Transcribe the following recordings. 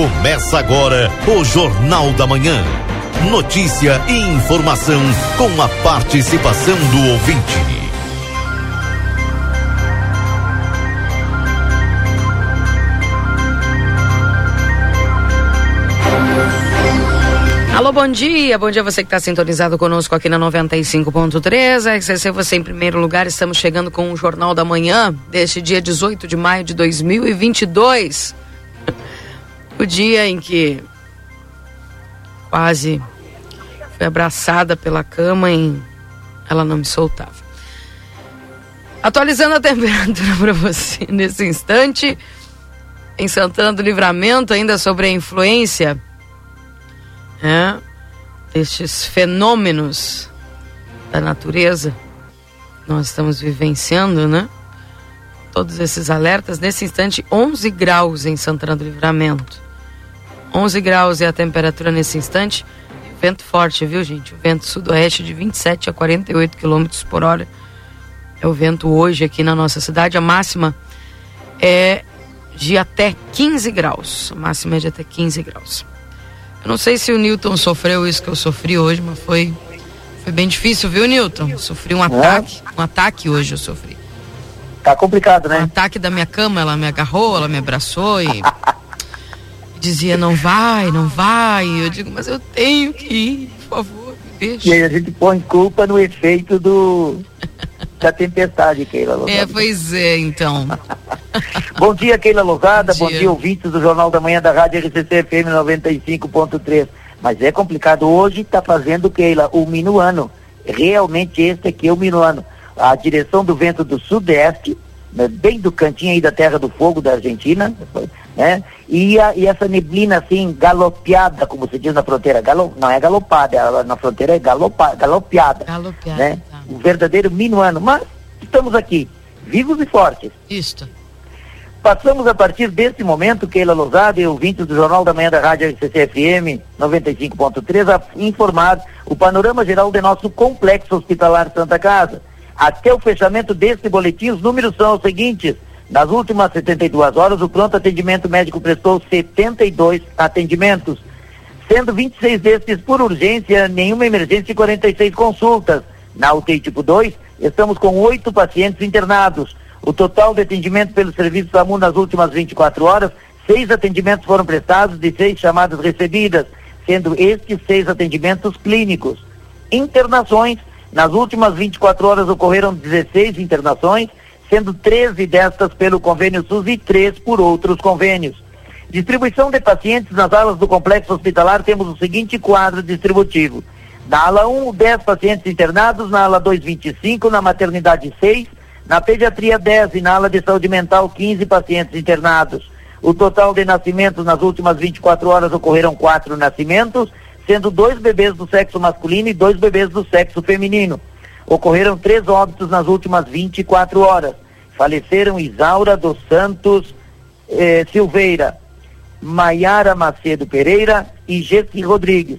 Começa agora o Jornal da Manhã. Notícia e informação com a participação do ouvinte. Alô, bom dia. Bom dia você que está sintonizado conosco aqui na 95.3. A RCC você em primeiro lugar. Estamos chegando com o Jornal da Manhã deste dia 18 de maio de 2022 o dia em que quase fui abraçada pela cama e ela não me soltava. Atualizando a temperatura para você nesse instante, em Santana do Livramento, ainda sobre a influência é, destes fenômenos da natureza nós estamos vivenciando, né? Todos esses alertas. Nesse instante, 11 graus em Santana do Livramento. 11 graus é a temperatura nesse instante. Vento forte, viu, gente? O vento sudoeste de 27 a 48 km por hora. É o vento hoje aqui na nossa cidade. A máxima é de até 15 graus. A máxima é de até 15 graus. Eu não sei se o Newton sofreu isso que eu sofri hoje, mas foi, foi bem difícil, viu, Newton? Sofri um ataque. Um ataque hoje eu sofri. Tá complicado, né? Um ataque da minha cama, ela me agarrou, ela me abraçou e dizia não vai, não vai. Eu digo, mas eu tenho que ir, por favor, me deixa. E aí a gente põe culpa no efeito do da tempestade, Keila Lousada. É, pois é, então. bom dia, Keila Lousada. Bom, Bom dia. dia. ouvintes do Jornal da Manhã da Rádio RCC FM 95.3. Mas é complicado. Hoje está fazendo, Keila, o minuano. Realmente este aqui é o minuano. A direção do vento do sudeste, né, bem do cantinho aí da Terra do Fogo da Argentina, né? E, a, e essa neblina assim, galopeada, como se diz na fronteira, galo, não é galopada, ela na fronteira é galopa, galopeada, Galopeada, né? tá. Um verdadeiro minuano, mas estamos aqui, vivos e fortes. Isto. Passamos a partir desse momento, Keila Lousada e ouvintes do Jornal da Manhã da Rádio RCC-FM 95.3 a informar o panorama geral de nosso complexo hospitalar Santa Casa. Até o fechamento deste boletim, os números são os seguintes. Nas últimas 72 horas, o pronto atendimento médico prestou 72 atendimentos, sendo 26 destes por urgência, nenhuma emergência e 46 consultas. Na UTI tipo 2, estamos com oito pacientes internados. O total de atendimento pelo serviço SAMU nas últimas 24 horas, seis atendimentos foram prestados de seis chamadas recebidas, sendo estes seis atendimentos clínicos. Internações, nas últimas 24 horas ocorreram 16 internações, sendo 13 destas pelo convênio SUS e três por outros convênios. Distribuição de pacientes nas alas do complexo hospitalar, temos o seguinte quadro distributivo. Na ala 1, 10 pacientes internados, na ala 2, 25, na maternidade 6, na pediatria 10 e na ala de saúde mental 15 pacientes internados. O total de nascimentos nas últimas 24 horas ocorreram quatro nascimentos, sendo dois bebês do sexo masculino e dois bebês do sexo feminino. Ocorreram três óbitos nas últimas 24 horas. Faleceram Isaura dos Santos eh, Silveira, Maiara Macedo Pereira e Gessi Rodrigues.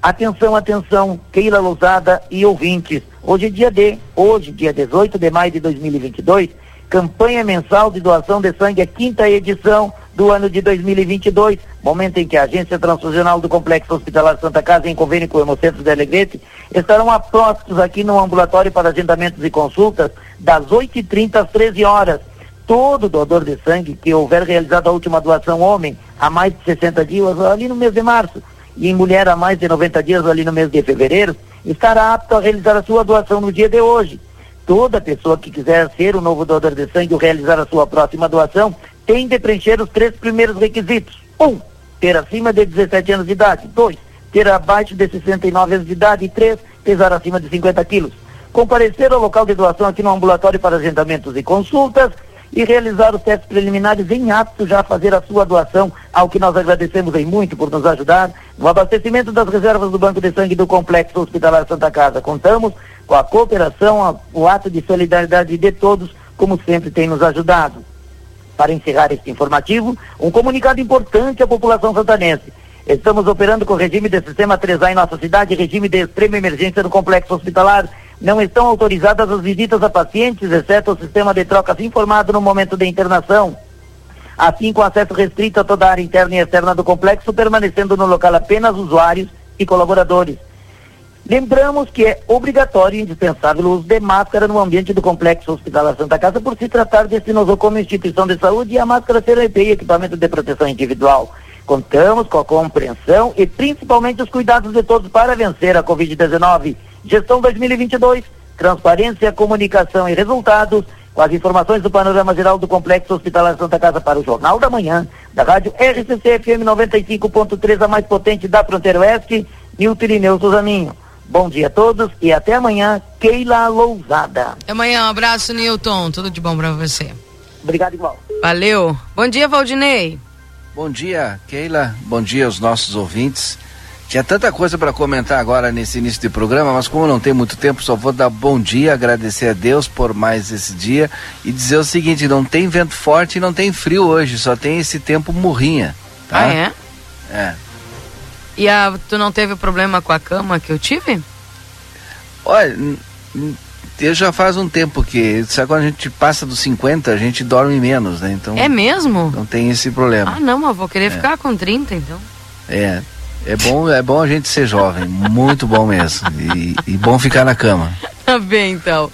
Atenção, atenção, Keila Lousada e ouvintes. Hoje é dia D, hoje, dia 18 de maio de 2022, campanha mensal de doação de sangue, a quinta edição do ano de 2022, momento em que a Agência Transfusional do Complexo Hospitalar Santa Casa, em convênio com o Hemocentro de Alegrete, estarão apostos aqui no ambulatório para agendamentos e consultas, das 8h30 às 13 horas. Todo doador de sangue que houver realizado a última doação homem há mais de 60 dias, ali no mês de março, e em mulher há mais de 90 dias, ali no mês de fevereiro, estará apto a realizar a sua doação no dia de hoje. Toda pessoa que quiser ser um novo doador de sangue ou realizar a sua próxima doação tem de preencher os três primeiros requisitos. Um, ter acima de 17 anos de idade. Dois, ter abaixo de 69 anos de idade. E três, pesar acima de 50 quilos. Comparecer ao local de doação aqui no ambulatório para agendamentos e consultas e realizar os testes preliminares em apto já a fazer a sua doação, ao que nós agradecemos em muito por nos ajudar no abastecimento das reservas do Banco de Sangue do Complexo Hospitalar Santa Casa. Contamos com a cooperação, o ato de solidariedade de todos, como sempre tem nos ajudado. Para encerrar este informativo, um comunicado importante à população santanense. Estamos operando com regime de sistema 3A em nossa cidade, regime de extrema emergência no complexo hospitalar. Não estão autorizadas as visitas a pacientes, exceto o sistema de trocas informado no momento da internação. assim com acesso restrito a toda a área interna e externa do complexo, permanecendo no local apenas usuários e colaboradores. Lembramos que é obrigatório e indispensável o uso de máscara no ambiente do Complexo Hospitalar Santa Casa por se tratar desse nosocomio instituição de saúde e a máscara ser EPI, equipamento de proteção individual. Contamos com a compreensão e principalmente os cuidados de todos para vencer a Covid-19. Gestão 2022, transparência, comunicação e resultados, com as informações do panorama geral do Complexo Hospitalar Santa Casa para o Jornal da Manhã, da rádio RCC FM 95.3, a mais potente da fronteira oeste, Nilton Irineu Suzaninho. Bom dia a todos e até amanhã, Keila Lousada. Até amanhã, um abraço, Nilton. Tudo de bom para você. Obrigado, igual. Valeu. Bom dia, Valdinei. Bom dia, Keila. Bom dia aos nossos ouvintes. Tinha tanta coisa para comentar agora nesse início de programa, mas como não tem muito tempo, só vou dar bom dia, agradecer a Deus por mais esse dia e dizer o seguinte: não tem vento forte e não tem frio hoje, só tem esse tempo morrinha. Tá? Ah, é? É. E a, tu não teve problema com a cama que eu tive? Olha, eu já faz um tempo que, sabe quando a gente passa dos 50, a gente dorme menos, né? Então. É mesmo? Não tem esse problema. Ah, não, mas vou querer é. ficar com 30, então. É. É bom, é bom a gente ser jovem, muito bom mesmo. E, e bom ficar na cama. Tá bem, então.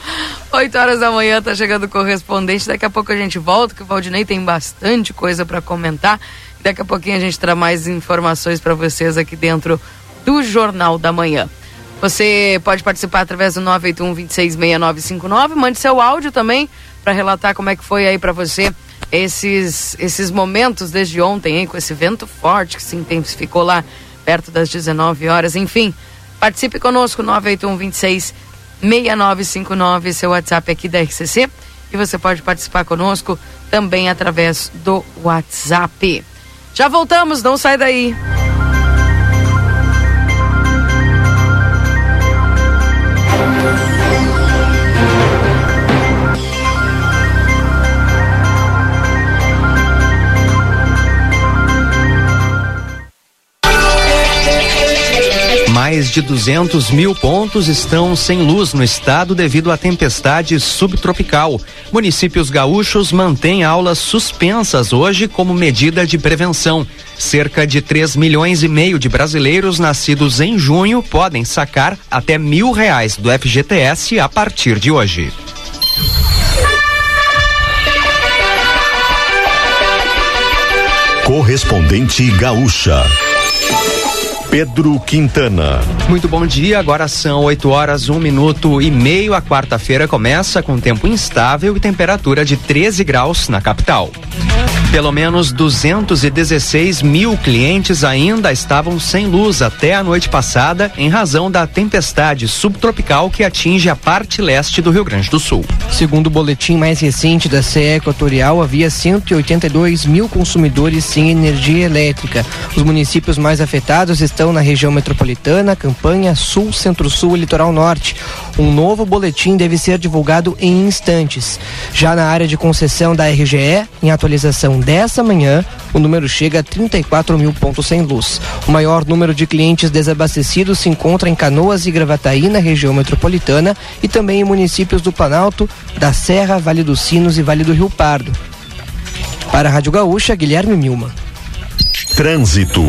8 horas da manhã tá chegando o correspondente. Daqui a pouco a gente volta, que o Valdinei tem bastante coisa para comentar. Daqui a pouquinho a gente traz mais informações para vocês aqui dentro do Jornal da Manhã. Você pode participar através do 981 266959. Mande seu áudio também para relatar como é que foi aí para você esses, esses momentos desde ontem, hein, com esse vento forte que se intensificou lá perto das 19 horas. Enfim, participe conosco, 981 26 6959, seu WhatsApp aqui da RCC. E você pode participar conosco também através do WhatsApp. Já voltamos, não sai daí. Mais de 200 mil pontos estão sem luz no estado devido à tempestade subtropical. Municípios gaúchos mantêm aulas suspensas hoje como medida de prevenção. Cerca de 3 milhões e meio de brasileiros nascidos em junho podem sacar até mil reais do FGTS a partir de hoje. Correspondente Gaúcha. Pedro Quintana. Muito bom dia, agora são 8 horas, um minuto e meio. A quarta-feira começa com tempo instável e temperatura de 13 graus na capital. Pelo menos 216 mil clientes ainda estavam sem luz até a noite passada em razão da tempestade subtropical que atinge a parte leste do Rio Grande do Sul. Segundo o boletim mais recente da CE Equatorial, havia 182 mil consumidores sem energia elétrica. Os municípios mais afetados estão na região metropolitana, Campanha, Sul, Centro-Sul e Litoral Norte. Um novo boletim deve ser divulgado em instantes. Já na área de concessão da RGE, em atualização dessa manhã, o número chega a 34 mil pontos sem luz. O maior número de clientes desabastecidos se encontra em Canoas e Gravataí, na região metropolitana, e também em municípios do Planalto, da Serra, Vale dos Sinos e Vale do Rio Pardo. Para a Rádio Gaúcha, Guilherme Milman. Trânsito.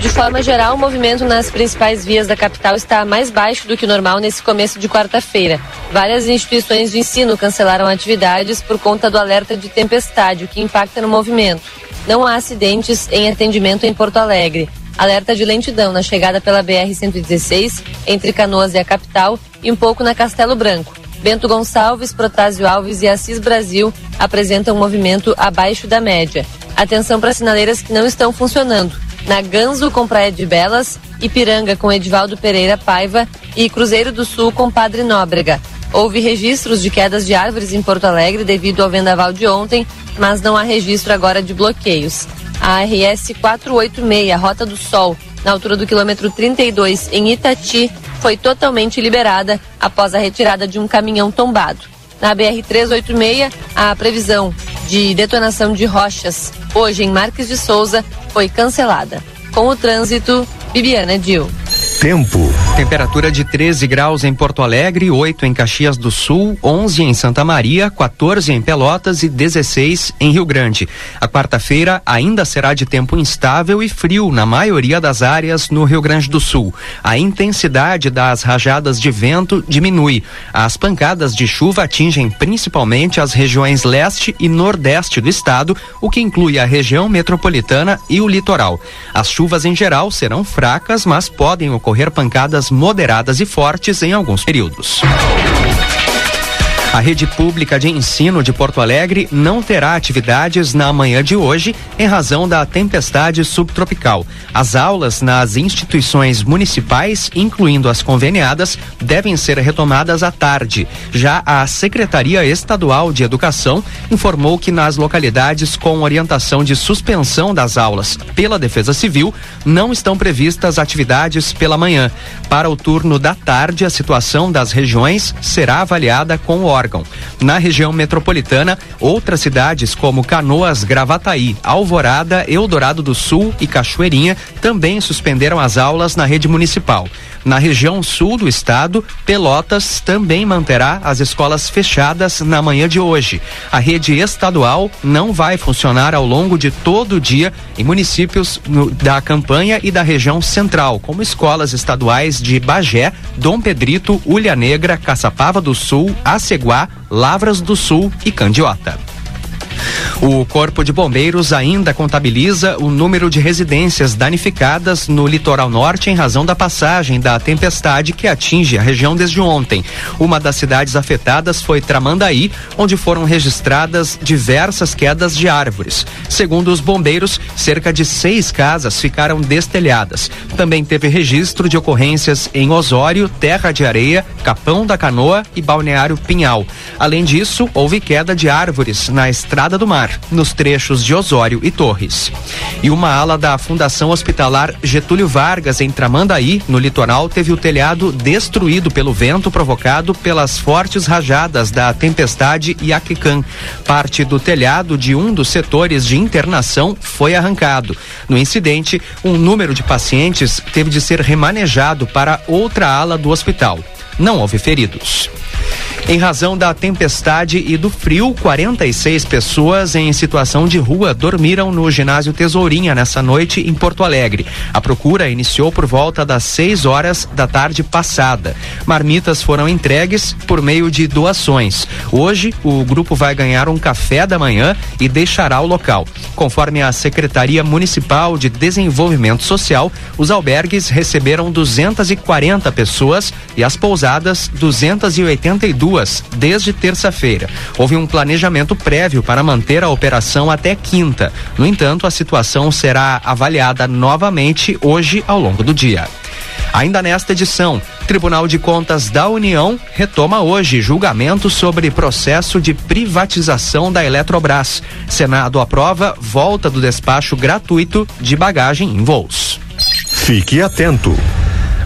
De forma geral, o movimento nas principais vias da capital está mais baixo do que o normal nesse começo de quarta-feira. Várias instituições de ensino cancelaram atividades por conta do alerta de tempestade, o que impacta no movimento. Não há acidentes em atendimento em Porto Alegre. Alerta de lentidão na chegada pela BR-116 entre Canoas e a capital e um pouco na Castelo Branco. Bento Gonçalves, Protásio Alves e Assis Brasil apresentam um movimento abaixo da média. Atenção para sinaleiras que não estão funcionando. Na Ganso com Praia de Belas, Ipiranga com Edivaldo Pereira Paiva e Cruzeiro do Sul com Padre Nóbrega. Houve registros de quedas de árvores em Porto Alegre devido ao vendaval de ontem, mas não há registro agora de bloqueios. A RS 486, Rota do Sol, na altura do quilômetro 32, em Itati, foi totalmente liberada após a retirada de um caminhão tombado. Na BR-386, a previsão de detonação de rochas hoje em Marques de Souza foi cancelada. Com o trânsito, Bibiana Dil. Tempo. Temperatura de 13 graus em Porto Alegre, 8 em Caxias do Sul, 11 em Santa Maria, 14 em Pelotas e 16 em Rio Grande. A quarta-feira ainda será de tempo instável e frio na maioria das áreas no Rio Grande do Sul. A intensidade das rajadas de vento diminui. As pancadas de chuva atingem principalmente as regiões leste e nordeste do estado, o que inclui a região metropolitana e o litoral. As chuvas em geral serão fracas, mas podem ocorrer ocorrer pancadas moderadas e fortes em alguns períodos. A rede pública de ensino de Porto Alegre não terá atividades na manhã de hoje em razão da tempestade subtropical. As aulas nas instituições municipais, incluindo as conveniadas, devem ser retomadas à tarde. Já a Secretaria Estadual de Educação informou que nas localidades com orientação de suspensão das aulas pela Defesa Civil não estão previstas atividades pela manhã. Para o turno da tarde, a situação das regiões será avaliada com o Na região metropolitana, outras cidades como Canoas, Gravataí, Alvorada, Eldorado do Sul e Cachoeirinha também suspenderam as aulas na rede municipal. Na região sul do estado, Pelotas também manterá as escolas fechadas na manhã de hoje. A rede estadual não vai funcionar ao longo de todo o dia em municípios no, da campanha e da região central, como escolas estaduais de Bagé, Dom Pedrito, Ulha Negra, Caçapava do Sul, Aceguá, Lavras do Sul e Candiota. O Corpo de Bombeiros ainda contabiliza o número de residências danificadas no litoral norte em razão da passagem da tempestade que atinge a região desde ontem. Uma das cidades afetadas foi Tramandaí, onde foram registradas diversas quedas de árvores. Segundo os bombeiros, cerca de seis casas ficaram destelhadas. Também teve registro de ocorrências em Osório, Terra de Areia, Capão da Canoa e Balneário Pinhal. Além disso, houve queda de árvores na estrada do mar nos trechos de Osório e Torres. E uma ala da Fundação Hospitalar Getúlio Vargas, em Tramandaí, no litoral, teve o telhado destruído pelo vento provocado pelas fortes rajadas da tempestade Iaquecã. Parte do telhado de um dos setores de internação foi arrancado. No incidente, um número de pacientes teve de ser remanejado para outra ala do hospital. Não houve feridos. Em razão da tempestade e do frio, 46 pessoas em situação de rua dormiram no ginásio Tesourinha nessa noite em Porto Alegre. A procura iniciou por volta das 6 horas da tarde passada. Marmitas foram entregues por meio de doações. Hoje, o grupo vai ganhar um café da manhã e deixará o local. Conforme a Secretaria Municipal de Desenvolvimento Social, os albergues receberam 240 pessoas e as pousadas 282 duas desde terça-feira. Houve um planejamento prévio para manter a operação até quinta. No entanto, a situação será avaliada novamente hoje ao longo do dia. Ainda nesta edição, Tribunal de Contas da União retoma hoje julgamento sobre processo de privatização da Eletrobras. Senado aprova volta do despacho gratuito de bagagem em voos. Fique atento.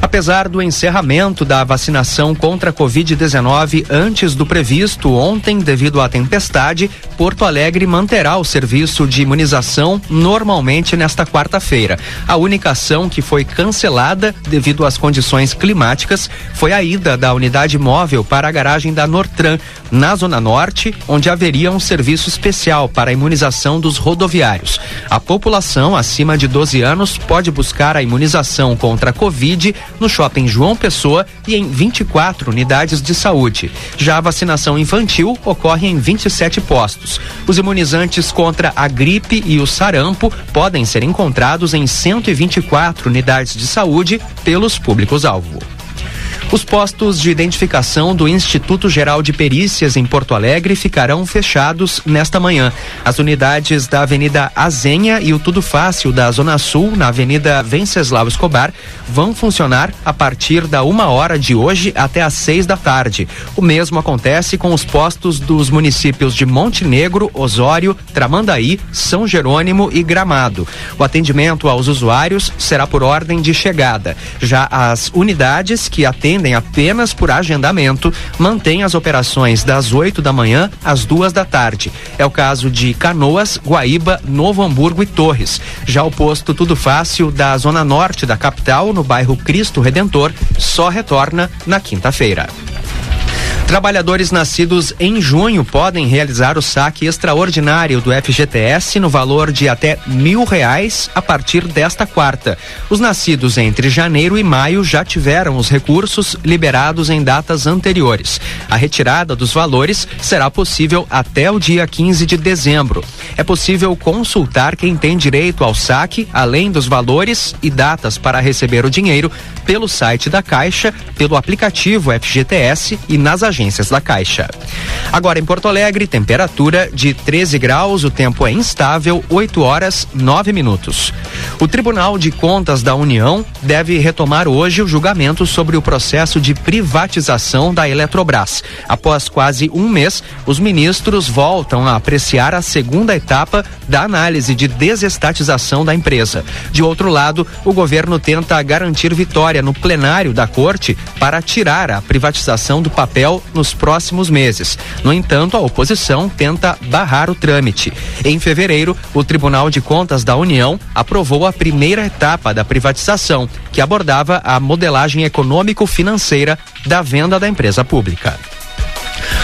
Apesar do encerramento da vacinação contra a Covid-19 antes do previsto ontem, devido à tempestade, Porto Alegre manterá o serviço de imunização normalmente nesta quarta-feira. A única ação que foi cancelada devido às condições climáticas foi a ida da unidade móvel para a garagem da Nortran, na Zona Norte, onde haveria um serviço especial para a imunização dos rodoviários. A população acima de 12 anos pode buscar a imunização contra a Covid no shopping João Pessoa e em 24 unidades de saúde. Já a vacinação infantil ocorre em 27 postos. Os imunizantes contra a gripe e o sarampo podem ser encontrados em 124 unidades de saúde pelos públicos-alvo. Os postos de identificação do Instituto Geral de Perícias em Porto Alegre ficarão fechados nesta manhã. As unidades da Avenida Azenha e o Tudo Fácil da Zona Sul, na Avenida Venceslau Escobar, vão funcionar a partir da uma hora de hoje até às seis da tarde. O mesmo acontece com os postos dos municípios de Montenegro, Osório, Tramandaí, São Jerônimo e Gramado. O atendimento aos usuários será por ordem de chegada. Já as unidades que atendem atendem apenas por agendamento mantêm as operações das 8 da manhã às duas da tarde. É o caso de Canoas, Guaíba, Novo Hamburgo e Torres. Já o posto Tudo Fácil da zona norte da capital, no bairro Cristo Redentor, só retorna na quinta-feira. Trabalhadores nascidos em junho podem realizar o saque extraordinário do FGTS no valor de até mil reais a partir desta quarta. Os nascidos entre janeiro e maio já tiveram os recursos liberados em datas anteriores. A retirada dos valores será possível até o dia 15 de dezembro. É possível consultar quem tem direito ao saque, além dos valores e datas para receber o dinheiro, pelo site da Caixa, pelo aplicativo FGTS e nas agências agências da Caixa. Agora em Porto Alegre, temperatura de 13 graus, o tempo é instável, 8 horas 9 minutos. O Tribunal de Contas da União deve retomar hoje o julgamento sobre o processo de privatização da Eletrobras. Após quase um mês, os ministros voltam a apreciar a segunda etapa da análise de desestatização da empresa. De outro lado, o governo tenta garantir vitória no plenário da corte para tirar a privatização do papel nos próximos meses. No entanto, a oposição tenta barrar o trâmite. Em fevereiro, o Tribunal de Contas da União aprovou a primeira etapa da privatização, que abordava a modelagem econômico-financeira da venda da empresa pública.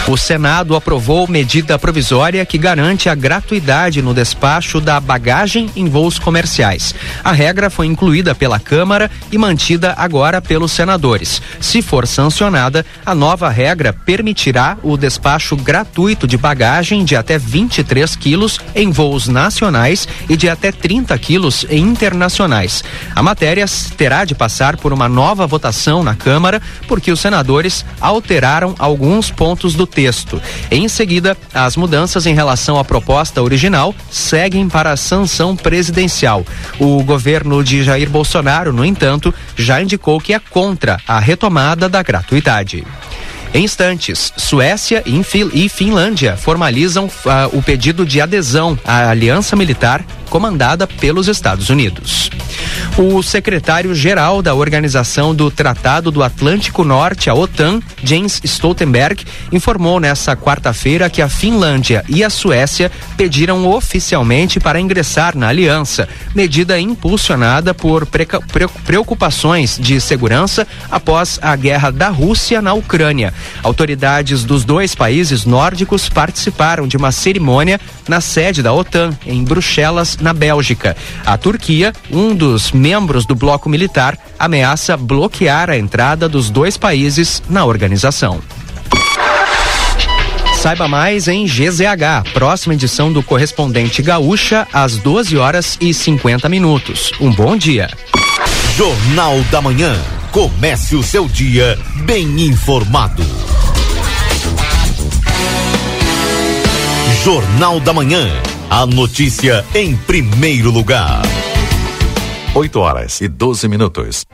O Senado aprovou medida provisória que garante a gratuidade no despacho da bagagem em voos comerciais. A regra foi incluída pela Câmara e mantida agora pelos senadores. Se for sancionada, a nova regra permitirá o despacho gratuito de bagagem de até 23 quilos em voos nacionais e de até 30 quilos em internacionais. A matéria terá de passar por uma nova votação na Câmara, porque os senadores alteraram alguns pontos do texto. Em seguida, as mudanças em relação à proposta original seguem para a sanção presidencial. O governo de Jair Bolsonaro, no entanto, já indicou que é contra a retomada da gratuidade. Em instantes, Suécia e Finlândia formalizam uh, o pedido de adesão à aliança militar comandada pelos Estados Unidos. O secretário-geral da Organização do Tratado do Atlântico Norte, a OTAN, James Stoltenberg, informou nesta quarta-feira que a Finlândia e a Suécia pediram oficialmente para ingressar na aliança, medida impulsionada por preocupações de segurança após a guerra da Rússia na Ucrânia. Autoridades dos dois países nórdicos participaram de uma cerimônia na sede da OTAN, em Bruxelas, na Bélgica. A Turquia, um dos membros do bloco militar, ameaça bloquear a entrada dos dois países na organização. Saiba mais em GZH, próxima edição do Correspondente Gaúcha, às 12 horas e 50 minutos. Um bom dia. Jornal da Manhã. Comece o seu dia bem informado. Jornal da Manhã. A notícia em primeiro lugar. 8 horas e 12 minutos.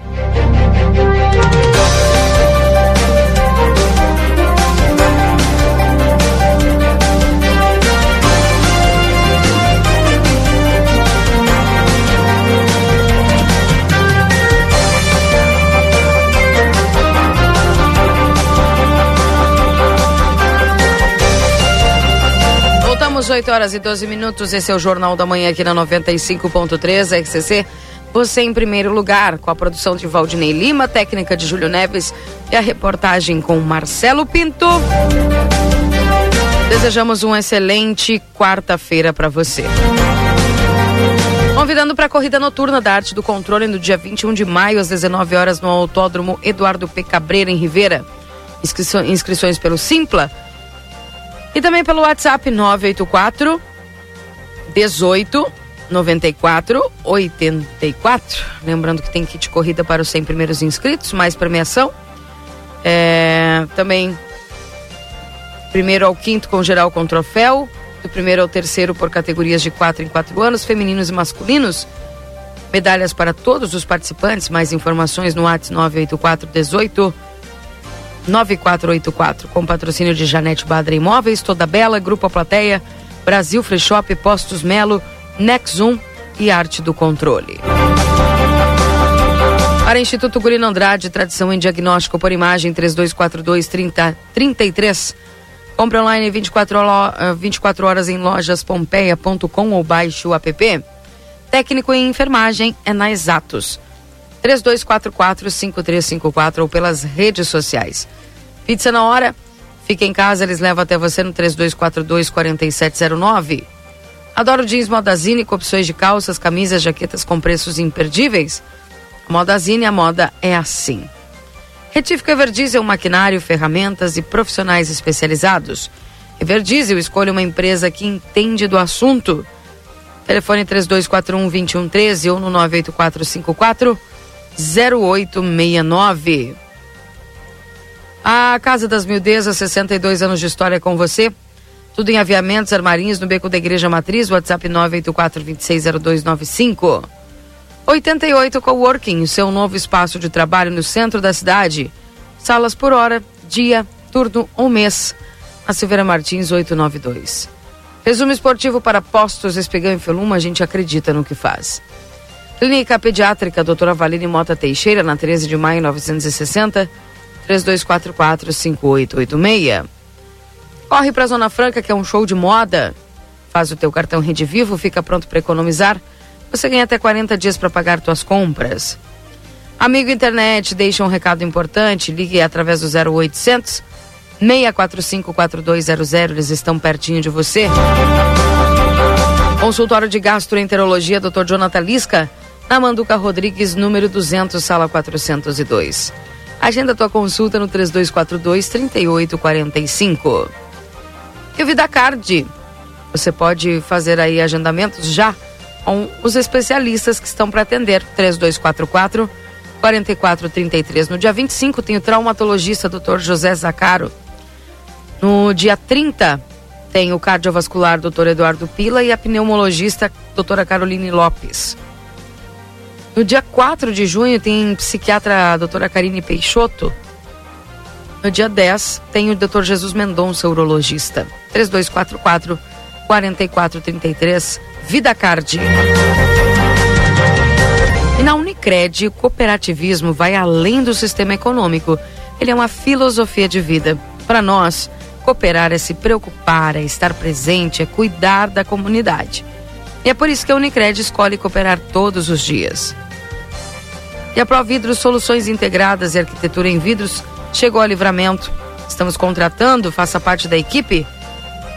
Voltamos 8 horas e 12 minutos. Esse é o Jornal da Manhã aqui na 95.3 RCC. Você em primeiro lugar, com a produção de Valdinei Lima, técnica de Júlio Neves e a reportagem com Marcelo Pinto. Desejamos uma excelente quarta-feira para você. Convidando para a corrida noturna da Arte do Controle no dia 21 de maio, às 19 horas, no Autódromo Eduardo P. Cabreira, em Ribeira. Inscrições pelo Simpla e também pelo WhatsApp 984 18 94 84. Lembrando que tem kit corrida para os 100 primeiros inscritos, mais premiação. É, também primeiro ao quinto com geral com troféu, do primeiro ao terceiro por categorias de 4 em 4 anos, femininos e masculinos. Medalhas para todos os participantes. Mais informações no WhatsApp 984 18 9484, com patrocínio de Janete Badra Imóveis, Toda Bela, Grupo A Plateia, Brasil Free Shop, Postos Melo, Nexum e Arte do Controle. Para Instituto Gulino Andrade, tradição em diagnóstico por imagem 3242 3033. Compre online 24, hora, 24 horas em lojaspompeia.com ou baixe o app. Técnico em enfermagem é na Exatos. 3244-5354 ou pelas redes sociais. Pizza na hora, fica em casa, eles levam até você no 3242-4709. Adoro jeans Modazine com opções de calças, camisas, jaquetas com preços imperdíveis. Modazine, a moda é assim. Retífica Everdiesel, maquinário, ferramentas e profissionais especializados. Everdiesel, escolha uma empresa que entende do assunto. Telefone 3241-2113 ou no 98454 0869. A Casa das Mildezas, 62 anos de história com você. Tudo em aviamentos, armarinhos no beco da Igreja Matriz, WhatsApp 984-260295. 88 Coworking, seu novo espaço de trabalho no centro da cidade. Salas por hora, dia, turno ou mês. A Silveira Martins 892. Resumo esportivo para postos Espigão e Feluma, a gente acredita no que faz. Clínica Pediátrica Doutora Valine Mota Teixeira, na 13 de maio 960, 3244-5886. Corre para a Zona Franca, que é um show de moda. Faz o teu cartão Rede Vivo, fica pronto para economizar. Você ganha até 40 dias para pagar tuas compras. Amigo internet, deixa um recado importante. Ligue através do 0800 645 4200. Eles estão pertinho de você. Consultório de Gastroenterologia, Dr. Jonathan Lisca na Manduca Rodrigues, número 200, sala 402. Agenda tua consulta no 3242 3845. E o VidaCard, você pode fazer aí agendamentos já com os especialistas que estão para atender. 3244 4433. No dia 25 tem o traumatologista Dr. José Zacaro. No dia 30 tem o cardiovascular Dr. Eduardo Pila e a pneumologista doutora Caroline Lopes. No dia 4 de junho tem psiquiatra a doutora Karine Peixoto. No dia 10 tem o doutor Jesus Mendonça, urologista. 3244 4433 Vida Card. E na Unicred, o cooperativismo vai além do sistema econômico. Ele é uma filosofia de vida. Para nós, cooperar é se preocupar, é estar presente, é cuidar da comunidade. E é por isso que a Unicred escolhe cooperar todos os dias. E a Providros Soluções Integradas e Arquitetura em Vidros chegou a livramento. Estamos contratando, faça parte da equipe.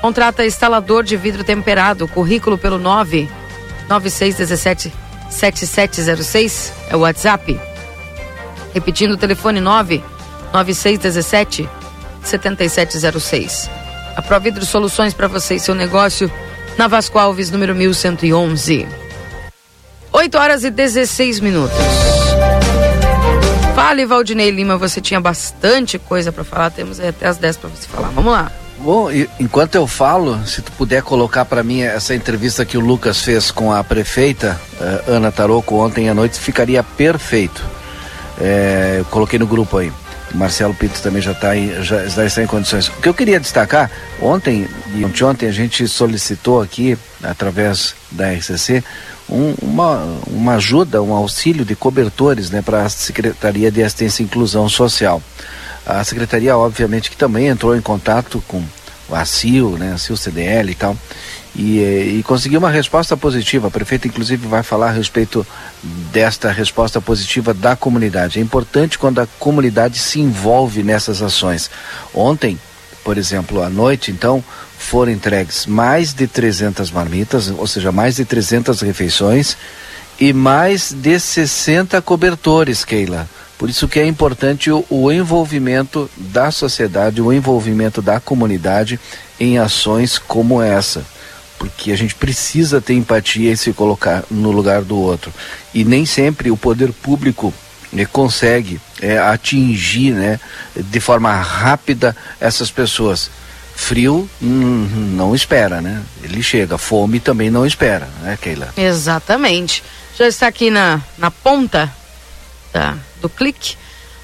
Contrata instalador de vidro temperado, currículo pelo 9 9617 7706 é o WhatsApp. Repetindo o telefone 9 9617 7706. A Providro Soluções para você e seu negócio na Vasco Alves, número 1111. 8 horas e 16 minutos. Fale, Valdinei Lima, você tinha bastante coisa para falar, temos até as 10 para você falar. Vamos lá. Bom, enquanto eu falo, se tu puder colocar para mim essa entrevista que o Lucas fez com a prefeita uh, Ana Taroco ontem à noite, ficaria perfeito. É, eu coloquei no grupo aí. Marcelo Pinto também já, tá em, já, já está em condições. O que eu queria destacar, ontem e ontem a gente solicitou aqui, através da RCC, um, uma, uma ajuda, um auxílio de cobertores né, para a Secretaria de Assistência e Inclusão Social. A Secretaria, obviamente, que também entrou em contato com o ACIL, né, ACIL CDL e tal, e, e conseguiu uma resposta positiva. A prefeita, inclusive, vai falar a respeito desta resposta positiva da comunidade. É importante quando a comunidade se envolve nessas ações. Ontem, por exemplo, à noite, então, foram entregues mais de 300 marmitas, ou seja, mais de 300 refeições e mais de 60 cobertores, Keila. Por isso que é importante o, o, envolvimento da sociedade, o envolvimento da comunidade em ações como essa. Porque a gente precisa ter empatia e se colocar no lugar do outro. E nem sempre o poder público né, consegue é, atingir né, de forma rápida essas pessoas. Frio hum, não espera, né? Ele chega. Fome também não espera, né, Keila? Exatamente. Já está aqui na, na ponta da, do clique.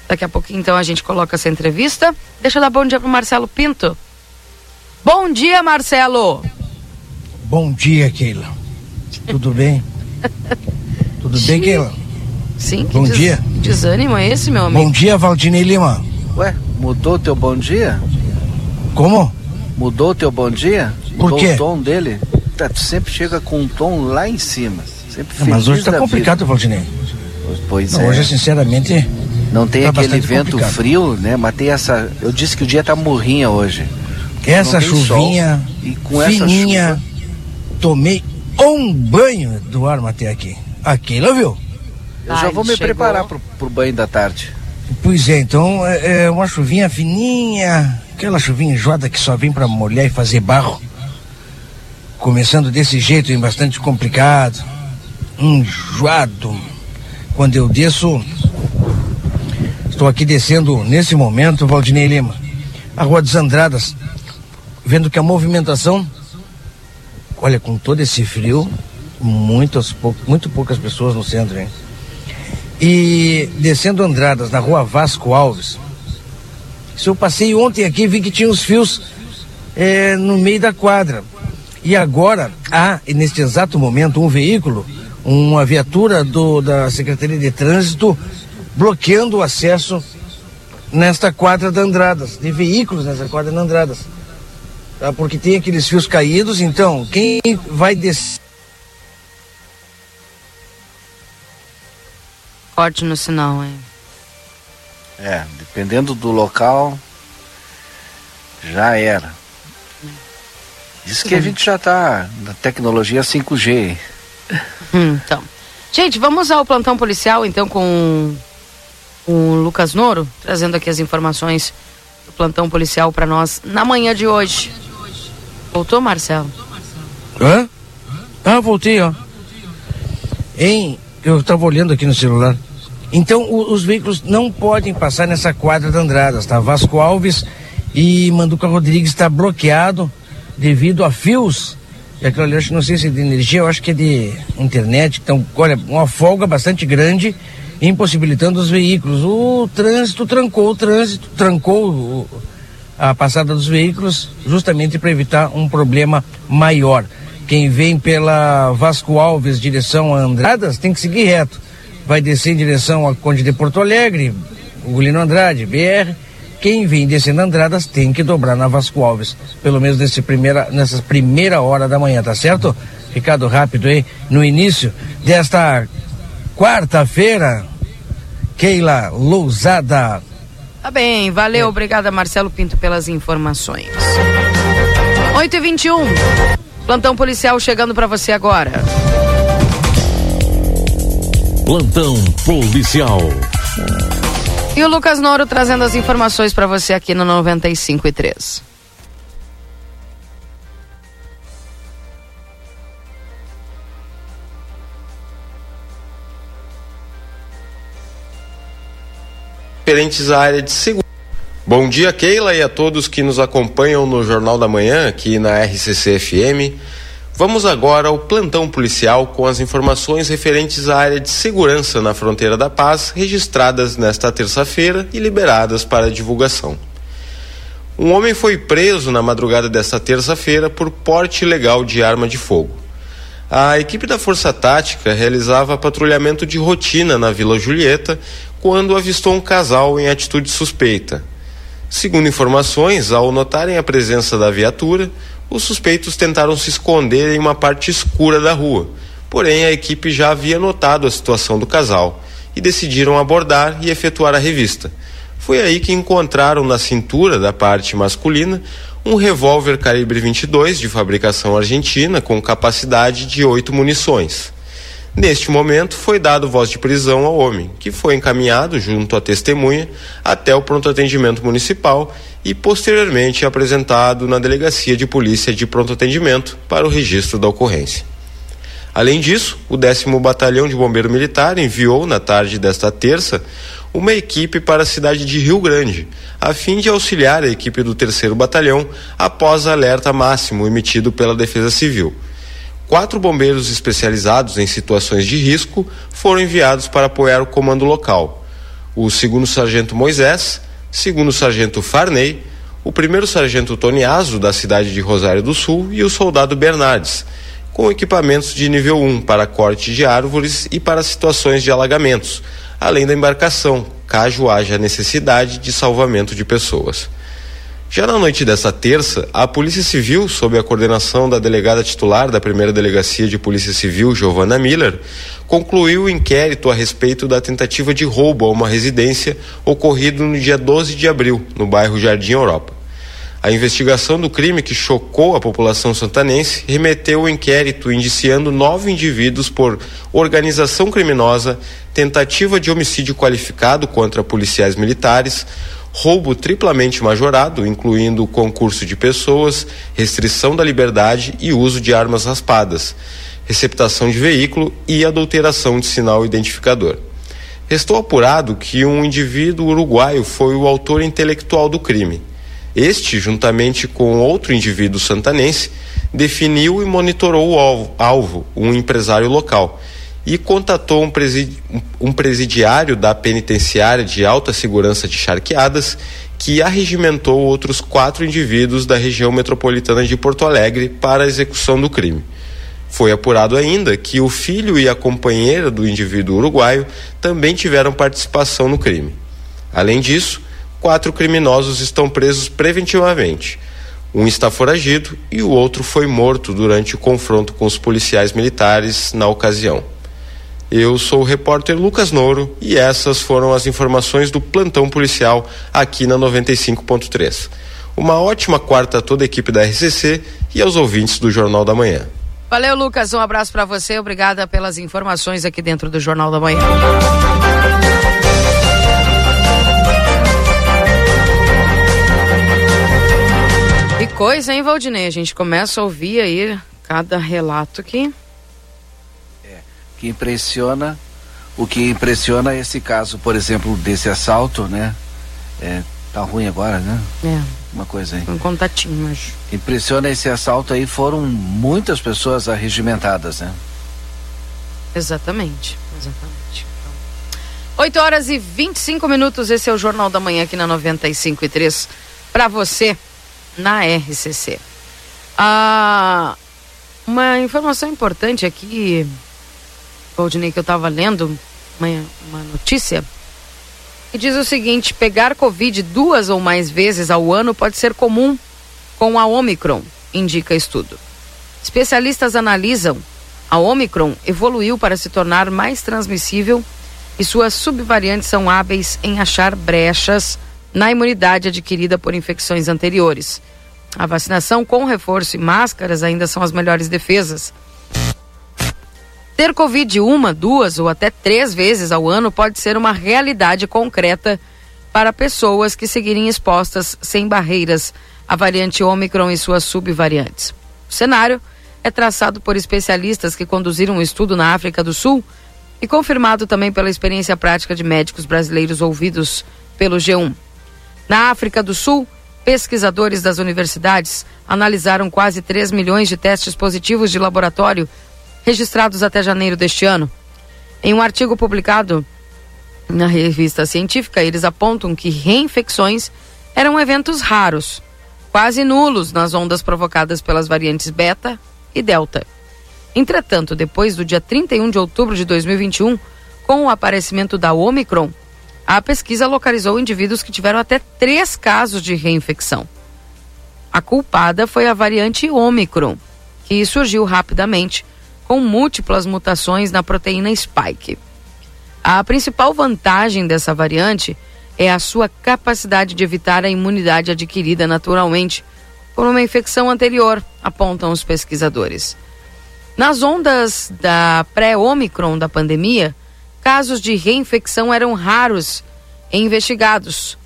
Daqui a pouquinho, então, a gente coloca essa entrevista. Deixa eu dar bom dia pro Marcelo Pinto. Bom dia, Marcelo! Bom dia, Keila. Tudo bem? Tudo bem, Keila? Sim, que Bom des- dia. desânimo é esse, meu amigo? Bom dia, Valdinei Lima. Ué, mudou teu bom dia? Como? Mudou teu bom dia? Por Mudou quê? o tom dele? Tá, tu sempre chega com um tom lá em cima. Sempre Não, mas feliz hoje tá complicado, Valdinei. vida. Pois Não, é. Hoje, sinceramente, Não tem tá aquele vento complicado. frio, né? Mas tem essa. Eu disse que o dia tá morrinha hoje. essa chuvinha sol. E com essa fininha, chuva. Tomei um banho do ar até aqui. Aquilo, viu? Eu já vou me chegou. preparar pro, pro banho da tarde. Pois é, então é, é uma chuvinha fininha, aquela chuvinha enjoada que só vem pra molhar e fazer barro. Começando desse jeito, hein, bastante complicado. Enjoado. Quando eu desço, estou aqui descendo nesse momento, Valdinei Lima, a Rua dos Andradas, vendo que a movimentação, olha, com todo esse frio, muitas, pou- muito poucas pessoas no centro, hein? E descendo Andradas, na rua Vasco Alves. Se eu passei ontem aqui, vi que tinha os fios eh, no meio da quadra. E agora há, neste exato momento, um veículo, uma viatura do, da Secretaria de Trânsito, bloqueando o acesso nesta quadra da Andradas, de veículos nessa quadra da Andradas. Tá? Porque tem aqueles fios caídos, então quem vai descer. Corte no sinal, hein? É, dependendo do local, já era. Diz que a gente já tá na tecnologia 5G. Hum, então. Gente, vamos ao plantão policial, então, com o Lucas Noro, trazendo aqui as informações do plantão policial para nós na manhã de hoje. Voltou, Marcelo? Hã? Ah, voltei, ó. Hein? Eu estava olhando aqui no celular. Então, o- os veículos não podem passar nessa quadra da Andradas, tá? Vasco Alves e Manduca Rodrigues está bloqueado devido a fios. E aquilo ali, acho, não sei se é de energia, eu acho que é de internet. Então, olha, uma folga bastante grande, impossibilitando os veículos. O trânsito trancou, o trânsito trancou o- a passada dos veículos, justamente para evitar um problema maior. Quem vem pela Vasco Alves, direção a Andradas, tem que seguir reto. Vai descer em direção a Conde de Porto Alegre, Ugolino Andrade, BR. Quem vem descendo Andradas tem que dobrar na Vasco Alves, pelo menos nesse primeira, nessa primeira hora da manhã, tá certo? Recado rápido aí, no início desta quarta-feira, Keila Lousada. Tá bem, valeu, obrigada Marcelo Pinto pelas informações. 8 e 21 plantão policial chegando para você agora. Plantão policial. E o Lucas Noro trazendo as informações para você aqui no 95 e 3. Referentes à área de segurança. Bom dia, Keila, e a todos que nos acompanham no Jornal da Manhã, aqui na RCC FM. Vamos agora ao plantão policial com as informações referentes à área de segurança na fronteira da paz, registradas nesta terça-feira e liberadas para divulgação. Um homem foi preso na madrugada desta terça-feira por porte ilegal de arma de fogo. A equipe da Força Tática realizava patrulhamento de rotina na Vila Julieta quando avistou um casal em atitude suspeita. Segundo informações, ao notarem a presença da viatura, os suspeitos tentaram se esconder em uma parte escura da rua. Porém, a equipe já havia notado a situação do casal e decidiram abordar e efetuar a revista. Foi aí que encontraram na cintura da parte masculina um revólver calibre 22 de fabricação argentina com capacidade de oito munições. Neste momento, foi dado voz de prisão ao homem, que foi encaminhado junto à testemunha até o pronto atendimento municipal e posteriormente apresentado na delegacia de polícia de pronto atendimento para o registro da ocorrência. Além disso, o 10 Batalhão de Bombeiro Militar enviou, na tarde desta terça, uma equipe para a cidade de Rio Grande, a fim de auxiliar a equipe do 3 Batalhão após alerta máximo emitido pela Defesa Civil. Quatro bombeiros especializados em situações de risco foram enviados para apoiar o comando local. O segundo sargento Moisés, segundo sargento Farney, o primeiro sargento Toniaso, da cidade de Rosário do Sul, e o soldado Bernardes, com equipamentos de nível 1 para corte de árvores e para situações de alagamentos, além da embarcação, caso haja necessidade de salvamento de pessoas. Já na noite dessa terça, a Polícia Civil, sob a coordenação da delegada titular da primeira delegacia de Polícia Civil, Giovanna Miller, concluiu o inquérito a respeito da tentativa de roubo a uma residência ocorrido no dia 12 de abril, no bairro Jardim Europa. A investigação do crime que chocou a população santanense remeteu o inquérito indiciando nove indivíduos por organização criminosa, tentativa de homicídio qualificado contra policiais militares, roubo triplamente majorado, incluindo concurso de pessoas, restrição da liberdade e uso de armas raspadas, receptação de veículo e adulteração de sinal identificador. Restou apurado que um indivíduo uruguaio foi o autor intelectual do crime. Este, juntamente com outro indivíduo santanense, definiu e monitorou o alvo, alvo um empresário local e contatou um, presidi presidiário da penitenciária de alta segurança de Charqueadas que arregimentou outros quatro indivíduos da região metropolitana de Porto Alegre para a execução do crime. Foi apurado ainda que o filho e a companheira do indivíduo uruguaio também tiveram participação no crime. Além disso, quatro criminosos estão presos preventivamente. Um está foragido e o outro foi morto durante o confronto com os policiais militares na ocasião. Eu sou o repórter Lucas Nouro e essas foram as informações do plantão policial aqui na 95.3. Uma ótima quarta a toda a equipe da RCC e aos ouvintes do Jornal da Manhã. Valeu, Lucas. Um abraço para você. Obrigada pelas informações aqui dentro do Jornal da Manhã. Que coisa, hein, Valdinei? A gente começa a ouvir aí cada relato que que impressiona, o que impressiona é esse caso, por exemplo, desse assalto, né? É, tá ruim agora, né? É. Uma coisa aí. Um contatinho, mas. Impressiona esse assalto aí, foram muitas pessoas arregimentadas, né? Exatamente, exatamente. 8 horas e 25 minutos, esse é o Jornal da Manhã aqui na 95 e 3 para você na RCC. Ah, uma informação importante aqui Valdinei, que eu estava lendo uma, uma notícia que diz o seguinte: pegar Covid duas ou mais vezes ao ano pode ser comum com a Omicron, indica estudo. Especialistas analisam a Omicron evoluiu para se tornar mais transmissível e suas subvariantes são hábeis em achar brechas na imunidade adquirida por infecções anteriores. A vacinação com reforço e máscaras ainda são as melhores defesas. Ter Covid uma, duas ou até três vezes ao ano pode ser uma realidade concreta para pessoas que seguirem expostas sem barreiras à variante Omicron e suas subvariantes. O cenário é traçado por especialistas que conduziram um estudo na África do Sul e confirmado também pela experiência prática de médicos brasileiros ouvidos pelo G1. Na África do Sul, pesquisadores das universidades analisaram quase 3 milhões de testes positivos de laboratório registrados até janeiro deste ano. Em um artigo publicado na revista científica, eles apontam que reinfecções eram eventos raros, quase nulos nas ondas provocadas pelas variantes beta e delta. Entretanto, depois do dia 31 de outubro de 2021, com o aparecimento da Omicron, a pesquisa localizou indivíduos que tiveram até três casos de reinfecção. A culpada foi a variante Omicron, que surgiu rapidamente com múltiplas mutações na proteína spike. A principal vantagem dessa variante é a sua capacidade de evitar a imunidade adquirida naturalmente por uma infecção anterior, apontam os pesquisadores. Nas ondas da pré-Omicron da pandemia, casos de reinfecção eram raros e investigados.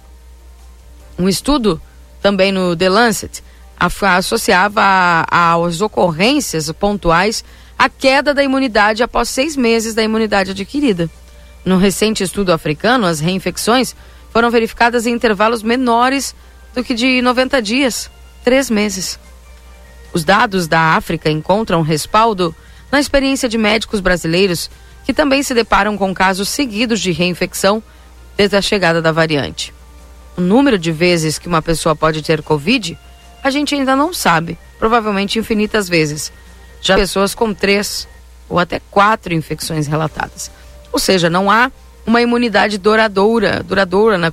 Um estudo, também no The Lancet, associava às ocorrências pontuais a queda da imunidade após seis meses da imunidade adquirida. No recente estudo africano, as reinfecções foram verificadas em intervalos menores do que de 90 dias, três meses. Os dados da África encontram respaldo na experiência de médicos brasileiros que também se deparam com casos seguidos de reinfecção desde a chegada da variante. O número de vezes que uma pessoa pode ter Covid, a gente ainda não sabe, provavelmente infinitas vezes já pessoas com três ou até quatro infecções relatadas. Ou seja, não há uma imunidade duradoura, duradoura na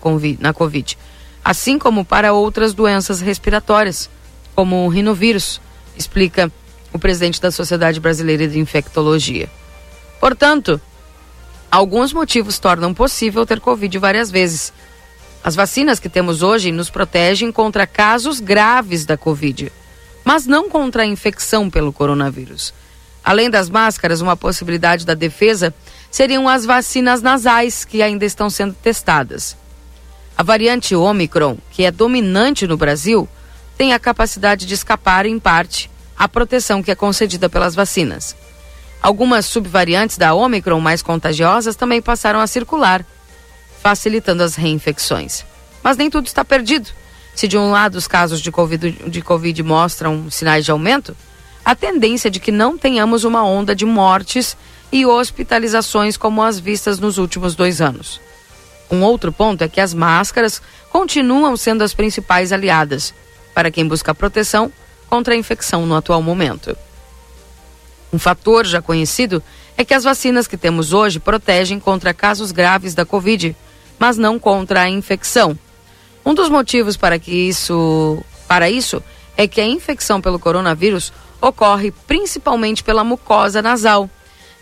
COVID, assim como para outras doenças respiratórias, como o rinovírus, explica o presidente da Sociedade Brasileira de Infectologia. Portanto, alguns motivos tornam possível ter Covid várias vezes. As vacinas que temos hoje nos protegem contra casos graves da Covid, mas não contra a infecção pelo coronavírus. Além das máscaras, uma possibilidade da defesa seriam as vacinas nasais que ainda estão sendo testadas. A variante Omicron, que é dominante no Brasil, tem a capacidade de escapar, em parte, à proteção que é concedida pelas vacinas. Algumas subvariantes da Omicron mais contagiosas também passaram a circular, facilitando as reinfecções. Mas nem tudo está perdido. Se de um lado os casos de COVID, de COVID mostram sinais de aumento, a tendência de que não tenhamos uma onda de mortes e hospitalizações como as vistas nos últimos dois anos. Um outro ponto é que as máscaras continuam sendo as principais aliadas para quem busca proteção contra a infecção no atual momento. Um fator já conhecido é que as vacinas que temos hoje protegem contra casos graves da Covid, mas não contra a infecção. Um dos motivos para que isso, para isso, é que a infecção pelo coronavírus ocorre principalmente pela mucosa nasal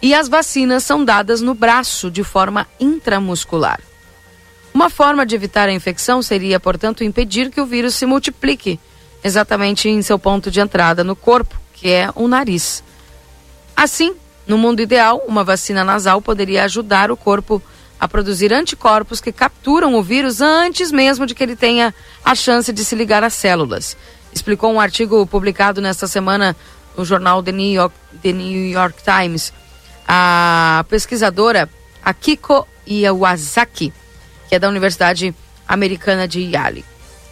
e as vacinas são dadas no braço de forma intramuscular. Uma forma de evitar a infecção seria, portanto, impedir que o vírus se multiplique exatamente em seu ponto de entrada no corpo, que é o nariz. Assim, no mundo ideal, uma vacina nasal poderia ajudar o corpo a produzir anticorpos que capturam o vírus antes mesmo de que ele tenha a chance de se ligar às células. Explicou um artigo publicado nesta semana no jornal The New York, The New York Times a pesquisadora Akiko Iwasaki, que é da Universidade Americana de Yale.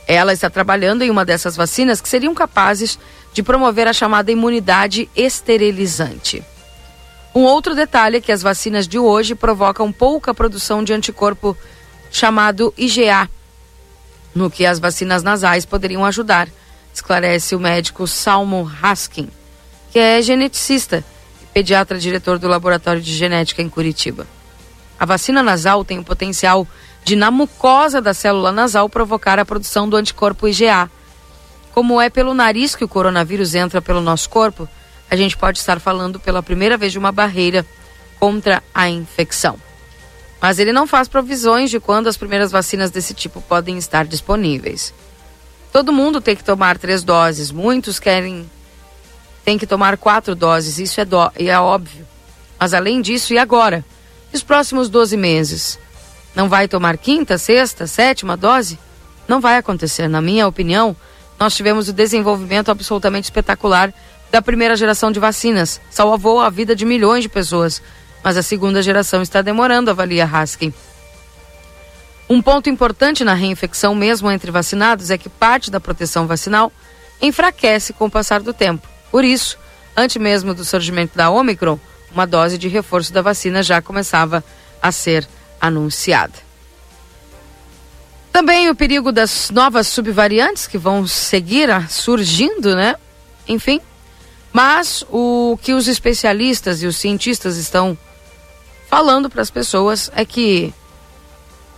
Ela está trabalhando em uma dessas vacinas que seriam capazes de promover a chamada imunidade esterilizante. Um outro detalhe é que as vacinas de hoje provocam pouca produção de anticorpo chamado IgA, no que as vacinas nasais poderiam ajudar, esclarece o médico Salmo Haskin, que é geneticista pediatra diretor do Laboratório de Genética em Curitiba. A vacina nasal tem o potencial de, na mucosa da célula nasal, provocar a produção do anticorpo IgA. Como é pelo nariz que o coronavírus entra pelo nosso corpo, a gente pode estar falando pela primeira vez de uma barreira contra a infecção. Mas ele não faz provisões de quando as primeiras vacinas desse tipo podem estar disponíveis. Todo mundo tem que tomar três doses, muitos querem tem que tomar quatro doses, isso é, do, é óbvio. Mas além disso, e agora? Os próximos 12 meses? Não vai tomar quinta, sexta, sétima dose? Não vai acontecer. Na minha opinião, nós tivemos o desenvolvimento absolutamente espetacular da primeira geração de vacinas. Salvou a vida de milhões de pessoas. Mas a segunda geração está demorando, avalia Haskin. Um ponto importante na reinfecção, mesmo entre vacinados, é que parte da proteção vacinal enfraquece com o passar do tempo. Por isso, antes mesmo do surgimento da Omicron, uma dose de reforço da vacina já começava a ser anunciada. Também o perigo das novas subvariantes que vão seguir surgindo, né? Enfim. Mas o que os especialistas e os cientistas estão falando para as pessoas é que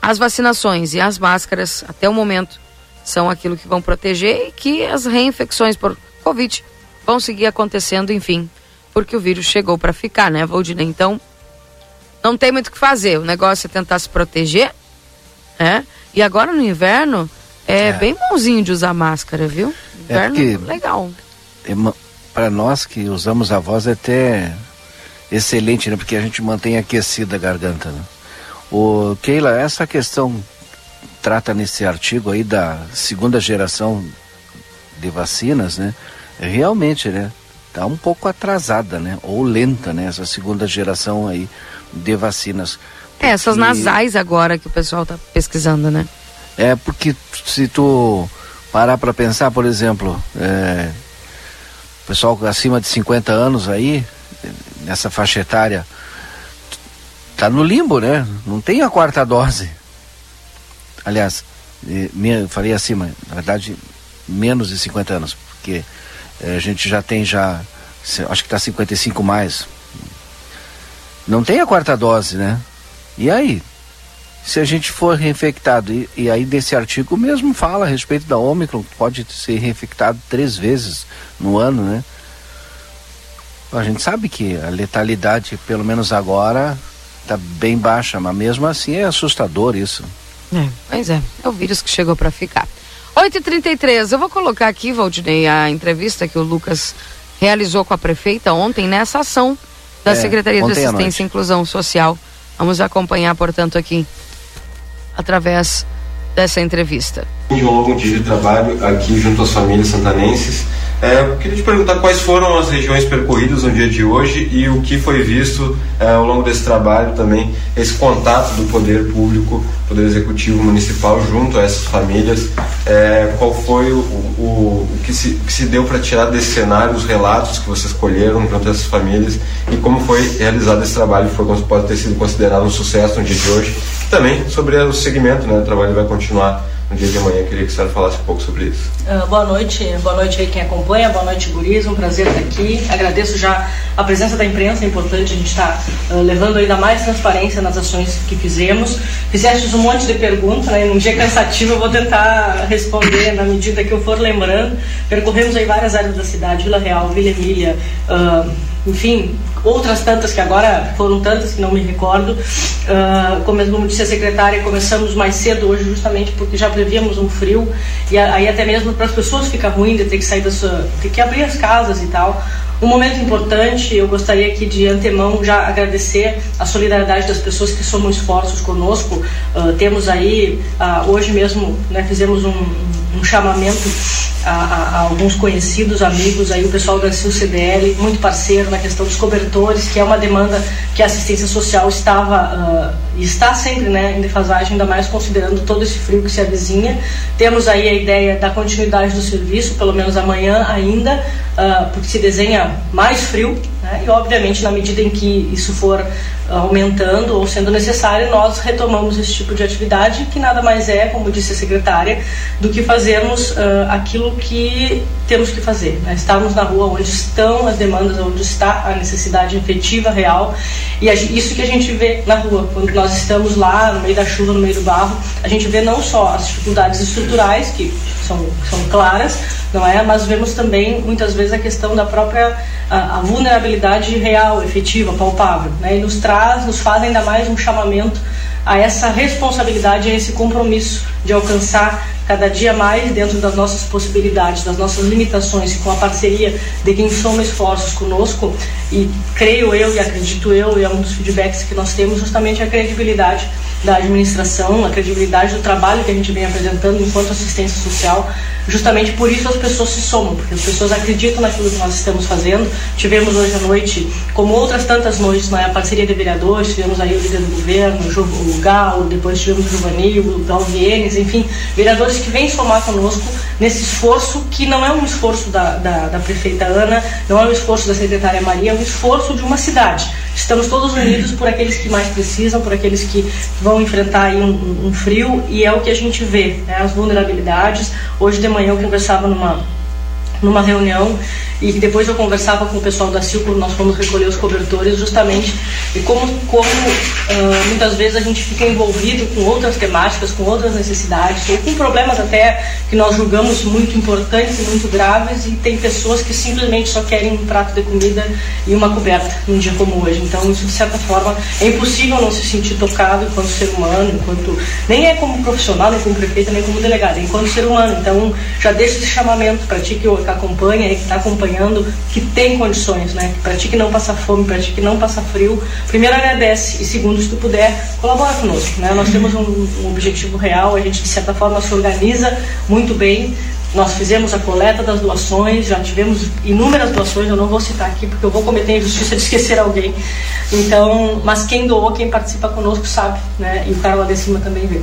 as vacinações e as máscaras, até o momento, são aquilo que vão proteger e que as reinfecções por Covid vão seguir acontecendo, enfim, porque o vírus chegou para ficar, né, Valdina? Então, não tem muito o que fazer. O negócio é tentar se proteger, né? E agora no inverno é, é. bem bonzinho de usar máscara, viu? É inverno é legal. É para nós que usamos a voz é até excelente, né? Porque a gente mantém aquecida a garganta, né? O Keila, essa questão trata nesse artigo aí da segunda geração de vacinas, né? realmente, né? Tá um pouco atrasada, né? Ou lenta, né? Essa segunda geração aí de vacinas. Porque... É, essas nasais agora que o pessoal tá pesquisando, né? É, porque se tu parar para pensar, por exemplo, é, pessoal acima de 50 anos aí, nessa faixa etária, tá no limbo, né? Não tem a quarta dose. Aliás, me, falei acima, na verdade, menos de 50 anos, porque é, a gente já tem já acho que está 55 mais. Não tem a quarta dose, né? E aí? Se a gente for reinfectado, e, e aí desse artigo mesmo fala a respeito da Ômicron, pode ser reinfectado três vezes no ano, né? A gente sabe que a letalidade, pelo menos agora, está bem baixa, mas mesmo assim é assustador isso. É, pois é, é o vírus que chegou para ficar. 8h33, eu vou colocar aqui, Valdinei, a entrevista que o Lucas realizou com a prefeita ontem nessa ação da É, Secretaria de Assistência e Inclusão Social. Vamos acompanhar, portanto, aqui, através dessa entrevista. um longo dia de trabalho aqui junto às famílias santanenses. É, eu queria te perguntar quais foram as regiões percorridas no dia de hoje e o que foi visto é, ao longo desse trabalho também, esse contato do poder público, poder executivo municipal junto a essas famílias. É, qual foi o, o, o que, se, que se deu para tirar desse cenário, os relatos que vocês colheram junto a essas famílias e como foi realizado esse trabalho, foi, pode ter sido considerado um sucesso no dia de hoje. Também sobre o segmento, né, o trabalho vai continuar no dia de amanhã. Queria que a senhora falasse um pouco sobre isso. Ah, boa noite, boa noite aí quem acompanha, boa noite Guris, um prazer estar aqui. Agradeço já a presença da imprensa, é importante a gente estar ah, levando ainda mais transparência nas ações que fizemos. Fizestes um monte de perguntas, né? num dia cansativo eu vou tentar responder na medida que eu for lembrando. Percorremos aí várias áreas da cidade, Vila Real, Vila Emília, ah, enfim, outras tantas que agora foram tantas que não me recordo. Ah, como, como disse a secretária, começamos mais cedo hoje justamente porque já prevíamos um frio e aí até mesmo para as pessoas fica ruim de ter que sair da sua, ter que abrir as casas e tal. Um momento importante, eu gostaria aqui de antemão já agradecer a solidariedade das pessoas que somam esforços conosco. Ah, temos aí, ah, hoje mesmo, né, fizemos um, um chamamento a, a- a alguns conhecidos, amigos, aí o pessoal da CIL CDL, muito parceiro na questão dos cobertores, que é uma demanda que a assistência social estava ah, e está sempre né, em defasagem, ainda mais considerando todo esse frio que se avizinha. Temos aí a ideia da continuidade do serviço, pelo menos amanhã ainda, ah, porque se desenha mais frio, né, e obviamente na medida em que isso for aumentando ou sendo necessário, nós retomamos esse tipo de atividade, que nada mais é, como disse a secretária, do que fazermos ah, aquilo que temos que fazer. Né? Estarmos na rua onde estão as demandas, onde está a necessidade efetiva, real, e isso que a gente vê na rua, quando nós estamos lá, no meio da chuva, no meio do barro, a gente vê não só as dificuldades estruturais, que são, são claras, não é? Mas vemos também muitas vezes a questão da própria a, a vulnerabilidade real, efetiva, palpável, né? E nos traz, nos faz ainda mais um chamamento a essa responsabilidade, a esse compromisso de alcançar cada dia mais dentro das nossas possibilidades, das nossas limitações, e com a parceria de quem soma esforços conosco. E creio eu e acredito eu, e é um dos feedbacks que nós temos, justamente a credibilidade da administração, a credibilidade do trabalho que a gente vem apresentando enquanto assistência social. Justamente por isso as pessoas se somam, porque as pessoas acreditam naquilo que nós estamos fazendo. Tivemos hoje à noite, como outras tantas noites, né, a parceria de vereadores, tivemos aí o líder do governo, o Gal, depois tivemos o Giovanni, o Galvienes, enfim, vereadores que vêm somar conosco nesse esforço que não é um esforço da, da, da prefeita Ana, não é um esforço da secretária Maria, é um esforço de uma cidade. Estamos todos unidos por aqueles que mais precisam, por aqueles que vão enfrentar um, um- um frio e é o que a gente vê, né? as vulnerabilidades. Hoje de manhã eu conversava numa numa reunião e depois eu conversava com o pessoal da Sil quando nós fomos recolher os cobertores justamente e como como ah, muitas vezes a gente fica envolvido com outras temáticas com outras necessidades ou com problemas até que nós julgamos muito importantes e muito graves e tem pessoas que simplesmente só querem um prato de comida e uma coberta num dia como hoje. Então isso de certa forma é impossível não se sentir tocado enquanto ser humano enquanto nem é como profissional nem como prefeita nem como delegado é enquanto ser humano. Então já deixo esse chamamento para ti que acompanha e que está acompanhando que tem condições né que não passa fome para ti que não passa frio primeiro agradece e segundo se tu puder colabora conosco né nós temos um, um objetivo real a gente de certa forma se organiza muito bem nós fizemos a coleta das doações, já tivemos inúmeras doações, eu não vou citar aqui porque eu vou cometer a injustiça de esquecer alguém. Então, mas quem doou, quem participa conosco sabe, né? E o cara lá de cima também vê.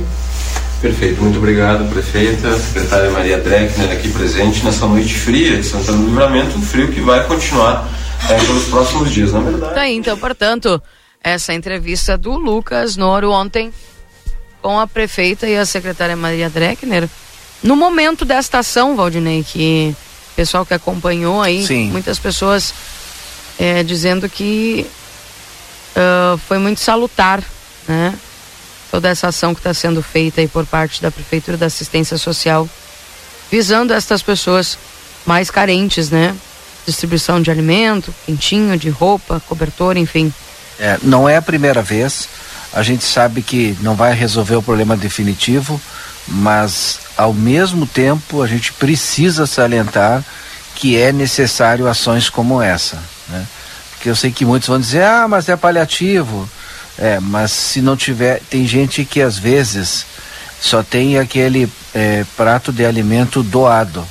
Perfeito, muito obrigado, prefeita, secretária Maria Dreckner aqui presente nessa noite fria de Santana do Livramento, um frio que vai continuar eh, pelos próximos dias, na verdade. Tá aí, então, portanto, essa entrevista do Lucas Noro ontem com a prefeita e a secretária Maria Dreckner. No momento desta ação, Valdinei, que o pessoal que acompanhou aí, Sim. muitas pessoas é, dizendo que uh, foi muito salutar, né? Toda essa ação que está sendo feita aí por parte da Prefeitura da Assistência Social, visando estas pessoas mais carentes, né? Distribuição de alimento, quentinho, de roupa, cobertor, enfim. É, não é a primeira vez. A gente sabe que não vai resolver o problema definitivo, mas ao mesmo tempo a gente precisa salientar que é necessário ações como essa, né? Porque eu sei que muitos vão dizer, ah, mas é paliativo. É, mas se não tiver, tem gente que às vezes só tem aquele é, prato de alimento doado.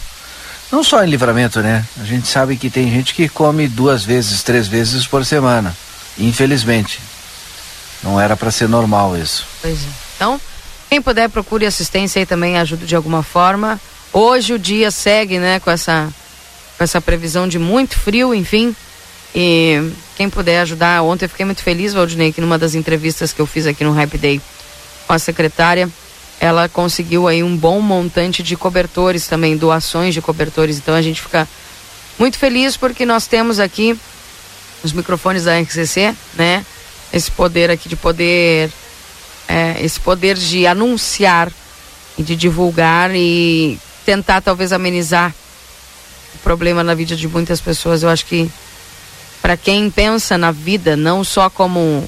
Não só em livramento, né? A gente sabe que tem gente que come duas vezes, três vezes por semana. Infelizmente. Não era para ser normal isso. Pois é. Então, quem puder, procure assistência e também ajude de alguma forma. Hoje o dia segue, né, com essa, com essa previsão de muito frio, enfim. E quem puder ajudar, ontem eu fiquei muito feliz, Valdinei, que numa das entrevistas que eu fiz aqui no Hype Day com a secretária, ela conseguiu aí um bom montante de cobertores também, doações de cobertores. Então a gente fica muito feliz porque nós temos aqui os microfones da RCC, né? Esse poder aqui de poder, é, esse poder de anunciar e de divulgar e tentar talvez amenizar o problema na vida de muitas pessoas. Eu acho que para quem pensa na vida não só como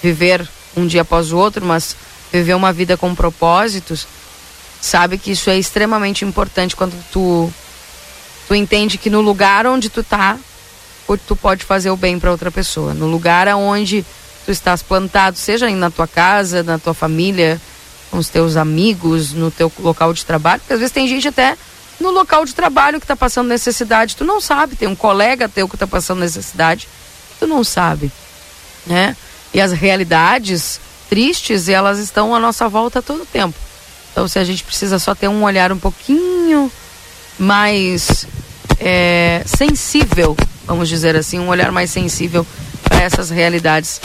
viver um dia após o outro, mas viver uma vida com propósitos, sabe que isso é extremamente importante quando tu tu entende que no lugar onde tu tá, tu pode fazer o bem para outra pessoa. No lugar aonde tu estás plantado, seja na tua casa, na tua família, com os teus amigos, no teu local de trabalho, porque às vezes tem gente até no local de trabalho que está passando necessidade, tu não sabe, tem um colega teu que está passando necessidade, tu não sabe, né? E as realidades tristes, elas estão à nossa volta todo o tempo. Então, se a gente precisa só ter um olhar um pouquinho mais é, sensível, vamos dizer assim, um olhar mais sensível para essas realidades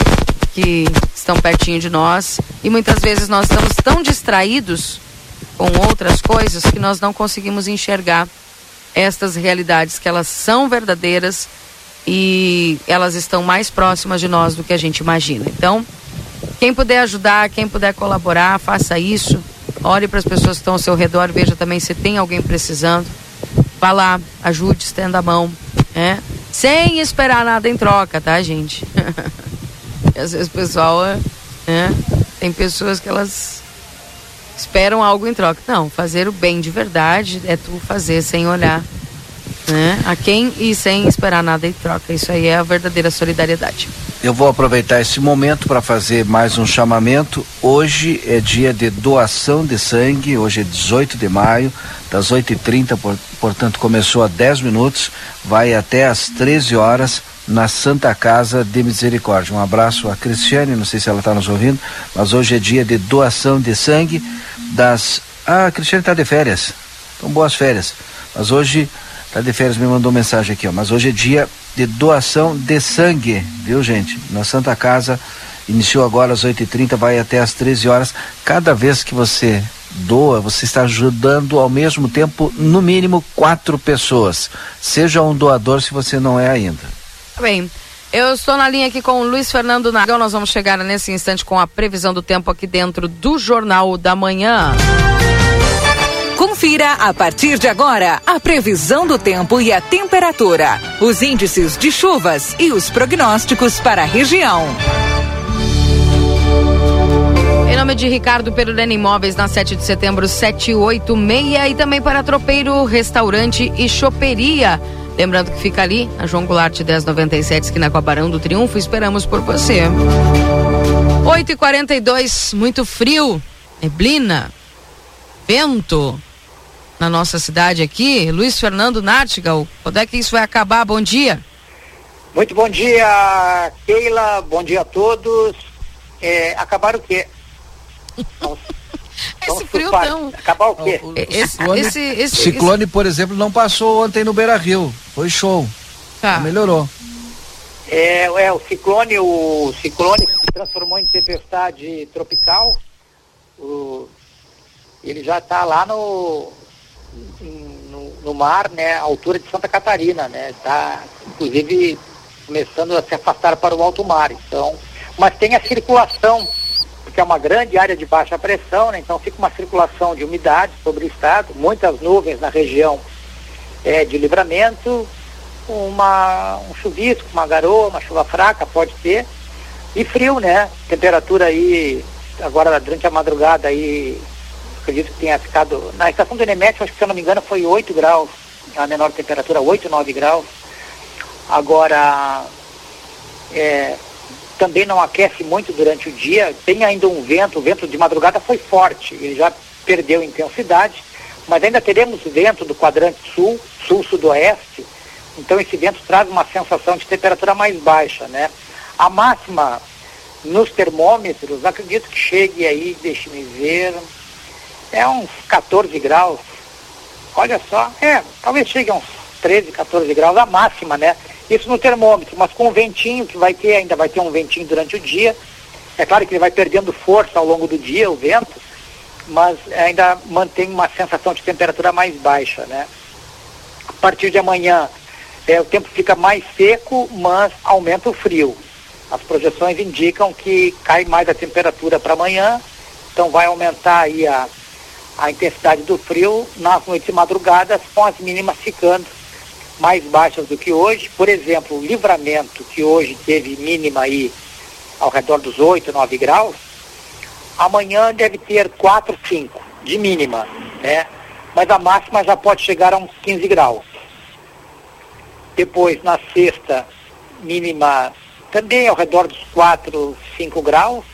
que estão pertinho de nós e muitas vezes nós estamos tão distraídos com outras coisas que nós não conseguimos enxergar estas realidades que elas são verdadeiras e elas estão mais próximas de nós do que a gente imagina. Então, quem puder ajudar, quem puder colaborar, faça isso. Olhe para as pessoas que estão ao seu redor, veja também se tem alguém precisando. Vá lá, ajude, estenda a mão, né? Sem esperar nada em troca, tá, gente? às vezes o pessoal, né? Tem pessoas que elas esperam algo em troca. Não, fazer o bem de verdade é tu fazer sem olhar né? a quem e sem esperar nada em troca. Isso aí é a verdadeira solidariedade. Eu vou aproveitar esse momento para fazer mais um chamamento. Hoje é dia de doação de sangue, hoje é 18 de maio, das 8h30, por, portanto começou há 10 minutos, vai até às 13 horas na Santa Casa de Misericórdia. Um abraço a Cristiane, não sei se ela está nos ouvindo, mas hoje é dia de doação de sangue das. Ah, a Cristiane está de férias. Então boas férias. Mas hoje Tá de férias me mandou mensagem aqui, ó. Mas hoje é dia de doação de sangue, viu, gente? Na Santa Casa. Iniciou agora às 8h30, vai até às 13 horas. Cada vez que você doa, você está ajudando ao mesmo tempo, no mínimo, quatro pessoas. Seja um doador se você não é ainda. Bem. Eu estou na linha aqui com o Luiz Fernando Nagão. Nós vamos chegar nesse instante com a previsão do tempo aqui dentro do Jornal da Manhã. Confira a partir de agora a previsão do tempo e a temperatura, os índices de chuvas e os prognósticos para a região. Em nome de Ricardo Perurena Imóveis, na 7 de setembro, 786 e também para Tropeiro Restaurante e Choperia. Lembrando que fica ali, na João Goulart 1097, esquina com a Barão do Triunfo. Esperamos por você. 8 e 42 muito frio, neblina, vento na nossa cidade aqui. Luiz Fernando Nartigal, quando é que isso vai acabar? Bom dia. Muito bom dia, Keila. Bom dia a todos. É, acabar o quê? esse frio não. Acabar o quê? Esse, ciclone, esse, esse, ciclone esse... por exemplo, não passou ontem no Beira Rio. Foi show. Tá. Melhorou. É, é, o ciclone, o ciclone se transformou em tempestade tropical. O, ele já está lá no, no, no, mar, né, à altura de Santa Catarina, né, tá, inclusive começando a se afastar para o alto mar. Então, mas tem a circulação, porque é uma grande área de baixa pressão, né? então fica uma circulação de umidade sobre o estado, muitas nuvens na região é, de livramento, uma, um chuvisco, uma garoa, uma chuva fraca, pode ter, e frio, né? Temperatura aí, agora durante a madrugada aí, acredito que tenha ficado, na estação do Enemete, acho que se eu não me engano foi 8 graus, a menor temperatura, 8, 9 graus. Agora, é, também não aquece muito durante o dia, tem ainda um vento, o vento de madrugada foi forte, ele já perdeu intensidade, mas ainda teremos vento do quadrante sul, sul-sudoeste, então esse vento traz uma sensação de temperatura mais baixa, né? A máxima nos termômetros, acredito que chegue aí, deixe-me ver, é uns 14 graus. Olha só, é, talvez chegue a uns 13, 14 graus a máxima, né? Isso no termômetro, mas com o ventinho que vai ter, ainda vai ter um ventinho durante o dia. É claro que ele vai perdendo força ao longo do dia, o vento, mas ainda mantém uma sensação de temperatura mais baixa, né? A partir de amanhã, é, o tempo fica mais seco, mas aumenta o frio. As projeções indicam que cai mais a temperatura para amanhã, então vai aumentar aí a, a intensidade do frio nas noites e madrugadas, com as mínimas ficando mais baixas do que hoje. Por exemplo, o livramento, que hoje teve mínima aí ao redor dos 8, 9 graus, amanhã deve ter 4, 5 de mínima, né? Mas a máxima já pode chegar a uns 15 graus. Depois, na sexta, mínima também ao redor dos 4, 5 graus,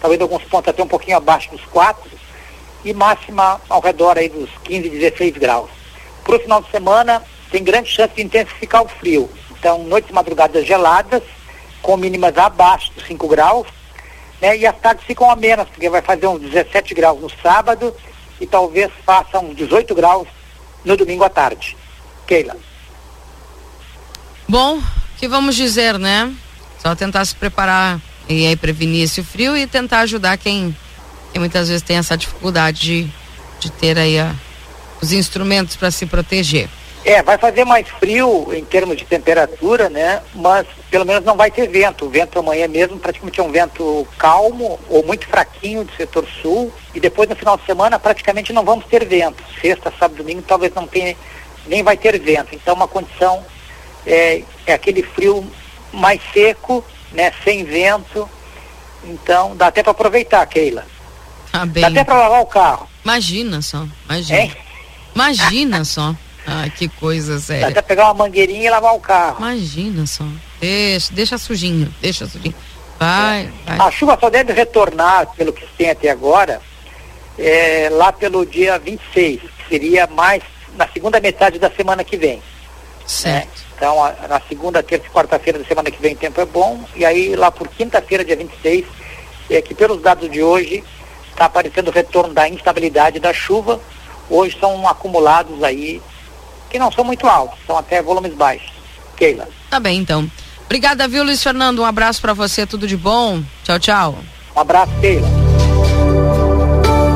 talvez alguns pontos até um pouquinho abaixo dos 4, e máxima ao redor aí dos 15, 16 graus. Para o final de semana, tem grande chance de intensificar o frio. Então, noites e madrugadas geladas, com mínimas abaixo dos 5 graus, né? E as tardes ficam amenas, porque vai fazer uns 17 graus no sábado e talvez faça uns 18 graus no domingo à tarde. Keila. Bom, que vamos dizer, né? Só tentar se preparar e aí prevenir esse frio e tentar ajudar quem, quem muitas vezes tem essa dificuldade de, de ter aí a, os instrumentos para se proteger. É, vai fazer mais frio em termos de temperatura, né? Mas pelo menos não vai ter vento. O vento amanhã mesmo praticamente é um vento calmo ou muito fraquinho do setor sul. E depois no final de semana praticamente não vamos ter vento. Sexta, sábado, domingo talvez não tenha, nem vai ter vento. Então uma condição é, é aquele frio mais seco, né, sem vento. Então dá até para aproveitar, Keila. Tá bem. Dá até para lavar o carro. Imagina só, imagina. Hein? Imagina só. Ah, que coisa séria. até pegar uma mangueirinha e lavar o carro. Imagina só. Deixa, deixa sujinho, deixa sujinho. Vai, vai. A chuva só deve retornar, pelo que tem até agora, é, lá pelo dia 26, que seria mais na segunda metade da semana que vem. Certo. Então, a- na segunda, terça e quarta-feira da semana que vem o tempo é bom, e aí lá por quinta-feira, dia 26, é que pelos dados de hoje, está aparecendo o retorno da instabilidade da chuva. Hoje são acumulados aí, que não são muito altos, são até volumes baixos. Keila. Tá bem, então. Obrigada, viu, Luiz Fernando? Um abraço pra você, tudo de bom. Tchau, tchau. Um abraço, Keila.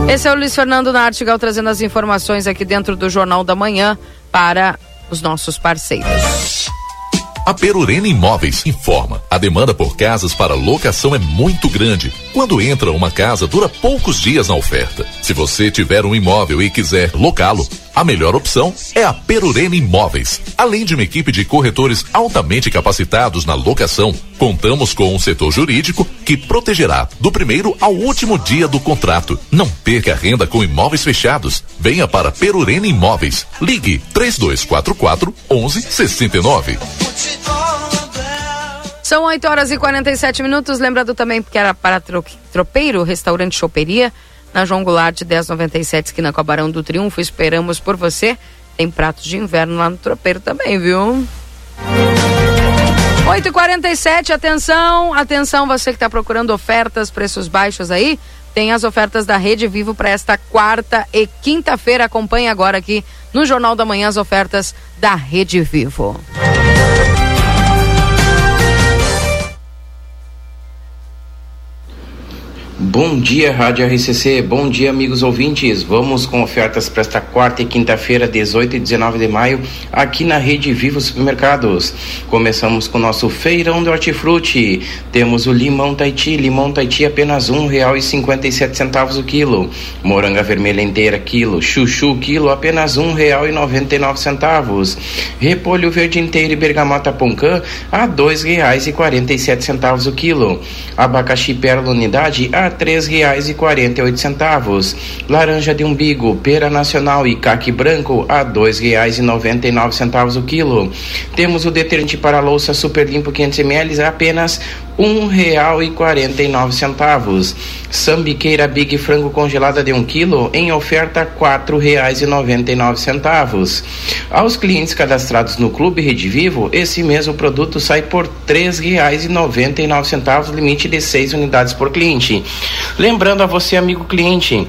Esse é o Luiz Fernando Nartigal trazendo as informações aqui dentro do Jornal da Manhã para os nossos parceiros. A Perurena Imóveis informa. A demanda por casas para locação é muito grande. Quando entra uma casa, dura poucos dias na oferta. Se você tiver um imóvel e quiser locá-lo, a melhor opção é a Perurena Imóveis. Além de uma equipe de corretores altamente capacitados na locação, contamos com um setor jurídico que protegerá do primeiro ao último dia do contrato. Não perca renda com imóveis fechados. Venha para Perurena Imóveis. Ligue 3244 1169. São 8 horas e 47 minutos. Lembrando também que era para tro Tropeiro, restaurante Choperia, na João Goulart 1097, esquina com Barão do Triunfo. Esperamos por você. Tem pratos de inverno lá no Tropeiro também, viu? 8 e 47 atenção, atenção, você que está procurando ofertas, preços baixos aí, tem as ofertas da Rede Vivo para esta quarta e quinta-feira. Acompanhe agora aqui no Jornal da Manhã as ofertas da Rede Vivo. Bom dia, Rádio RCC. Bom dia, amigos ouvintes. Vamos com ofertas para esta quarta e quinta-feira, 18 e 19 de maio, aqui na Rede Vivo Supermercados. Começamos com o nosso feirão de hortifruti. Temos o limão Taiti, limão Taiti apenas sete centavos o quilo. Moranga vermelha inteira quilo, chuchu quilo apenas nove centavos. Repolho verde inteiro e bergamota poncã a sete centavos o quilo. Abacaxi pérola unidade a três reais e e oito centavos. Laranja de umbigo, pera nacional e caque branco a dois reais e noventa e nove centavos o quilo. Temos o detergente para louça super limpo 500 ml a apenas um real e quarenta e nove centavos. Sambiqueira Big Frango congelada de um quilo em oferta quatro reais e noventa e nove centavos. Aos clientes cadastrados no Clube Rede Vivo, esse mesmo produto sai por três reais e noventa e nove centavos, limite de seis unidades por cliente. Lembrando a você, amigo cliente,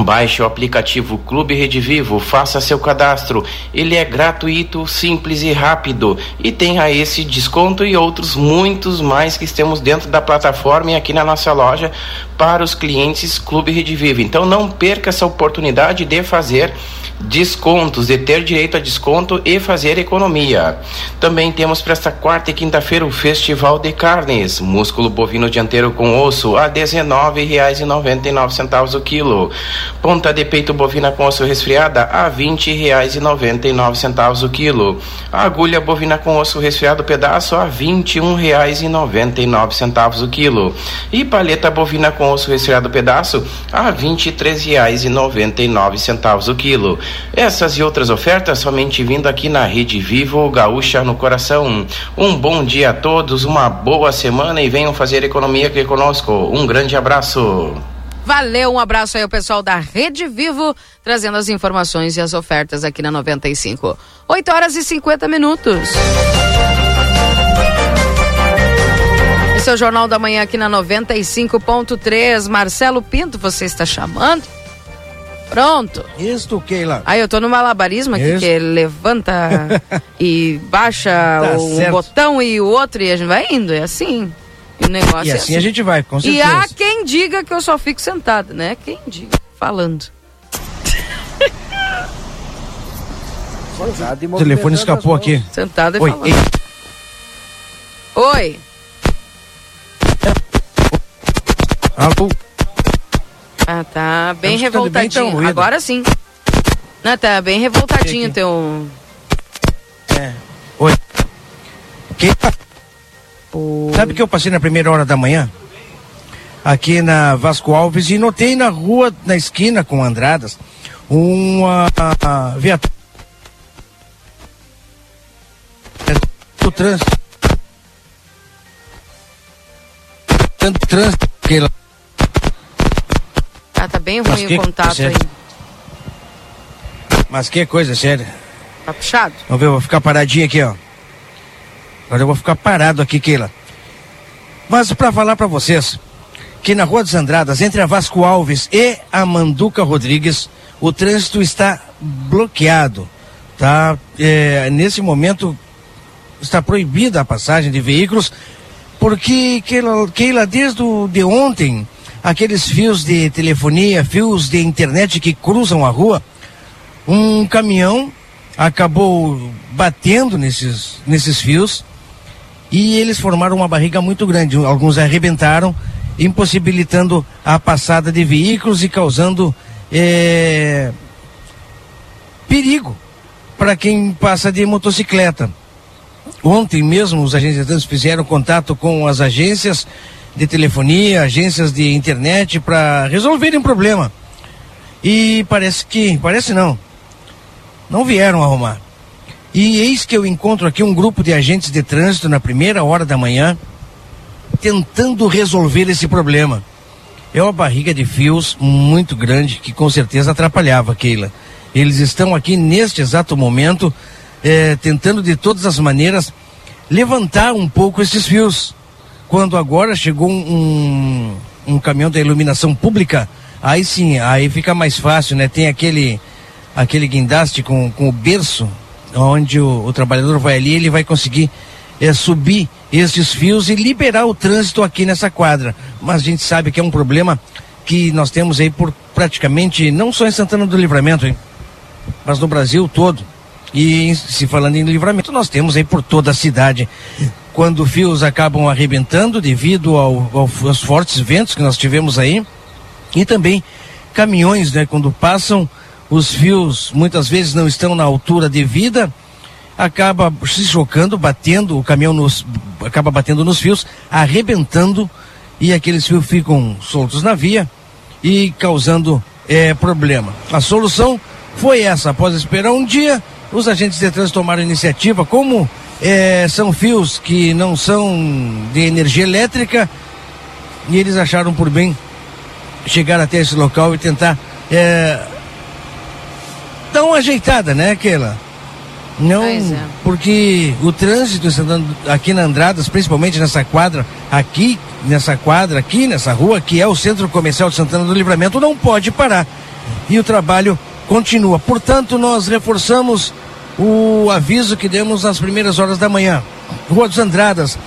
Baixe o aplicativo Clube Rede Vivo, faça seu cadastro. Ele é gratuito, simples e rápido. E tenha esse desconto e outros muitos mais que temos dentro da plataforma e aqui na nossa loja para os clientes Clube Rede Vivo. Então não perca essa oportunidade de fazer descontos, de ter direito a desconto e fazer economia. Também temos para esta quarta e quinta-feira o Festival de Carnes, músculo bovino dianteiro com osso a R$19,99 o quilo. Ponta de peito bovina com osso resfriada a R$20,99 o quilo. Agulha bovina com osso resfriado pedaço a R$21,99 o quilo. E paleta bovina com osso resfriado pedaço a R$23,99 o quilo. Essas e outras ofertas somente vindo aqui na Rede Vivo Gaúcha no Coração. Um bom dia a todos, uma boa semana e venham fazer economia aqui conosco. Um grande abraço. Valeu, um abraço aí ao pessoal da Rede Vivo, trazendo as informações e as ofertas aqui na 95. 8 horas e 50 minutos. Esse é o Jornal da Manhã aqui na 95.3. Marcelo Pinto, você está chamando? Pronto. Isto, Keila. Aí eu tô no malabarismo aqui, Isso. que levanta e baixa Tá um certo. botão e o outro e a gente vai indo, é assim. E o negócio E é assim a gente vai, com E certeza. há quem diga que eu só fico sentada, né? Quem diga, falando. O telefone escapou aqui. Sentada e Oi, falando. ei, Oi. alô. Ah, tá bem Tá bem, revoltadinho. ruído? Agora sim. Não, tá bem revoltadinho teu. É. Oi. Keila. Sabe que eu passei na primeira hora da manhã? Aqui na Vasco Alves e notei na rua, na esquina com Andradas, uma viatura. O trânsito. Tanto trânsito que Ah, tá bem ruim que- o contato aí. Mas que coisa séria. Tá puxado? Vamos ver, eu vou ficar paradinho aqui, ó. Agora eu vou ficar parado aqui, Keila. Mas para falar para vocês que na Rua dos Andradas, entre a Vasco Alves e a Manduca Rodrigues, o trânsito está bloqueado. Tá? É, nesse momento está proibida a passagem de veículos, porque Keila, Keila desde o, de ontem, aqueles fios de telefonia, fios de internet que cruzam a rua, um caminhão acabou batendo nesses, nesses fios e eles formaram uma barriga muito grande. Alguns arrebentaram, impossibilitando a passada de veículos e causando eh, perigo para quem passa de motocicleta. Ontem mesmo os agentes fizeram contato com as agências de telefonia, agências de internet para resolverem o problema. E parece que, parece não, não vieram arrumar. E eis que eu encontro aqui um grupo de agentes de trânsito na primeira hora da manhã, tentando resolver esse problema. É uma barriga de fios muito grande que com certeza atrapalhava, Keila. Eles estão aqui neste exato momento, eh, tentando de todas as maneiras levantar um pouco esses fios. Quando agora chegou um, um, caminhão da iluminação pública, aí sim, aí fica mais fácil, né? Tem aquele, aquele guindaste com, com o berço, onde o, o trabalhador vai ali, ele vai conseguir é, subir esses fios e liberar o trânsito aqui nessa quadra. Mas a gente sabe que é um problema que nós temos aí por praticamente, não só em Santana do Livramento, hein, mas no Brasil todo. E se falando em livramento, nós temos aí por toda a cidade. Quando fios acabam arrebentando devido ao, ao, aos fortes ventos que nós tivemos aí. E também caminhões, né? Quando passam, os fios muitas vezes não estão na altura devida, acaba se chocando, batendo, o caminhão nos, acaba batendo nos fios, arrebentando e aqueles fios ficam soltos na via e causando é, problema. A solução foi essa, após esperar um dia, os agentes de trânsito tomaram iniciativa, como é, são fios que não são de energia elétrica, e eles acharam por bem chegar até esse local e tentar é, dar uma ajeitada, né, Keila? Não, é. porque o trânsito aqui na Andradas, principalmente nessa quadra, aqui, nessa quadra, aqui nessa rua, que é o Centro Comercial de Santana do Livramento, não pode parar. E o trabalho continua. Portanto, nós reforçamos o aviso que demos nas primeiras horas da manhã. Rua dos Andradas,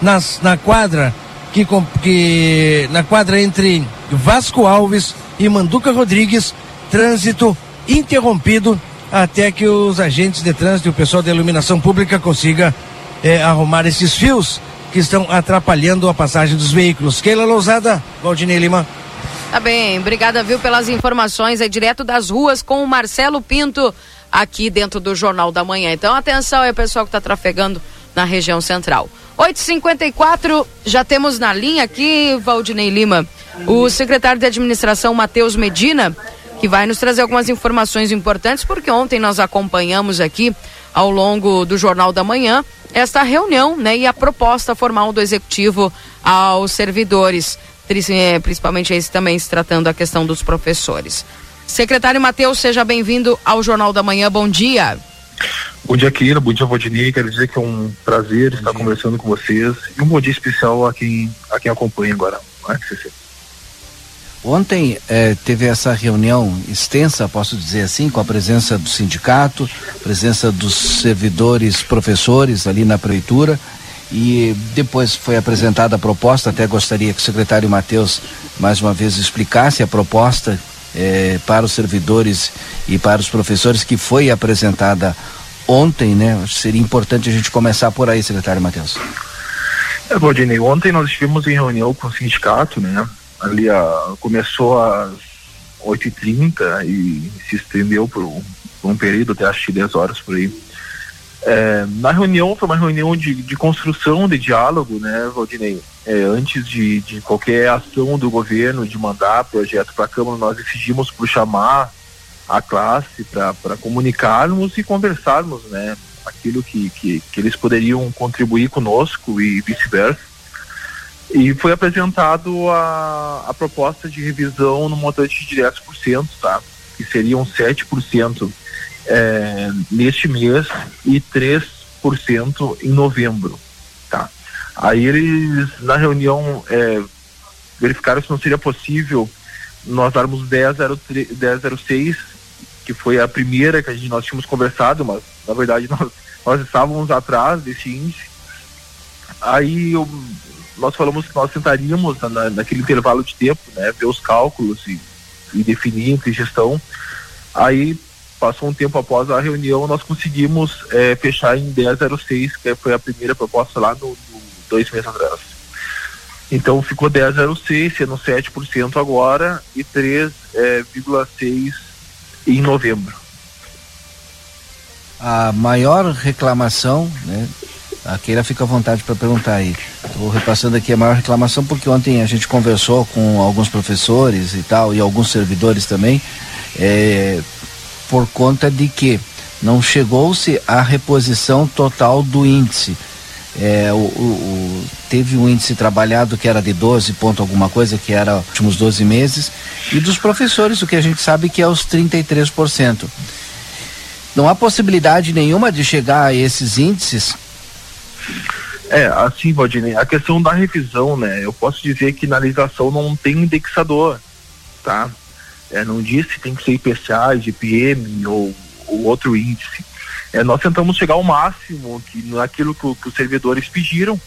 nas, na quadra que, que na quadra entre Vasco Alves e Manduca Rodrigues, trânsito interrompido até que os agentes de trânsito e o pessoal da iluminação pública consiga é, arrumar esses fios que estão atrapalhando a passagem dos veículos. Keila Lousada, Valdinei Lima. Tá bem, obrigada, viu, pelas informações. É direto das ruas com o Marcelo Pinto aqui dentro do Jornal da Manhã. Então, atenção aí, pessoal que está trafegando na região central. 8h54, já temos na linha aqui, Valdinei Lima, o secretário de administração, Matheus Medina, que vai nos trazer algumas informações importantes, porque ontem nós acompanhamos aqui, ao longo do Jornal da Manhã, esta reunião né, e a proposta formal do executivo aos servidores, eh, principalmente esse também se tratando da questão dos professores. Secretário Matheus, seja bem-vindo ao Jornal da Manhã. Bom dia. Bom dia, Keila. Bom dia, Valdinei. Quero dizer que é um prazer estar conversando com vocês. E um bom dia especial a quem, a quem acompanha agora. Ontem eh, teve essa reunião extensa, posso dizer assim, com a presença do sindicato, presença dos servidores, professores ali na prefeitura e depois foi apresentada a proposta. Até gostaria que o secretário Matheus mais uma vez explicasse a proposta eh, para os servidores e para os professores que foi apresentada ontem, né? Seria importante a gente começar por aí, secretário Matheus. É, Valdinei, ontem nós estivemos em reunião com o sindicato, né? Ali a, começou às 8h30 e se estendeu por um, por um período até que 10 horas por aí. É, na reunião, foi uma reunião de, de construção, de diálogo, né, Valdinei? É, antes de, de qualquer ação do governo de mandar projeto para a Câmara, nós decidimos por chamar a classe para comunicarmos e conversarmos, né? Aquilo que, que, que eles poderiam contribuir conosco e vice-versa. E foi apresentado a, a proposta de revisão no montante de 10%, tá? Que seriam 7% é, neste mês e 3% em novembro. Tá? Aí eles, na reunião, é, verificaram se não seria possível nós darmos 1003, 1006, que foi a primeira que a gente, nós tínhamos conversado, mas na verdade nós, nós estávamos atrás desse índice. Aí eu, nós falamos que nós tentaríamos, na, naquele intervalo de tempo, né, ver os cálculos e, e definir entre gestão. Aí passou um tempo após a reunião, nós conseguimos é, fechar em 1006, que foi a primeira proposta lá no, no dois meses atrás. Então ficou 1006, sendo 7% agora e 3,6% é, em novembro. A maior reclamação, né? A Keila fica à vontade para perguntar aí. Estou repassando aqui a maior reclamação porque ontem a gente conversou com alguns professores e tal, e alguns servidores também. É, por conta de que não chegou-se à reposição total do índice. É, o, o, teve um índice trabalhado que era de 12 ponto alguma coisa, que era últimos 12 meses, e dos professores, o que a gente sabe que é os 33%. Não há possibilidade nenhuma de chegar a esses índices? É, assim, Valdinei, a questão da revisão, né? Eu posso dizer que na legislação não tem indexador, tá? É, não diz se tem que ser IPCA, GPM ou, ou outro índice. É, nós tentamos chegar ao máximo que naquilo que, que os servidores pediram,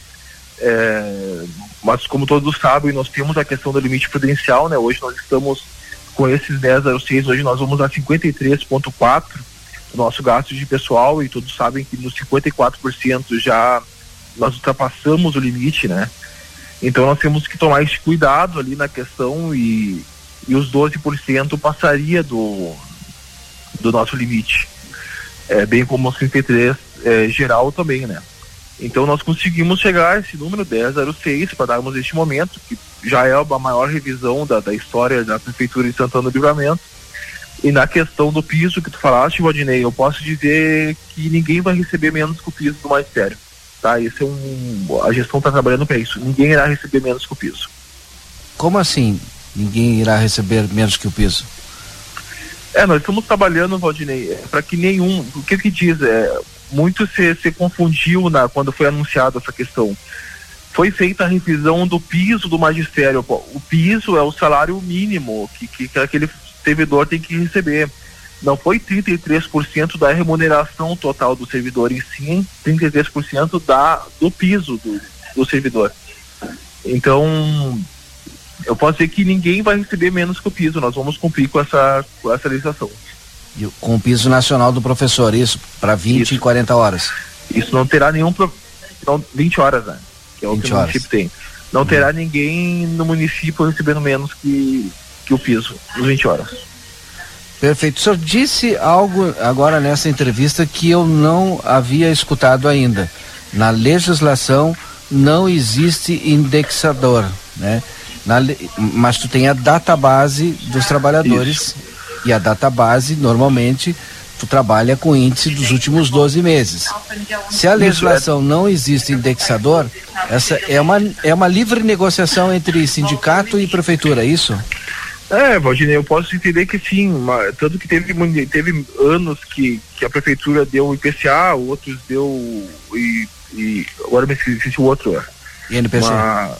é, mas como todos sabem, nós temos a questão do limite prudencial, né? Hoje nós estamos com esses 1006, hoje nós vamos a 53,4 do nosso gasto de pessoal e todos sabem que nos 54% já nós ultrapassamos o limite, né? Então nós temos que tomar esse cuidado ali na questão e, e os 12% passaria do, do nosso limite. É, bem como os 33 é, geral também, né? Então nós conseguimos chegar a esse número 1006 para darmos este momento, que já é a maior revisão da, da história da Prefeitura de Santana do Livramento. E na questão do piso que tu falaste, Valdinei, eu posso dizer que ninguém vai receber menos que o piso do magistério. Tá? Esse é um, a gestão está trabalhando para isso. Ninguém irá receber menos que o piso. Como assim? Ninguém irá receber menos que o piso? É, nós estamos trabalhando, Valdinei, é, para que nenhum. O que que diz? É, muito se, se confundiu na, quando foi anunciada essa questão. Foi feita a revisão do piso do magistério. O piso é o salário mínimo que, que, que aquele servidor tem que receber. Não foi 33% da remuneração total do servidor, e sim 33% da, do piso do, do servidor. Então, eu posso dizer que ninguém vai receber menos que o piso, nós vamos cumprir com essa, com essa legislação. E com o piso nacional do professor, isso, para 20 isso. e 40 horas. Isso não terá nenhum. Não, 20 horas, né? Que é o que o município tem. Não hum. terá ninguém no município recebendo menos que, que o piso, nos 20 horas. Perfeito. O senhor disse algo agora nessa entrevista que eu não havia escutado ainda. Na legislação não existe indexador, né? Na, mas tu tem a database dos trabalhadores Isso. E a database, normalmente, tu trabalha com índice dos últimos 12 meses. Se a legislação não existe indexador, essa é uma, é uma livre negociação entre sindicato e prefeitura, é isso? É, Valdinei, eu posso entender que sim, mas, tanto que teve, teve anos que, que a prefeitura deu IPCA, outros deu e, e agora me esqueci o outro. INPC. Mas,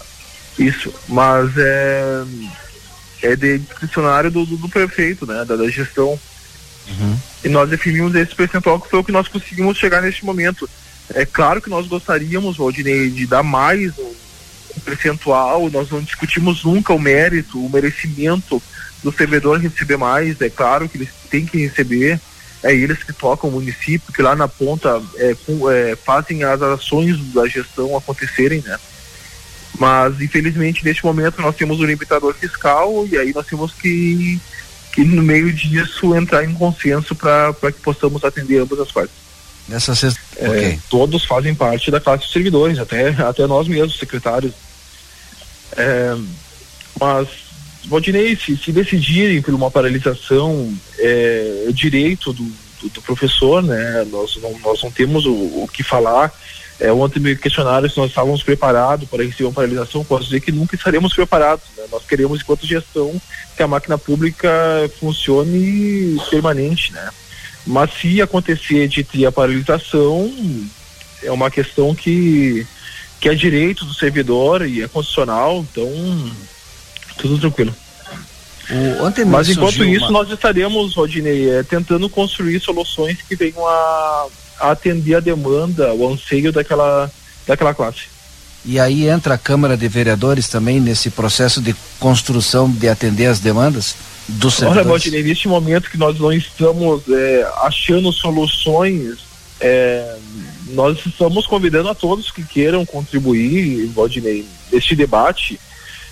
isso, mas é é de discricionário do, do, do prefeito, né, da, da gestão. Uhum. E nós definimos esse percentual que foi o que nós conseguimos chegar neste momento. É claro que nós gostaríamos, Valdinei, de dar mais um, percentual, nós não discutimos nunca o mérito, o merecimento do servidor receber mais, é claro que eles têm que receber, é eles que tocam o município, que lá na ponta é, com, é, fazem as ações da gestão acontecerem, né? Mas, infelizmente, neste momento nós temos o limitador fiscal e aí nós temos que, que no meio disso, entrar em consenso para que possamos atender ambas as partes. Nessa sexta... É, okay. Todos fazem parte da classe de servidores, até, até nós mesmos, secretários. É, mas, Valdinei, se, se decidirem por uma paralisação, é direito do, do, do, professor, né? Nós não, nós não temos o, o que falar é, ontem me questionaram se nós estávamos preparados para receber uma paralisação. Posso dizer que nunca estaremos preparados. Né? Nós queremos, enquanto gestão, que a máquina pública funcione permanente. Né? Mas se acontecer de ter a paralisação, é uma questão que, que é direito do servidor e é constitucional, então tudo tranquilo. Mas enquanto isso, uma... nós estaremos, Rodinei, é, tentando construir soluções que venham a a atender a demanda, o anseio daquela, daquela classe. E aí entra a Câmara de Vereadores também nesse processo de construção de atender as demandas dos servidores? Olha, Valdinei, neste momento que nós não estamos é, achando soluções, é, nós estamos convidando a todos que queiram contribuir, Valdinei, neste debate,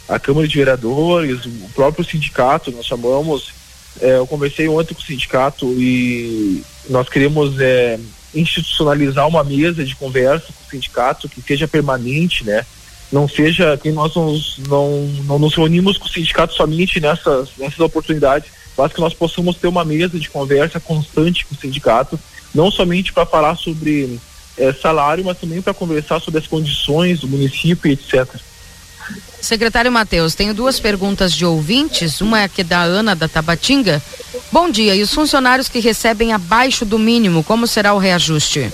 a Câmara de Vereadores, o próprio sindicato, nós chamamos, é, eu conversei ontem com o sindicato e nós queremos é, institucionalizar uma mesa de conversa com o sindicato que seja permanente, né? Não seja que nós não, não nos reunimos com o sindicato somente nessas, nessas oportunidades, mas que nós possamos ter uma mesa de conversa constante com o sindicato, não somente para falar sobre é, salário, mas também para conversar sobre as condições do município etc. Secretário Matheus, tenho duas perguntas de ouvintes. Uma é aqui da Ana da Tabatinga. Bom dia. E os funcionários que recebem abaixo do mínimo, como será o reajuste?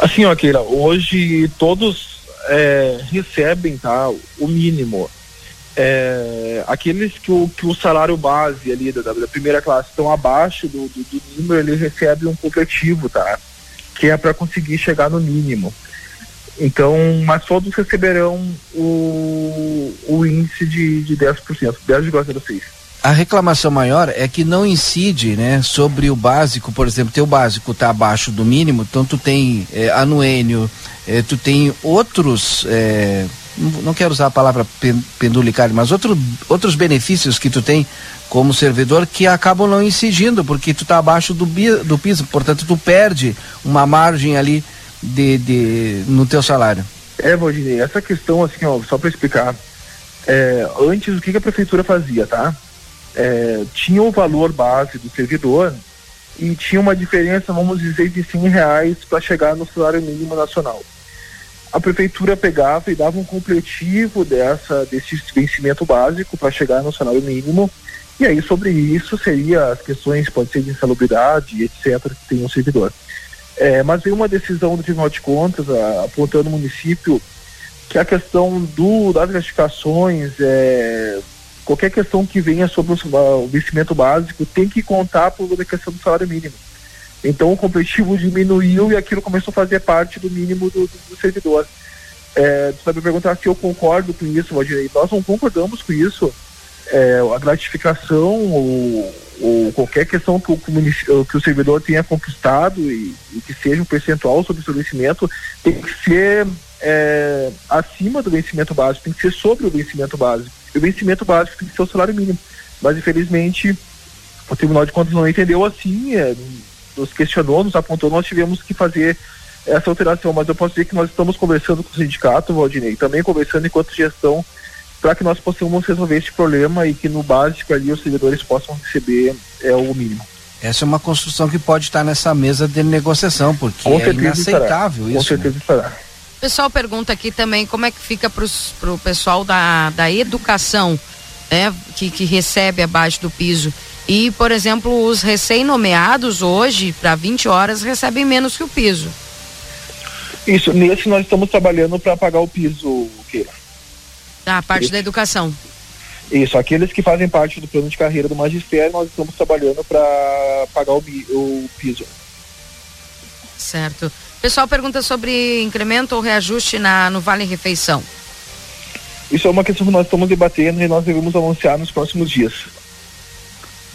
Assim, ó, Keira, hoje todos é, recebem tá, o mínimo. é, aqueles que o, que o salário base ali da, da primeira classe estão abaixo do, do, do número, ele recebe um completivo, tá? Que é para conseguir chegar no mínimo. Então, mas todos receberão o, o índice de, de 10%, 10,06%. A reclamação maior é que não incide, né, sobre o básico, por exemplo, teu básico está abaixo do mínimo, então tu tem é, anuênio, é, tu tem outros, é, não quero usar a palavra pendulicário, mas outro, outros benefícios que tu tem como servidor que acabam não incidindo, porque tu está abaixo do, do piso, portanto tu perde uma margem ali de, de, no teu salário. É, Valdinei, essa questão, assim, ó, só para explicar, é, antes o que, que, a prefeitura fazia, tá? É, tinha o valor base do servidor e tinha uma diferença, vamos dizer, de 100 reais para chegar no salário mínimo nacional. A prefeitura pegava e dava um completivo dessa, desse vencimento básico para chegar no salário mínimo, e aí sobre isso seria as questões, pode ser de insalubridade, etc., que tem um servidor. É, mas veio uma decisão do Tribunal de Contas a, apontando o município que a questão do, das gratificações, é, qualquer questão que venha sobre o, o vencimento básico tem que contar por a questão do salário mínimo. Então o completivo diminuiu e aquilo começou a fazer parte do mínimo do, do, do servidor. É, vai me perguntar se eu concordo com isso, Valdir. Nós não concordamos com isso. É, a gratificação ou ou qualquer questão que o, que o servidor tenha conquistado e, e, que seja um percentual sobre o seu vencimento tem que ser é, acima do vencimento básico, tem que ser sobre o vencimento básico. E o vencimento básico tem que ser o salário mínimo. Mas infelizmente o Tribunal de Contas não entendeu assim, é, nos questionou, nos apontou, nós tivemos que fazer essa alteração. Mas eu posso dizer que nós estamos conversando com o sindicato, Valdinei, também conversando enquanto gestão para que nós possamos resolver esse problema e que no básico ali os servidores possam receber é, o mínimo. Essa é uma construção que pode estar nessa mesa de negociação, porque Com é inaceitável estará. isso. Com certeza né? estará. O pessoal pergunta aqui também como é que fica para o pessoal da, da educação, né, que, que recebe abaixo do piso. E, por exemplo, os recém-nomeados hoje, para 20 horas, recebem menos que o piso. Isso, nesse nós estamos trabalhando para pagar o piso, Keila. Da parte Isso. da educação. Isso, aqueles que fazem parte do plano de carreira do magistério, nós estamos trabalhando para pagar o, o piso. Certo. O pessoal pergunta sobre incremento ou reajuste na, no Vale Refeição. Isso é uma questão que nós estamos debatendo e nós devemos anunciar nos próximos dias.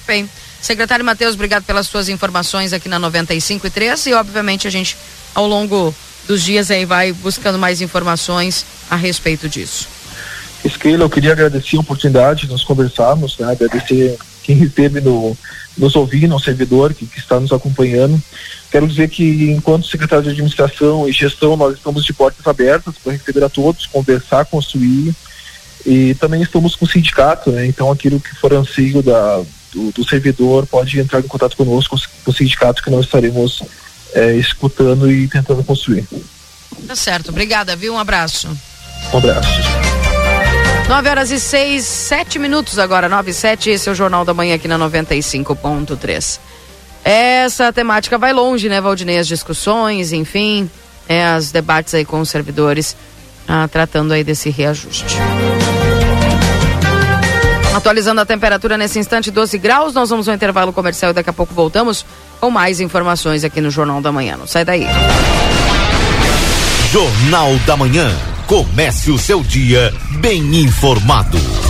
Bem, secretário Matheus, obrigado pelas suas informações aqui na 95 e 3 e obviamente a gente ao longo dos dias aí vai buscando mais informações a respeito disso. Esquila, eu queria agradecer a oportunidade de nós conversarmos, né? agradecer quem esteve no, nos ouvindo, o servidor que, que, está nos acompanhando. Quero dizer que, enquanto secretário de administração e gestão, nós estamos de portas abertas para receber a todos, conversar, construir. E também estamos com o sindicato, né? então aquilo que for anseio da, do, do, servidor pode entrar em contato conosco, com o sindicato, que nós estaremos é, escutando e tentando construir. Tá certo, obrigada, viu? Um abraço. Um abraço. 9 horas e 6, 7 minutos agora, 9 e 7. Esse é o Jornal da Manhã aqui na 95.3. Essa temática vai longe, né, Valdinei? As discussões, enfim, é, os debates aí com os servidores, ah, tratando aí desse reajuste. Atualizando a temperatura nesse instante, 12 graus. Nós vamos ao intervalo comercial e daqui a pouco voltamos com mais informações aqui no Jornal da Manhã. Não sai daí. Jornal da Manhã. Comece o seu dia bem informado.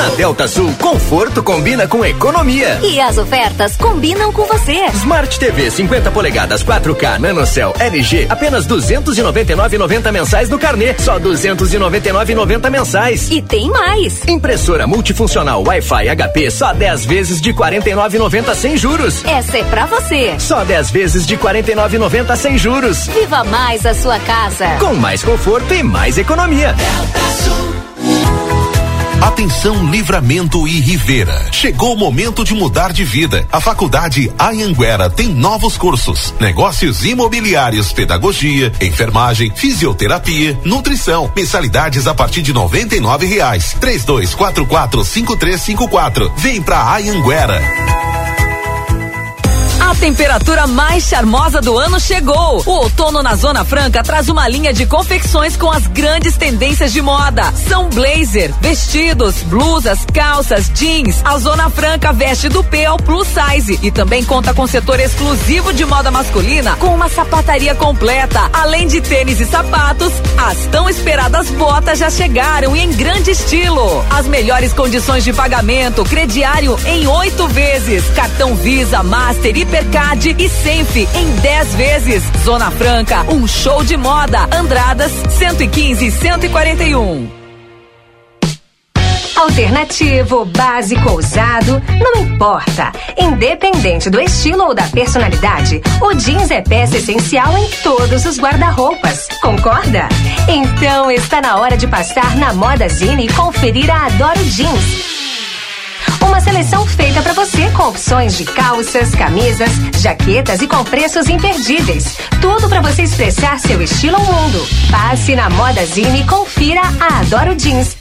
Na Delta Sul, conforto combina com economia. E as ofertas combinam com você. Smart TV 50 polegadas 4K NanoCell LG apenas 299,90 mensais no carnê, só 299,90 mensais. E tem mais. Impressora multifuncional Wi-Fi HP só 10 vezes de 49,90 sem juros. Essa é pra você. Só 10 vezes de 49,90 sem juros. Viva mais a sua casa. Com mais conforto e mais economia. Delta Sul. Atenção Livramento e Rivera. Chegou o momento de mudar de vida. A Faculdade Anhanguera tem novos cursos: negócios imobiliários, pedagogia, enfermagem, fisioterapia, nutrição. Mensalidades a partir de noventa e nove reais. Três dois quatro quatro cinco três cinco quatro. Vem pra Anhanguera. A temperatura mais charmosa do ano chegou. O outono na Zona Franca traz uma linha de confecções com as grandes tendências de moda. São blazer, vestidos, blusas, calças, jeans. A Zona Franca veste do P ao plus size e também conta com setor exclusivo de moda masculina com uma sapataria completa. Além de tênis e sapatos, as tão esperadas botas já chegaram e em grande estilo. As melhores condições de pagamento, crediário em oito vezes, cartão Visa, Master, Hipercard e Senf em 10 vezes. Zona Franca, um show de moda. Andradas 115 e 141. Alternativo, básico, ousado, não importa. Independente do estilo ou da personalidade, o jeans é peça essencial em todos os guarda-roupas. Concorda? Então está na hora de passar na Moda Zine e conferir a Adoro Jeans. Uma seleção feita para você com opções de calças, camisas, jaquetas e com preços imperdíveis. Tudo para você expressar seu estilo ao mundo. Passe na Moda Zine e confira a Adoro Jeans.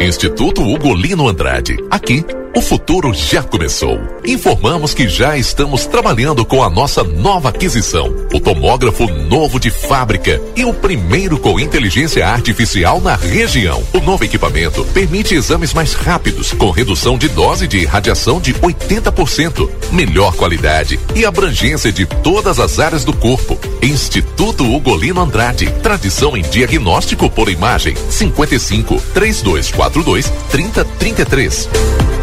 Instituto Ugolino Andrade. Aqui, o futuro já começou. Informamos que já estamos trabalhando com a nossa nova aquisição, o tomógrafo novo de fábrica e o primeiro com inteligência artificial na região. O novo equipamento permite exames mais rápidos, com redução de dose de radiação de 80%, melhor qualidade e abrangência de todas as áreas do corpo. Instituto Ugolino Andrade, tradição em diagnóstico por imagem. 55 3242 3033.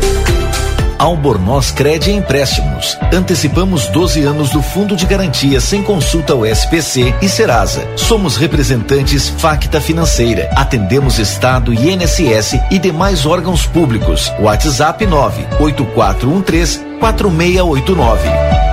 Albornoz Cred Empréstimos. Antecipamos 12 anos do Fundo de Garantia sem consulta ao SPC e Serasa. Somos representantes Facta Financeira. Atendemos Estado, INSS e demais órgãos públicos. WhatsApp 98413 4689.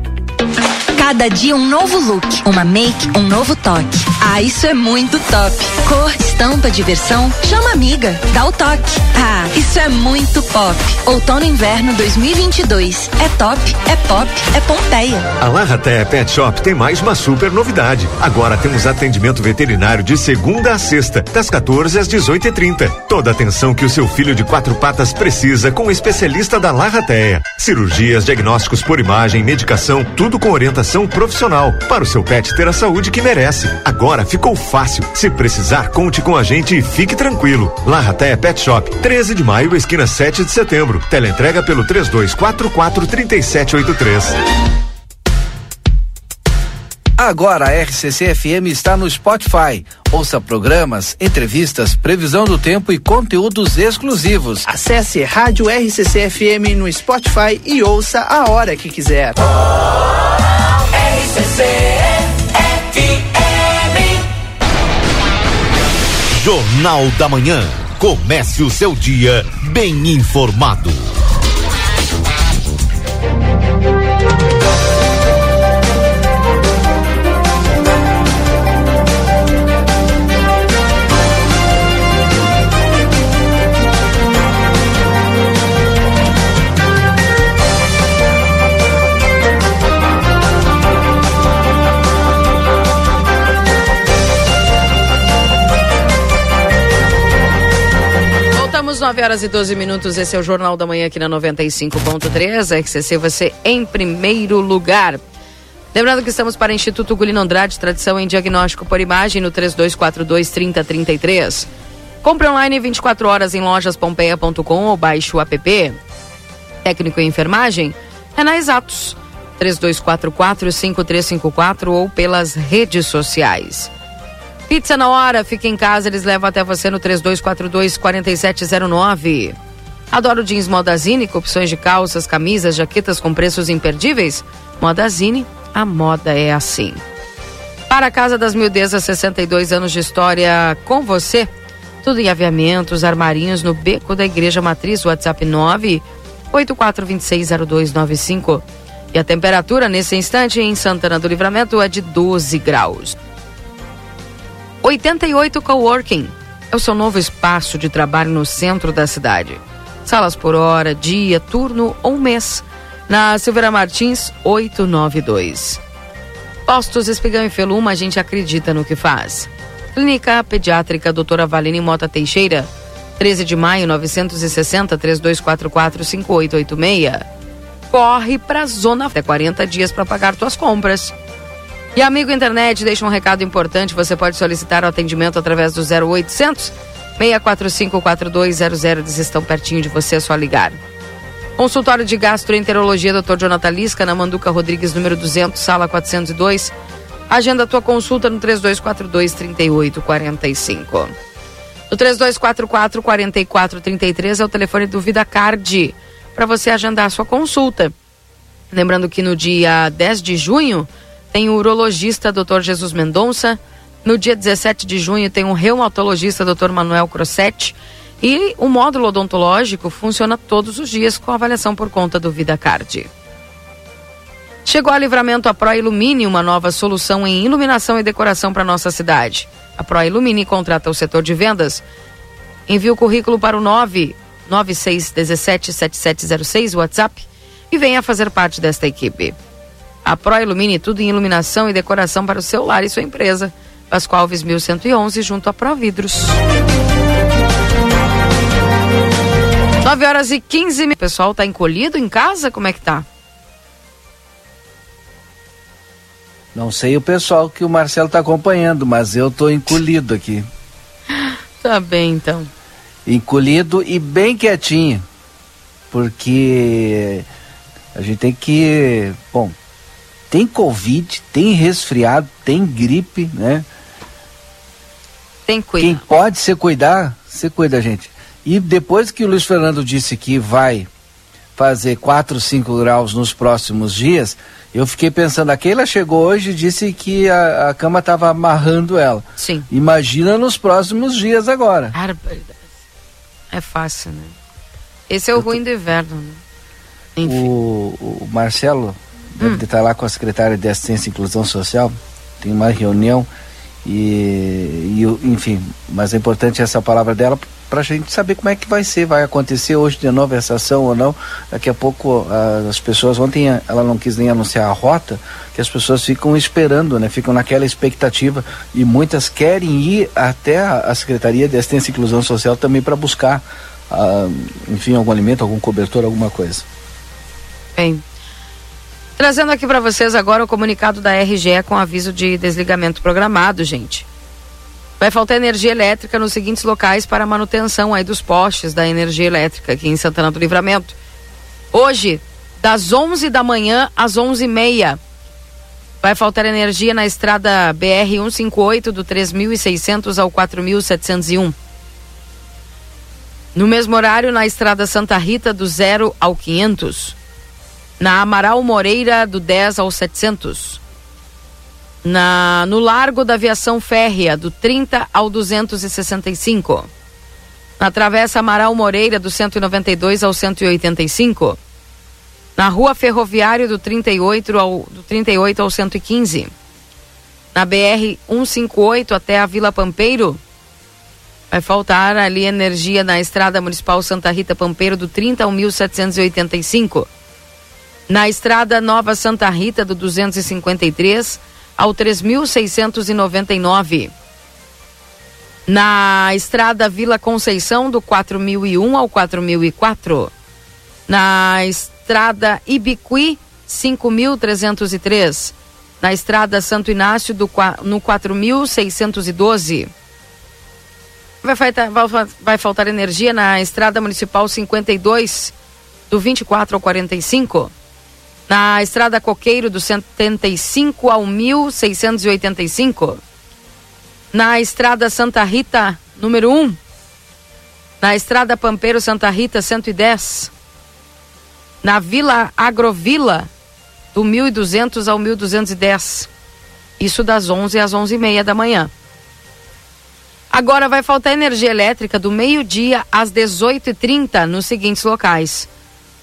Cada dia um novo look, uma make, um novo toque. Ah, isso é muito top. Cor, estampa, diversão, chama amiga, dá o toque. Ah, isso é muito pop. Outono inverno 2022. É top, é pop, é Pompeia. A Larraté Pet Shop tem mais uma super novidade. Agora temos atendimento veterinário de segunda a sexta, das 14 às 18h30. Toda atenção que o seu filho de quatro patas precisa com o especialista da Larrateia. Cirurgias, diagnósticos por imagem, medicação, tudo com orientação profissional para o seu pet ter a saúde que merece. Agora ficou fácil. Se precisar, conte com a gente e fique tranquilo. Larrateia Pet Shop, 13 de maio, esquina 7 de setembro. Teleentrega pelo 3244 3783. Agora a RCC FM está no Spotify. Ouça programas, entrevistas, previsão do tempo e conteúdos exclusivos. Acesse Rádio RCC FM no Spotify e ouça a hora que quiser. Jornal da Manhã. Comece o seu dia bem informado. 9 horas e 12 minutos. Esse é o Jornal da Manhã aqui na 95.3. A RCC você em primeiro lugar. Lembrando que estamos para o Instituto Gulino Andrade, tradição em diagnóstico por imagem no 3242 3033. Compre online 24 horas em lojaspompeia.com ou baixe o app. Técnico em enfermagem é na Exatos 3244 5354 ou pelas redes sociais. Pizza na hora, fica em casa, eles levam até você no 3242 4709. Adoro jeans Modazine, com opções de calças, camisas, jaquetas com preços imperdíveis. Modazine, a moda é assim. Para a Casa das Mildezas, 62 anos de história com você. Tudo em aviamentos, armarinhos no beco da Igreja Matriz, WhatsApp 9 84260295. E a temperatura nesse instante em Santana do Livramento é de 12 graus. 88 Coworking é o seu novo espaço de trabalho no centro da cidade. Salas por hora, dia, turno ou mês. Na Silveira Martins 892. Postos Espigão e Feluma, a gente acredita no que faz. Clínica Pediátrica Doutora Valine Mota Teixeira, 13 de maio 960 3244 5886. Corre pra zona até 40 dias para pagar tuas compras. E amigo internet, deixa um recado importante, você pode solicitar o atendimento através do 0800 645 4200, eles estão pertinho de você, é só ligar. Consultório de Gastroenterologia, Dr. Jonathan Lisca, na Manduca Rodrigues, número 200, sala 402. Agenda a tua consulta no 3242 3845. O 3244 4433 é o telefone do Vida Card para você agendar a sua consulta. Lembrando que no dia 10 de junho tem o urologista Dr. Jesus Mendonça. No dia 17 de junho tem o reumatologista Dr. Manuel Crossetti. E o módulo odontológico funciona todos os dias com avaliação por conta do Vida Card. Chegou a livramento a Pro Ilumine, uma nova solução em iluminação e decoração para nossa cidade. A Pro Ilumine contrata o setor de vendas. Envie o currículo para o 996177706 WhatsApp e venha fazer parte desta equipe. A Pro Ilumine tudo em iluminação e decoração para o seu lar e sua empresa. Pascoal Alves 1111 junto a Pro Vidros. 9 horas e 15 minutos. O pessoal tá encolhido em casa? Como é que tá? Não sei o pessoal que o Marcelo está acompanhando, mas eu tô encolhido aqui. Tá bem, então. Encolhido e bem quietinho. Porque a gente tem que. Bom, tem Covid, tem resfriado, tem gripe, né? Tem. Quem pode se cuidar, se cuida, gente. E depois que o Luiz Fernando disse que vai fazer 4, 5 graus nos próximos dias, eu fiquei pensando, a Keila chegou hoje e disse que a, a cama estava amarrando ela. Sim. Imagina nos próximos dias agora. É fácil, né? Esse é o ruim do inverno, né? O, o Marcelo deve Hum. estar lá com a secretária de Assistência e Inclusão Social, tem uma reunião e, e enfim, mas é importante essa palavra dela para a gente saber como é que vai ser, vai acontecer hoje de novo essa ação ou não. Daqui a pouco as pessoas, ontem ela não quis nem anunciar a rota, que as pessoas ficam esperando, né? Ficam naquela expectativa e muitas querem ir até a, a Secretaria de Assistência e Inclusão Social também para buscar, ah, enfim, algum alimento, algum cobertor, alguma coisa. Bem. Trazendo aqui para vocês agora o comunicado da RGE com aviso de desligamento programado, gente. Vai faltar energia elétrica nos seguintes locais para manutenção aí dos postes da energia elétrica aqui em Santana do Livramento. Hoje, das 11 da manhã às 11h30. Vai faltar energia na estrada BR 158 do 3.600 ao 4.701. No mesmo horário, na estrada Santa Rita do 0 ao 500. Na Amaral Moreira do 10 ao 700. Na, no Largo da Aviação Férrea, do 30 ao 265. Na Travessa Amaral Moreira, do 192 ao 185. Na Rua Ferroviário, do 38 ao, do 38 ao 115. Na BR 158 até a Vila Pampeiro. Vai faltar ali energia na Estrada Municipal Santa Rita Pampeiro, do 30 ao 1785. Na Estrada Nova Santa Rita, do 253 ao 3699. Na Estrada Vila Conceição, do 4001 ao 4004. Na Estrada Ibiqui, 5303. Na Estrada Santo Inácio, do, no 4612. Vai faltar, vai, vai faltar energia na Estrada Municipal 52, do 24 ao 45. Na Estrada Coqueiro, do 75 ao 1685. Na Estrada Santa Rita, número 1. Na Estrada Pampeiro Santa Rita, 110. Na Vila Agrovila, do 1200 ao 1210. Isso das 11 às 11h30 da manhã. Agora vai faltar energia elétrica do meio-dia às 18h30 nos seguintes locais: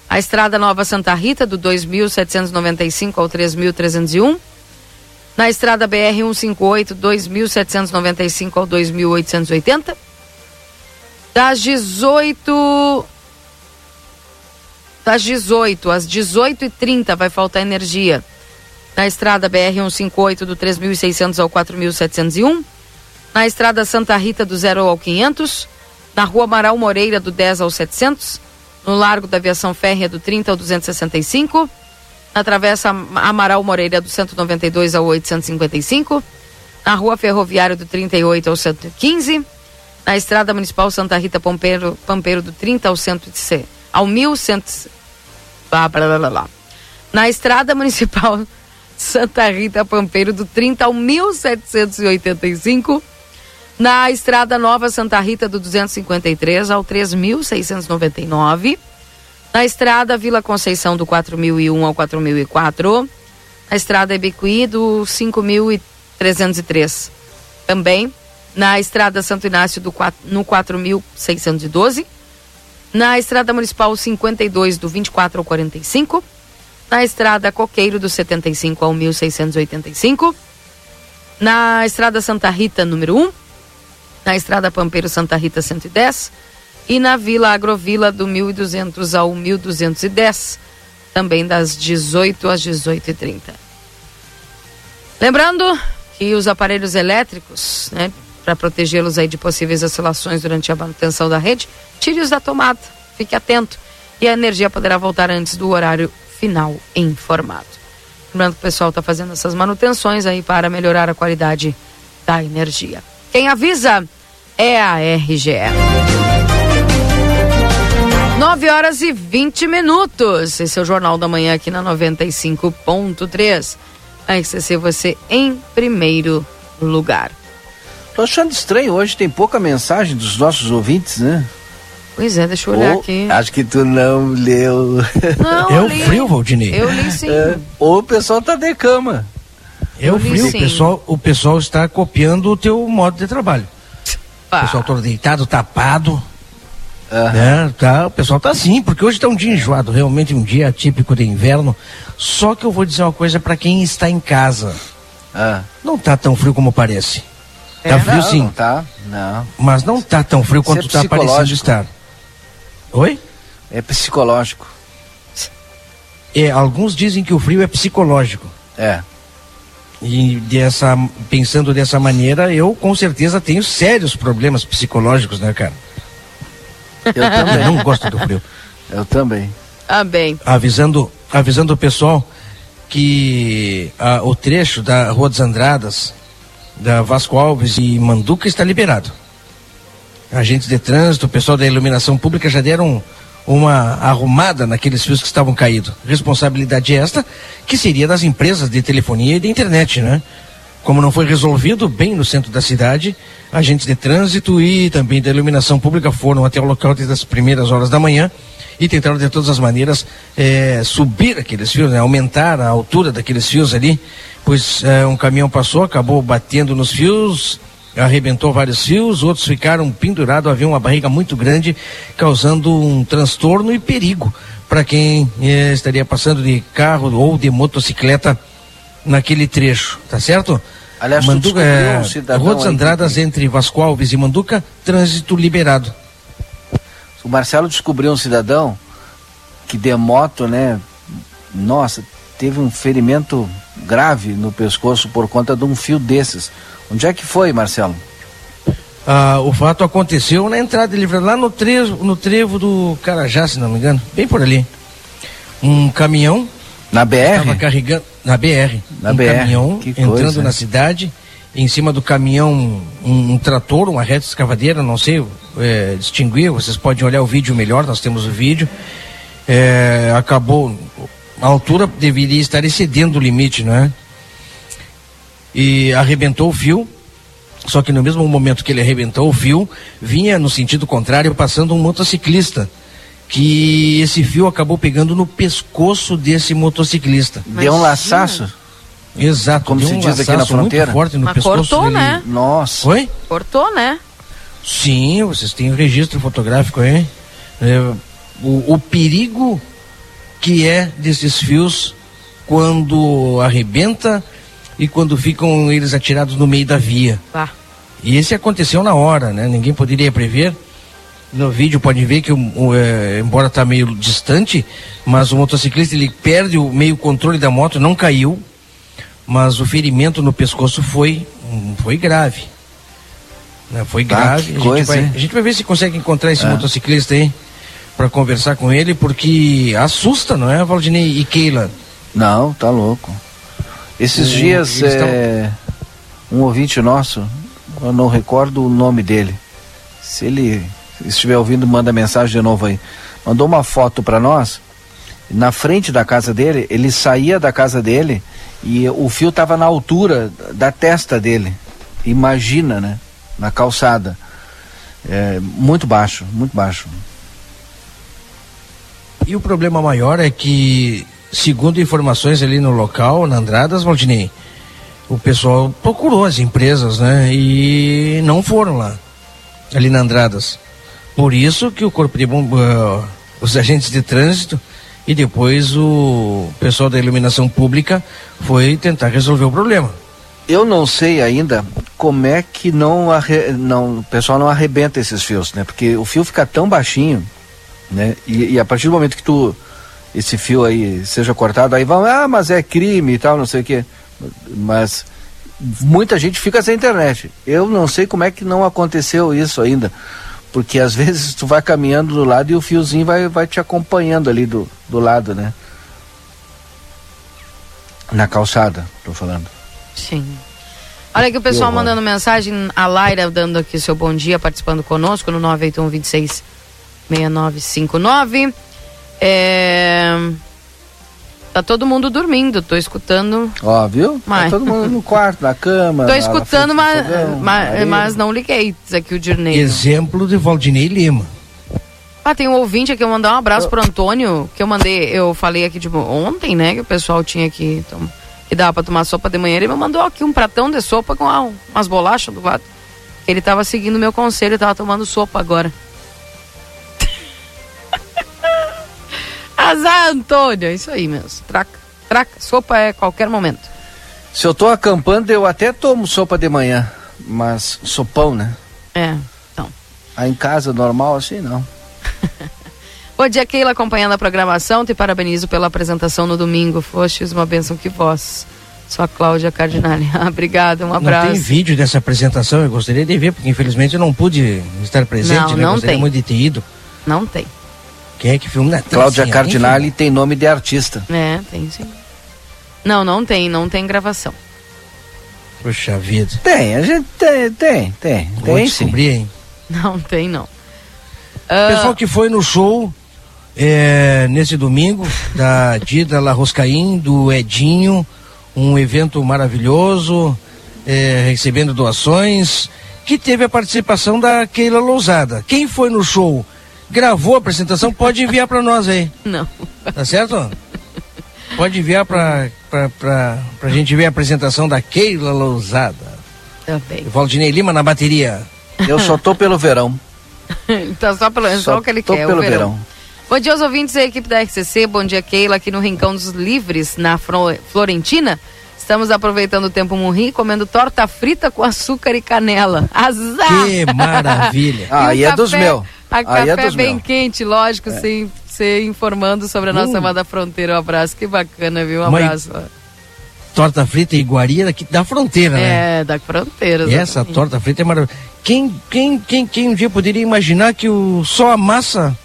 A Estrada Nova Santa Rita, do 2.795 ao 3.301. Na Estrada BR 158, 2.795 ao 2.880. Das 18. Das 18 às 18h30 vai faltar energia. Na Estrada BR 158, do 3.600 ao 4.701. Na Estrada Santa Rita, do 0 ao 500. Na Rua Amaral Moreira, do 10 ao 700 no Largo da Aviação Férrea do 30 ao 265, na Travessa Amaral Moreira do 192 ao 855, na Rua Ferroviária do 38 ao 115, na Estrada Municipal Santa Rita Pompeiro, Pampeiro do 30 ao 100 ao 1100 blá. Na Estrada Municipal Santa Rita Pampeiro do 30 ao 1785, na Estrada Nova Santa Rita do 253 ao 3699, na Estrada Vila Conceição do 4001 ao 4004, na Estrada Ebicuí do 5303. Também na Estrada Santo Inácio do 4, no 4612, na Estrada Municipal 52 do 24 ao 45, na Estrada Coqueiro do 75 ao 1685, na Estrada Santa Rita número 1, na Estrada Pampeiro Santa Rita 110 e na Vila Agrovila do 1200 ao 1210, também das 18 às 18h30. Lembrando que os aparelhos elétricos, né, para protegê-los aí de possíveis oscilações durante a manutenção da rede, tire-os da tomada, fique atento e a energia poderá voltar antes do horário final informado. Lembrando que o pessoal está fazendo essas manutenções aí para melhorar a qualidade da energia. Quem avisa é a RGE. 9 horas e 20 minutos. Esse é o Jornal da Manhã aqui na 95.3. A RCC, você em primeiro lugar. Tô achando estranho, hoje tem pouca mensagem dos nossos ouvintes, né? Pois é, deixa eu olhar Ou- aqui. Acho que tu não leu. Não, É eu o li. frio, Valdinei. Eu li sim. É, ou o pessoal tá de cama. É o li frio, o pessoal, o pessoal está copiando o teu modo de trabalho. O pessoal todo deitado, tapado. Né? Tá, o pessoal tá assim, porque hoje tá um dia enjoado, realmente um dia típico de inverno. Só que eu vou dizer uma coisa para quem está em casa. Não tá tão frio como parece. Tá É, frio não, sim, Não tá, não. mas não tá tão frio quanto Isso é tá parecendo estar. Oi? É psicológico. É, alguns dizem que o frio é psicológico. É. E dessa, pensando dessa maneira, eu com certeza tenho sérios problemas psicológicos, né, cara? Eu também. não gosto do frio. Eu também. Ah, bem. Avisando, avisando o pessoal que ah, o trecho da Rua dos Andradas, da Vasco Alves e Manduca está liberado. Agentes de trânsito, o pessoal da iluminação pública já deram uma arrumada naqueles fios que estavam caídos. Responsabilidade esta que seria das empresas de telefonia e de internet, né? Como não foi resolvido bem no centro da cidade, agentes de trânsito e também da iluminação pública foram até o local desde as primeiras horas da manhã e tentaram de todas as maneiras eh, subir aqueles fios, né? aumentar a altura daqueles fios ali, pois eh, um caminhão passou, acabou batendo nos fios, arrebentou vários fios, outros ficaram pendurados, havia uma barriga muito grande, causando um transtorno e perigo para quem eh, estaria passando de carro ou de motocicleta naquele trecho, tá certo? Aliás, Manduca, um é, Rua dos aí que Andradas entre Vasco Alves e Manduca, trânsito liberado. O Marcelo descobriu um cidadão que de moto, né? Nossa, teve um ferimento grave no pescoço por conta de um fio desses. Onde é que foi, Marcelo? Ah, o fato aconteceu na entrada de livre lá no trevo, no trevo do Carajá, se não me engano, bem por ali. Um caminhão na BR estava carregando na BR, Na um BR, caminhão que entrando coisa. na cidade, em cima do caminhão um, um trator, uma reta escavadeira, não sei é, distinguir, vocês podem olhar o vídeo melhor, nós temos o vídeo. É, acabou a altura deveria estar excedendo o limite, não é? E arrebentou o fio. Só que no mesmo momento que ele arrebentou o fio, vinha no sentido contrário passando um motociclista. Que esse fio acabou pegando no pescoço desse motociclista. Deu um laçaço? Exato, Como deu se um diz aqui na fronteira? forte no Mas pescoço cortou, dele. né? Nossa. Oi? Cortou, né? Sim, vocês têm o registro fotográfico aí. É, o, o perigo que é desses fios quando arrebenta e quando ficam eles atirados no meio da via. Tá. E esse aconteceu na hora, né? Ninguém poderia prever. No vídeo pode ver que, o, o, é, embora está meio distante, mas o motociclista ele perde o meio controle da moto, não caiu, mas o ferimento no pescoço foi, foi grave. Né? Foi grave. que a, coisa, gente vai, a gente vai ver se consegue encontrar esse É. motociclista aí para conversar com ele, porque assusta, não é, Valdinei e Keila? Não, tá louco. Esses O- dias, é, um ouvinte nosso, eu não recordo o nome dele. Se ele estiver ouvindo, manda mensagem de novo aí. Mandou uma foto para nós. Na frente da casa dele, ele saía da casa dele e o fio estava na altura da testa dele. Imagina, né? Na calçada. É, muito baixo, muito baixo. E o problema maior é que, segundo informações ali no local, na Andradas, Valdinei, o pessoal procurou as empresas, né? E não foram lá, ali na Andradas. Por isso que o Corpo de Bom, eh, os agentes de trânsito e depois o pessoal da iluminação pública foi tentar resolver o problema. Eu não sei ainda como é que não, arre- não o pessoal não arrebenta esses fios, né? Porque o fio fica tão baixinho, né? E, e a partir do momento que tu esse fio aí seja cortado, aí vão, ah, mas é crime e tal, não sei o quê. Mas muita gente fica sem internet. Eu não sei como é que não aconteceu isso ainda. Porque às vezes tu vai caminhando do lado e o fiozinho vai, vai te acompanhando ali do, do lado, né? Na calçada, tô falando. Sim. Olha aqui o pessoal mandando mensagem, a Laira dando aqui seu bom dia, participando conosco no 981 26 6959. É... Tá todo mundo dormindo, tô escutando. Ó, viu? Mas- Tá todo mundo no quarto, na cama. Tô escutando, mas, fogão, mas, mas não liguei, diz aqui o Dirnei. Exemplo de Valdinei Lima. Ah, tem um ouvinte aqui, eu mandar um abraço pro Antônio, que eu mandei, eu falei aqui tipo, ontem, né, que o pessoal tinha aqui, então, que dava pra tomar sopa de manhã, ele me mandou aqui um pratão de sopa com ah, umas bolachas do lado. Ele tava seguindo meu conselho, tava tomando sopa agora. Azar, Antônio, é isso aí mesmo, traca, traca, sopa é qualquer momento. Se eu tô acampando, eu até tomo sopa de manhã. Mas sopão, né? É, então. Aí em casa, normal, assim, não. Bom dia, Keila, acompanhando a programação. Te parabenizo pela apresentação no domingo. Fostes uma bênção, que voz. Sou a Cláudia Cardinale. Ah, Obrigada, um Não abraço. tem vídeo dessa apresentação, eu gostaria de ver, porque infelizmente eu não pude estar presente, Não, né? não gostaria tem. muito de ter ido. Não tem. Quem é que filma? Não, tem Cláudia sim, Cardinale tem nome de artista. É, tem sim. Não, não tem, não tem gravação. Puxa vida. Tem, a gente tem, tem, tem. Vou Tem sim. descobrir, hein? Não tem, não. Ah, Pessoal que foi no show é, nesse domingo, da Dida La Roscaim, do Edinho, um evento maravilhoso, é, recebendo doações, que teve a participação da Keila Lousada. Quem foi no show, gravou a apresentação, pode enviar para nós aí. Não. Tá certo? Pode enviar para pra, pra, pra gente ver a apresentação da Keila Lousada. Tá bem. Valdinei Lima na bateria. Eu só tô pelo verão. então, só, pelo, só, Só o que ele tô quer, pelo o verão. verão. Bom dia aos ouvintes da equipe da RCC. Bom dia, Keila, aqui no Rincão dos Livres, na Florentina. Estamos aproveitando o tempo morri, comendo torta frita com açúcar e canela. Azar! Que maravilha. E Ah, o aí é dos café- meus. A Aí café é dos bem quente, lógico, sem, sem informando sobre a nossa Hum. amada fronteira. Um abraço, que bacana, viu? Um Mãe- abraço. Torta frita e iguaria daqui da fronteira, né? É, da fronteira. E essa torta frita é maravilhosa. Quem, quem, quem, quem um dia poderia imaginar que o, só a massa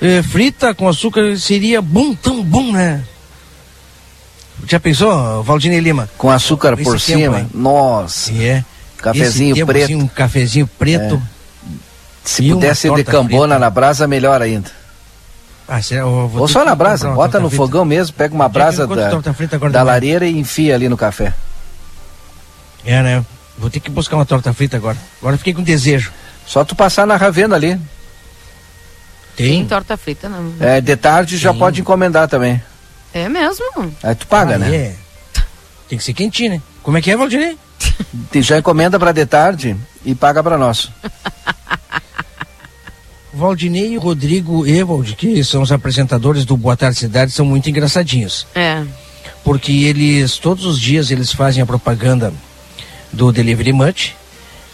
eh, frita com açúcar seria bom, tão bom, né? Já pensou, Valdinei Lima? Com açúcar Esse por tempo, cima. hein? Nossa. É. Cafezinho tempo, preto. assim, um cafezinho preto. Se E ser de cambona na brasa, melhor ainda. Ah, vou Ou só na brasa, bota torta no frita. fogão mesmo, pega uma é brasa da, frita da lareira e enfia ali no café. É, né? Vou ter que buscar uma torta frita agora. Agora eu fiquei com desejo. Só tu passar na Ravena ali. Tem torta frita, não. É, de tarde já pode encomendar também. É mesmo? Aí tu paga, Ah, né? é. Tem que ser quentinho, né? Como é que é, Valdinei? Tu já encomenda pra de tarde e paga pra nós. Valdinei e Rodrigo Evald, que são os apresentadores do Boa Tarde Cidade, são muito engraçadinhos. É. Porque eles, todos os dias, eles fazem a propaganda do Delivery Much.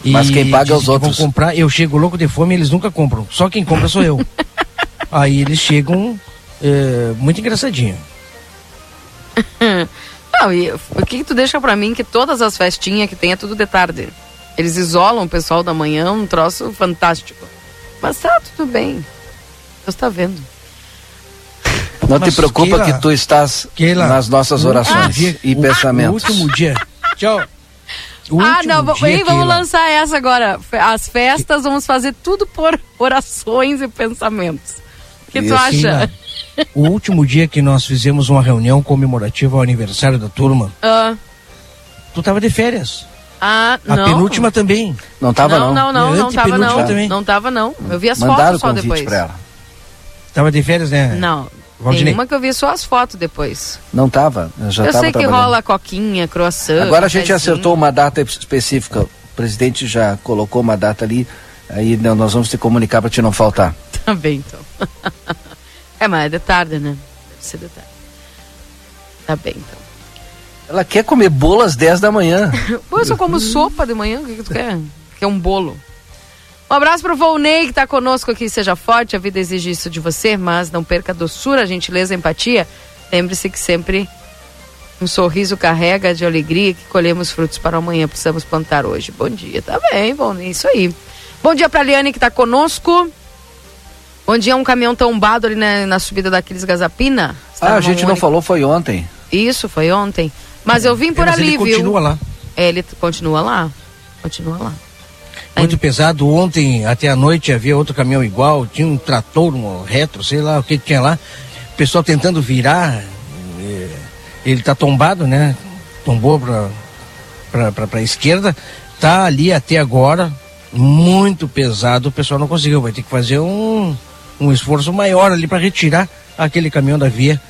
Mas quem paga é os que outros. Vão comprar, eu chego louco de fome eles nunca compram. Só quem compra sou eu. Aí eles chegam é, muito engraçadinho. Não, e o que, que tu deixa pra mim que todas as festinhas que tem é tudo de tarde? Eles isolam o pessoal da manhã, um troço fantástico. Mas tá tudo bem. Deus tá vendo. Não te Mas, preocupa Keila, que tu estás Keila, nas nossas orações dia- e o- pensamentos. O último dia. Tchau. O ah, não, vamos, dia, hein, vamos lançar essa agora. As festas, vamos fazer tudo por orações e pensamentos. O que tu Isso, acha? Keila, O último dia que nós fizemos uma reunião comemorativa ao aniversário da turma, Ah, tu tava de férias. Ah, A não. penúltima também. Não tava não, não, não, não, tava não. Também. Não tava não. Eu vi as Mandaram fotos só depois. pra ela. Tava de férias, né? Não. Valdinei. Tem uma que eu vi só as fotos depois. Não tava, eu já eu tava sei que rola coquinha, croissant. Agora a gente acertou uma data específica. O presidente já colocou uma data ali. Aí não, nós vamos te comunicar para te não faltar. Tá bem, então. é, mas é de tarde, né? Deve ser de tarde. Tá bem, então. Ela quer comer bolo às 10 da manhã. Pô, eu só como sopa de manhã, o que, que tu quer? Quer um bolo. Um abraço pro Volney, que tá conosco aqui, seja forte, a vida exige isso de você, mas não perca a doçura, a gentileza, a empatia. Lembre-se que sempre um sorriso carrega de alegria que colhemos frutos para amanhã, precisamos plantar hoje. Bom dia, tá bem, Volney, isso aí. Bom dia pra Liane, que tá conosco. Bom dia, um caminhão tombado ali na, na subida daqueles Gazapina. Ah, a gente não falou. falou, foi ontem. Isso, foi ontem. Mas eu vim por É, mas ali, ele viu? continua lá. É, ele continua lá. Continua lá. Muito pesado. Ontem, até a noite, havia outro caminhão igual. Tinha um trator, um retro, sei lá o que, que tinha lá. O pessoal tentando virar. Ele tá tombado, né? Tombou pra, pra, pra, pra esquerda. Tá ali até agora. Muito pesado. O pessoal não conseguiu. Vai ter que fazer um, um esforço maior ali para retirar aquele caminhão da via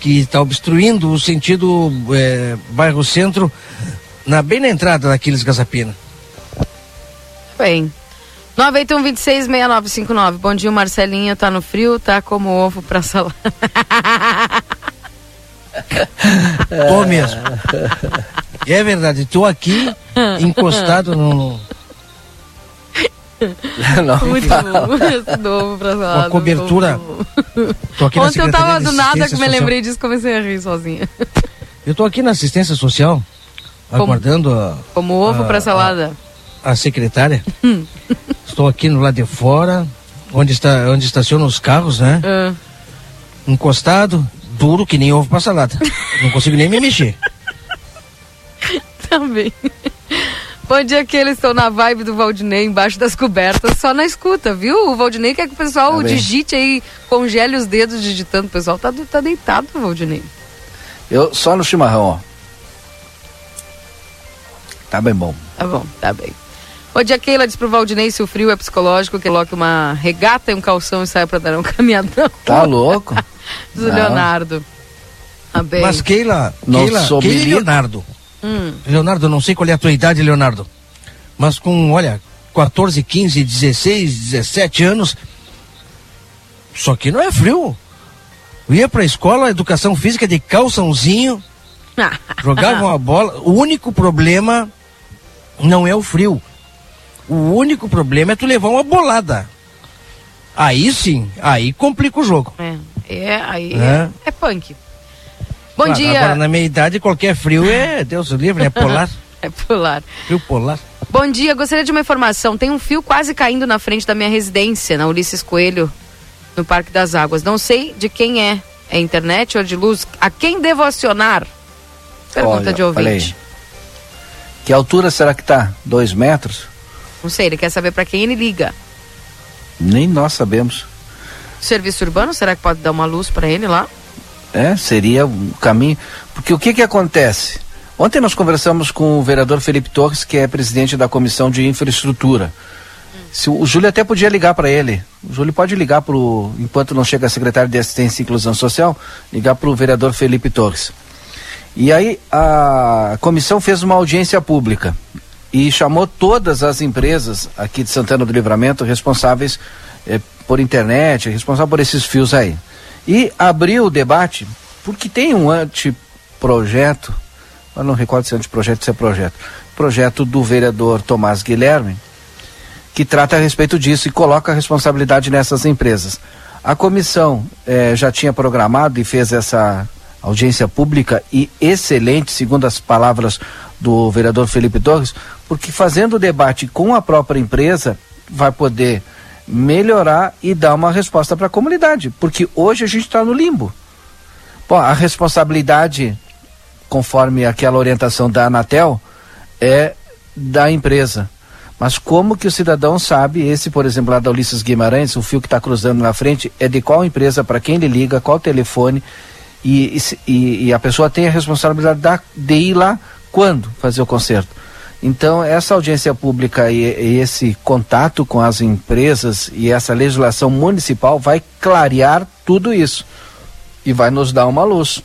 que está obstruindo o sentido eh, bairro centro, na, bem na entrada daqueles Gazapina. Bem. 981-26-6959. Bom dia, Marcelinho. Tá no frio, tá como ovo pra salada. Tô mesmo. É verdade, tô aqui encostado no. Não Muito fala. bom. Esse do ovo pra salada. Uma cobertura. Tô aqui na Ontem eu tava do nada que me Social. lembrei disso e comecei a rir sozinha. Eu tô aqui na assistência social, Como- aguardando a, Como ovo Ah, pra salada. a secretária. Estou aqui no lado de fora, onde, está, onde estacionam os carros, né? Ah. Encostado, duro que nem ovo pra salada. Não consigo nem me mexer. Também. Bom dia que eles estão na vibe do Valdinei, embaixo das cobertas, só na escuta, viu? O Valdinei quer que o pessoal Tá digite aí, congele os dedos digitando. O pessoal tá, tá deitado, Valdinei. Eu só no chimarrão, ó. Tá bem bom. Tá bom, tá bem. Bom dia, Keila diz pro Valdinei se o frio é psicológico, que coloque uma regata e um calção e saia pra dar um caminhadão. Tá louco? Diz o Não. Leonardo. Tá bem. Mas Keila, Não Keila, Keila e. Leonardo. Hum. Leonardo, não sei qual é a tua idade, Leonardo. Mas com, olha, 14, 15, 16, 17 anos. Só que não é frio. Eu ia pra escola, educação física de calçãozinho, jogava uma bola. O único problema não é o frio. O único problema é tu levar uma bolada. Aí sim, aí complica o jogo. É, é aí É. é, é punk. Bom Claro, dia. Agora, na minha idade, qualquer frio é, Deus o livre, é polar. É pular. Frio polar. Bom dia, gostaria de uma informação. Tem um fio quase caindo na frente da minha residência, na Ulisses Coelho, no Parque das Águas. Não sei de quem é. É internet ou de luz? A quem devo acionar? Pergunta Olha, de ouvinte. Que altura será que tá? Dois metros? Não sei, ele quer saber para quem ele liga. Nem nós sabemos. Serviço urbano, será que pode dar uma luz para ele lá? É, seria um caminho. Porque o que que acontece? Ontem nós conversamos com o vereador Felipe Torres, que é presidente da Comissão de Infraestrutura. Se o, o Júlio até podia ligar para ele. O Júlio pode ligar para enquanto não chega a secretário de Assistência e Inclusão Social, ligar para o vereador Felipe Torres. E aí a comissão fez uma audiência pública e chamou todas as empresas aqui de Santana do Livramento responsáveis eh, por internet, responsável por esses fios aí. E abriu o debate, porque tem um anteprojeto, eu não recordo se é anteprojeto ou se é projeto, projeto do vereador Tomás Guilherme, que trata a respeito disso e coloca a responsabilidade nessas empresas. A comissão eh, já tinha programado e fez essa audiência pública e excelente, segundo as palavras do vereador Felipe Torres, porque fazendo o debate com a própria empresa vai poder melhorar e dar uma resposta para a comunidade, porque hoje a gente está no limbo. Bom, a responsabilidade, conforme aquela orientação da Anatel, é da empresa. Mas como que o cidadão sabe, esse, por exemplo, lá da Ulisses Guimarães, o fio que está cruzando na frente, é de qual empresa, para quem ele liga, qual telefone, e, e, e, a pessoa tem a responsabilidade da, de ir lá quando fazer o conserto. Então, essa audiência pública e, e, esse contato com as empresas e essa legislação municipal vai clarear tudo isso e vai nos dar uma luz.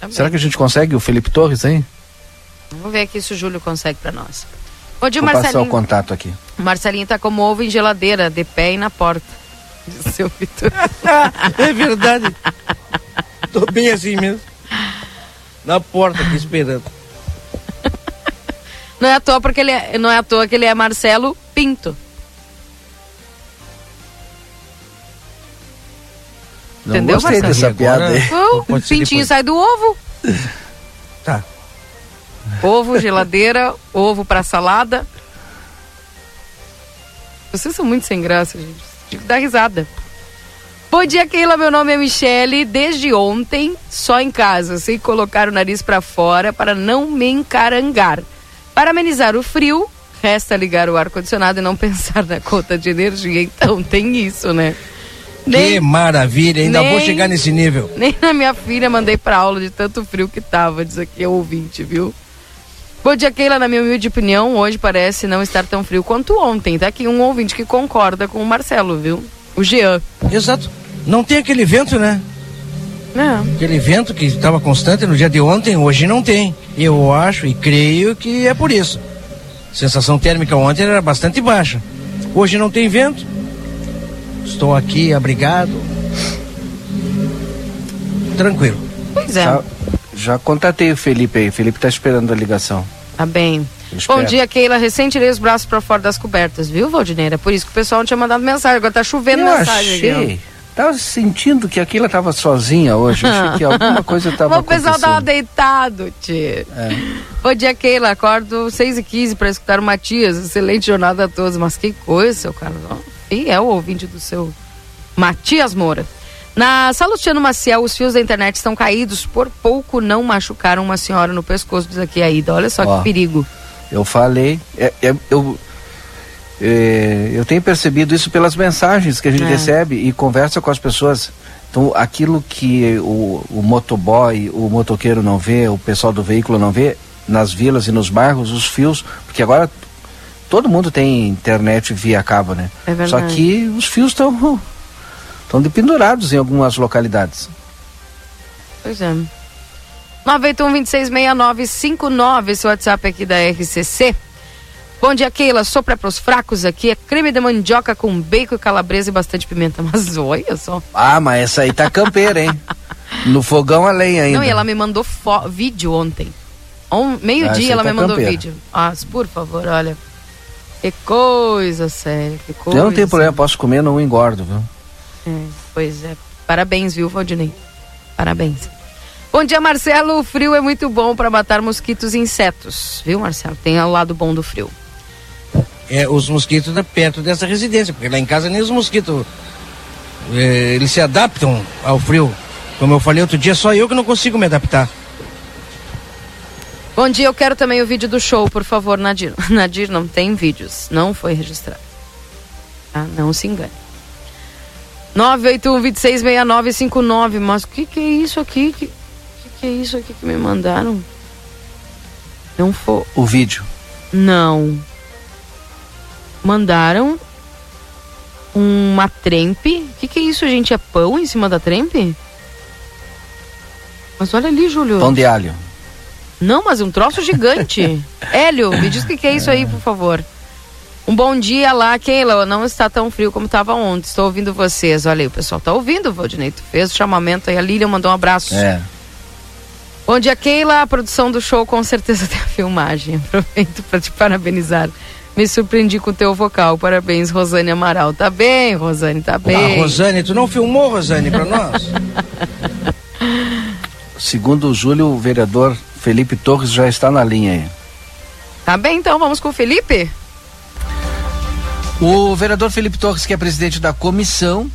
Também. Será que a gente consegue o Felipe Torres, hein? Vamos ver aqui se o Júlio consegue para nós. Bom dia, Vou Marcelinho. passar o contato aqui. Marcelinho tá como ovo em geladeira, de pé e na porta. Seu Vitor. é verdade. Tô bem assim mesmo. Na porta aqui esperando. Não é à toa porque ele é, não é à toa que ele é Marcelo Pinto. Não Entendeu, gostei Marcelo? dessa piada aí. Oh, o pintinho sai do ovo. Tá. Ovo, geladeira, ovo pra salada. Vocês são muito sem graça, gente. Tive que dar risada. Bom dia, Keila. Meu nome é Michele. Desde ontem, só em casa, sem colocar o nariz para fora para não me encarangar. Para amenizar o frio, resta ligar o ar-condicionado e não pensar na conta de energia. Então tem isso, né? que maravilha, ainda nem- vou chegar nesse nível. Nem na minha filha mandei pra aula de tanto frio que tava, diz aqui é o ouvinte, viu? Bom dia, Keila. Na minha humilde opinião, hoje parece não estar tão frio quanto ontem. Tá aqui um ouvinte que concorda com o Marcelo, viu? O Jean. Exato. Não tem aquele vento, né? Não. Aquele vento que estava constante no dia de ontem, hoje não tem. Eu acho e creio que é por isso. Sensação térmica ontem era bastante baixa. Hoje não tem vento. Estou aqui abrigado. Tranquilo. Pois é. Já, já contatei o Felipe aí. O Felipe tá esperando a ligação. Tá bem. Espero. Bom dia, Keila. Recém tirei os braços pra fora das cobertas, viu, Valdineira? Por isso que o pessoal não tinha mandado mensagem. Agora tá chovendo Eu mensagem aqui. achei. Tava sentindo que aquilo tava sozinha hoje. Achei que alguma coisa tava o pessoal acontecendo. tava deitado, tia. É. Bom dia, Keila. Acordo 6 e 15 para escutar o Matias. Excelente jornada a todos. Mas que coisa, seu Carlos. E é o ouvinte do seu Matias Moura. Na Salustiano Maciel, os fios da internet estão caídos. Por pouco não machucaram uma senhora no pescoço, diz aqui a Ida. Olha só Ó. que perigo. Eu falei. é- é- eu, é, eu tenho percebido isso pelas mensagens que a gente É. recebe e conversa com as pessoas. Então, aquilo que o, o motoboy, o motoqueiro não vê, o pessoal do veículo não vê, nas vilas e nos bairros, os fios, porque agora todo mundo tem internet via cabo, né? É verdade. Só que os fios estão estão dependurados em algumas localidades. Pois é. 981-266959, esse WhatsApp aqui da RCC. Bom dia, Keila. Sopra pros fracos aqui. É creme de mandioca com bacon, calabresa e bastante pimenta. Mas olha só. Ah, mas essa aí tá campeira, hein? No fogão a lenha ainda. Não, e ela me mandou vídeo ontem. On- Ah, Meio-dia você ela tá me mandou campeira. vídeo. Ah, por favor, olha. Que coisa séria, que coisa. Eu não tenho problema, posso comer, não engordo, viu? É, pois é. Parabéns, viu, Valdinei? Parabéns. Bom dia, Marcelo. O frio é muito bom para matar mosquitos e insetos, viu, Marcelo? Tem o lado bom do frio. É, os mosquitos da- perto dessa residência, porque lá em casa nem os mosquitos é, eles se adaptam ao frio. Como eu falei outro dia, só eu que não consigo me adaptar. Bom dia, eu quero também o vídeo do show, por favor, Nadir. Nadir, não tem vídeos. Não foi registrado. Tá? Não se engane. 981-266959. Mas o que, que é isso aqui? Que, que, que é isso aqui que me mandaram? Não foi. O vídeo. Não. Mandaram uma trempe. O que, que é isso, gente? É pão em cima da trempe? Mas olha ali, Júlio. Pão de alho. Não, mas um troço gigante. Hélio, me diz o que, que é isso aí, por favor. Um bom dia lá, Keila. Não está tão frio como estava ontem. Estou ouvindo vocês. Olha aí, o pessoal está ouvindo, Valdinei. Tu fez o chamamento aí. A Lilian mandou um abraço. É. Bom dia, Keila. A produção do show com certeza tem a filmagem. Aproveito para te parabenizar. Me surpreendi com o teu vocal. Parabéns, Rosane Amaral. Tá bem, Rosane, tá bem. Ah, Rosane, tu não filmou, Rosane, para nós? Segundo o Júlio, o vereador Felipe Torres já está na linha aí. Tá bem, então vamos com o Felipe? O vereador Felipe Torres, que é presidente da Comissão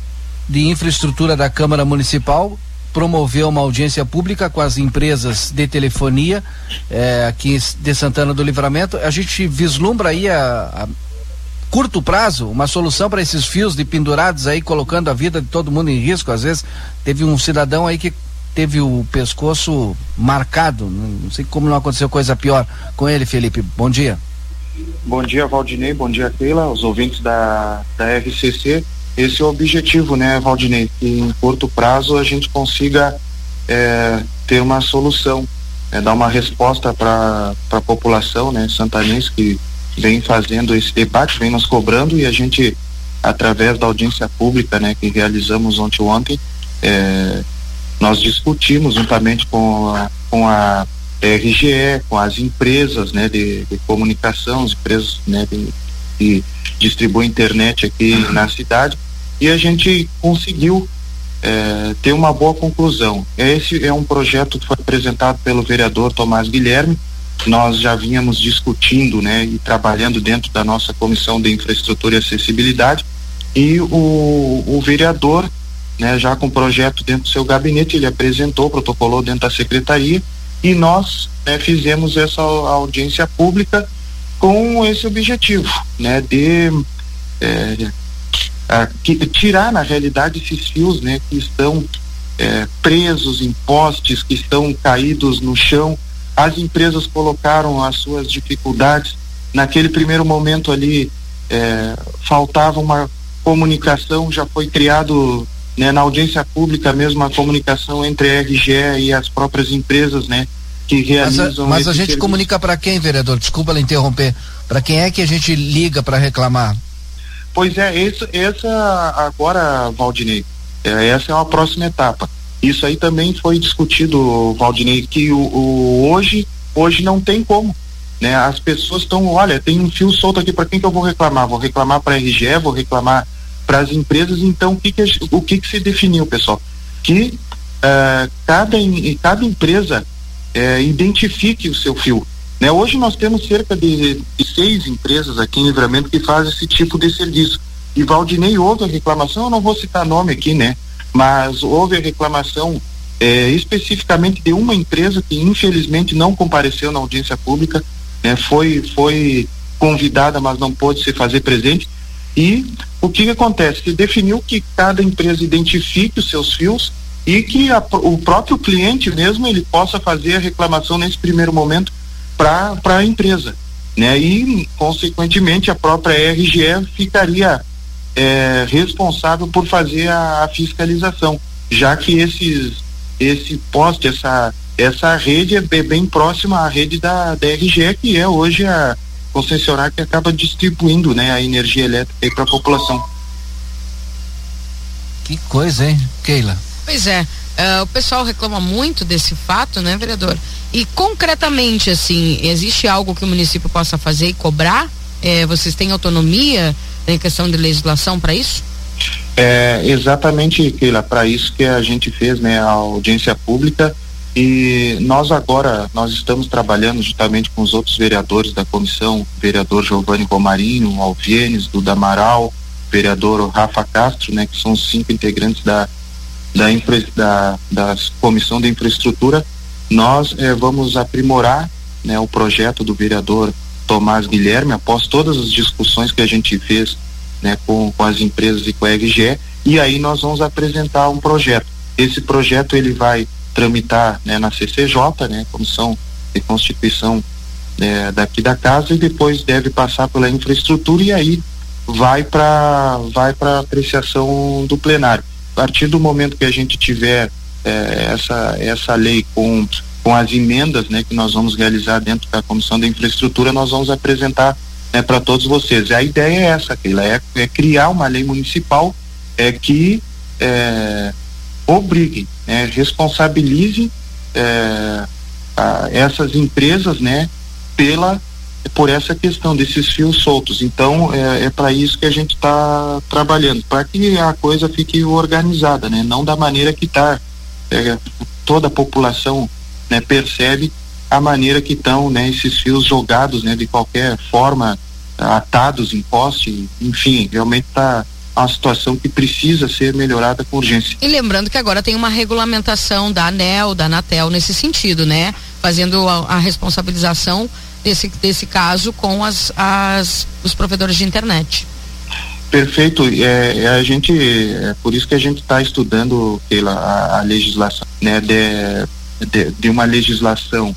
de Infraestrutura da Câmara Municipal, promoveu uma audiência pública com as empresas de telefonia eh, aqui de Santana do Livramento. A gente vislumbra aí a, a curto prazo uma solução para esses fios de pendurados aí, colocando a vida de todo mundo em risco. Às vezes teve um cidadão aí que teve o pescoço marcado. Não sei como não aconteceu coisa pior com ele, Felipe. Bom dia. Bom dia, Valdinei. Bom dia, Keila, os ouvintes da, da RCC. Esse é o objetivo, né, Valdinei? Que em curto prazo a gente consiga é, ter uma solução, é, dar uma resposta para a população, né, santanense que vem fazendo esse debate, vem nos cobrando e a gente, através da audiência pública, né, que realizamos ontem ontem, é, nós discutimos juntamente com a, com a RGE, com as empresas né, de, de comunicação, as empresas né, de, que distribuem internet aqui na cidade, e a gente conseguiu é, ter uma boa conclusão. Esse é um projeto que foi apresentado pelo vereador Tomás Guilherme, nós já vínhamos discutindo né, e trabalhando dentro da nossa comissão de infraestrutura e acessibilidade, e o, o vereador, né, já com o projeto dentro do seu gabinete, ele apresentou, protocolou dentro da secretaria, e nós né, fizemos essa audiência pública com esse objetivo, né, de é, que, tirar na realidade esses fios, né, que estão é, presos em postes, que estão caídos no chão. As empresas colocaram as suas dificuldades. Naquele primeiro momento ali é, faltava uma comunicação, já foi criado né, na audiência pública mesmo a comunicação entre a RGE e as próprias empresas, né, que realizam. Mas a, mas a gente serviço. comunica para quem, vereador? Desculpa lhe interromper. Para quem é que a gente liga para reclamar? Pois é, esse, essa agora, Valdinei, é, essa é uma próxima etapa. Isso aí também foi discutido, Valdinei, que o, o hoje, hoje não tem como. Né? As pessoas estão, olha, tem um fio solto aqui, para quem que eu vou reclamar? Vou reclamar para a RGE, vou reclamar para as empresas, então o que que, o que que se definiu, pessoal? Que uh, cada, cada empresa uh, identifique o seu fio. Né? Hoje nós temos cerca de, de, seis empresas aqui em Livramento que fazem esse tipo de serviço. E Valdinei houve a reclamação, eu não vou citar nome aqui, né? Mas houve a reclamação é, especificamente de uma empresa que infelizmente não compareceu na audiência pública, né? Foi, foi convidada, mas não pôde se fazer presente. E o que, que acontece? Se definiu que cada empresa identifique os seus fios e que a, o próprio cliente mesmo ele possa fazer a reclamação nesse primeiro momento para a empresa. Né? E, consequentemente, a própria RGE ficaria é, responsável por fazer a, a, fiscalização, já que esses, esse poste, essa, essa rede é bem próxima à rede da, da RGE, que é hoje a concessionária que acaba distribuindo né, a energia elétrica para a população. Que coisa, hein, Keila? Pois é. Uh, o pessoal reclama muito desse fato, né, vereador? E concretamente, assim, existe algo que o município possa fazer e cobrar? É, vocês têm autonomia em questão de legislação para isso? É exatamente, Keila, para isso que a gente fez, né, a audiência pública e nós agora, nós estamos trabalhando juntamente com os outros vereadores da comissão, vereador Giovanni Romarinho, Alvienes, Duda Amaral, vereador Rafa Castro, né, que são os cinco integrantes da da, infra, da, da Comissão de Infraestrutura, nós eh, vamos aprimorar né, o projeto do vereador Tomás Guilherme, após todas as discussões que a gente fez né, com, com as empresas e com a RGE, e aí nós vamos apresentar um projeto. Esse projeto ele vai tramitar né, na CCJ, né, Comissão de Constituição né, daqui da casa, e depois deve passar pela infraestrutura e aí vai para vai para apreciação do plenário a partir do momento que a gente tiver é, essa, essa lei com, com as emendas né, que nós vamos realizar dentro da Comissão da Infraestrutura, nós vamos apresentar né, para todos vocês. A ideia é essa, Keila, é, é criar uma lei municipal é, que é, obrigue, né, responsabilize é, a, essas empresas, né, pela por essa questão desses fios soltos. Então é, é para isso que a gente está trabalhando, para que a coisa fique organizada, né, não da maneira que está. É, toda a população né, percebe a maneira que estão né, esses fios jogados né, de qualquer forma, atados em poste, enfim, realmente está uma situação que precisa ser melhorada com urgência. E lembrando que agora tem uma regulamentação da ANEL, da Anatel nesse sentido, né? Fazendo a, a responsabilização desse, desse caso com as, as, os provedores de internet. Perfeito, é, é, a gente, é por isso que a gente está estudando pela a, a, legislação, né, de, de, de uma legislação,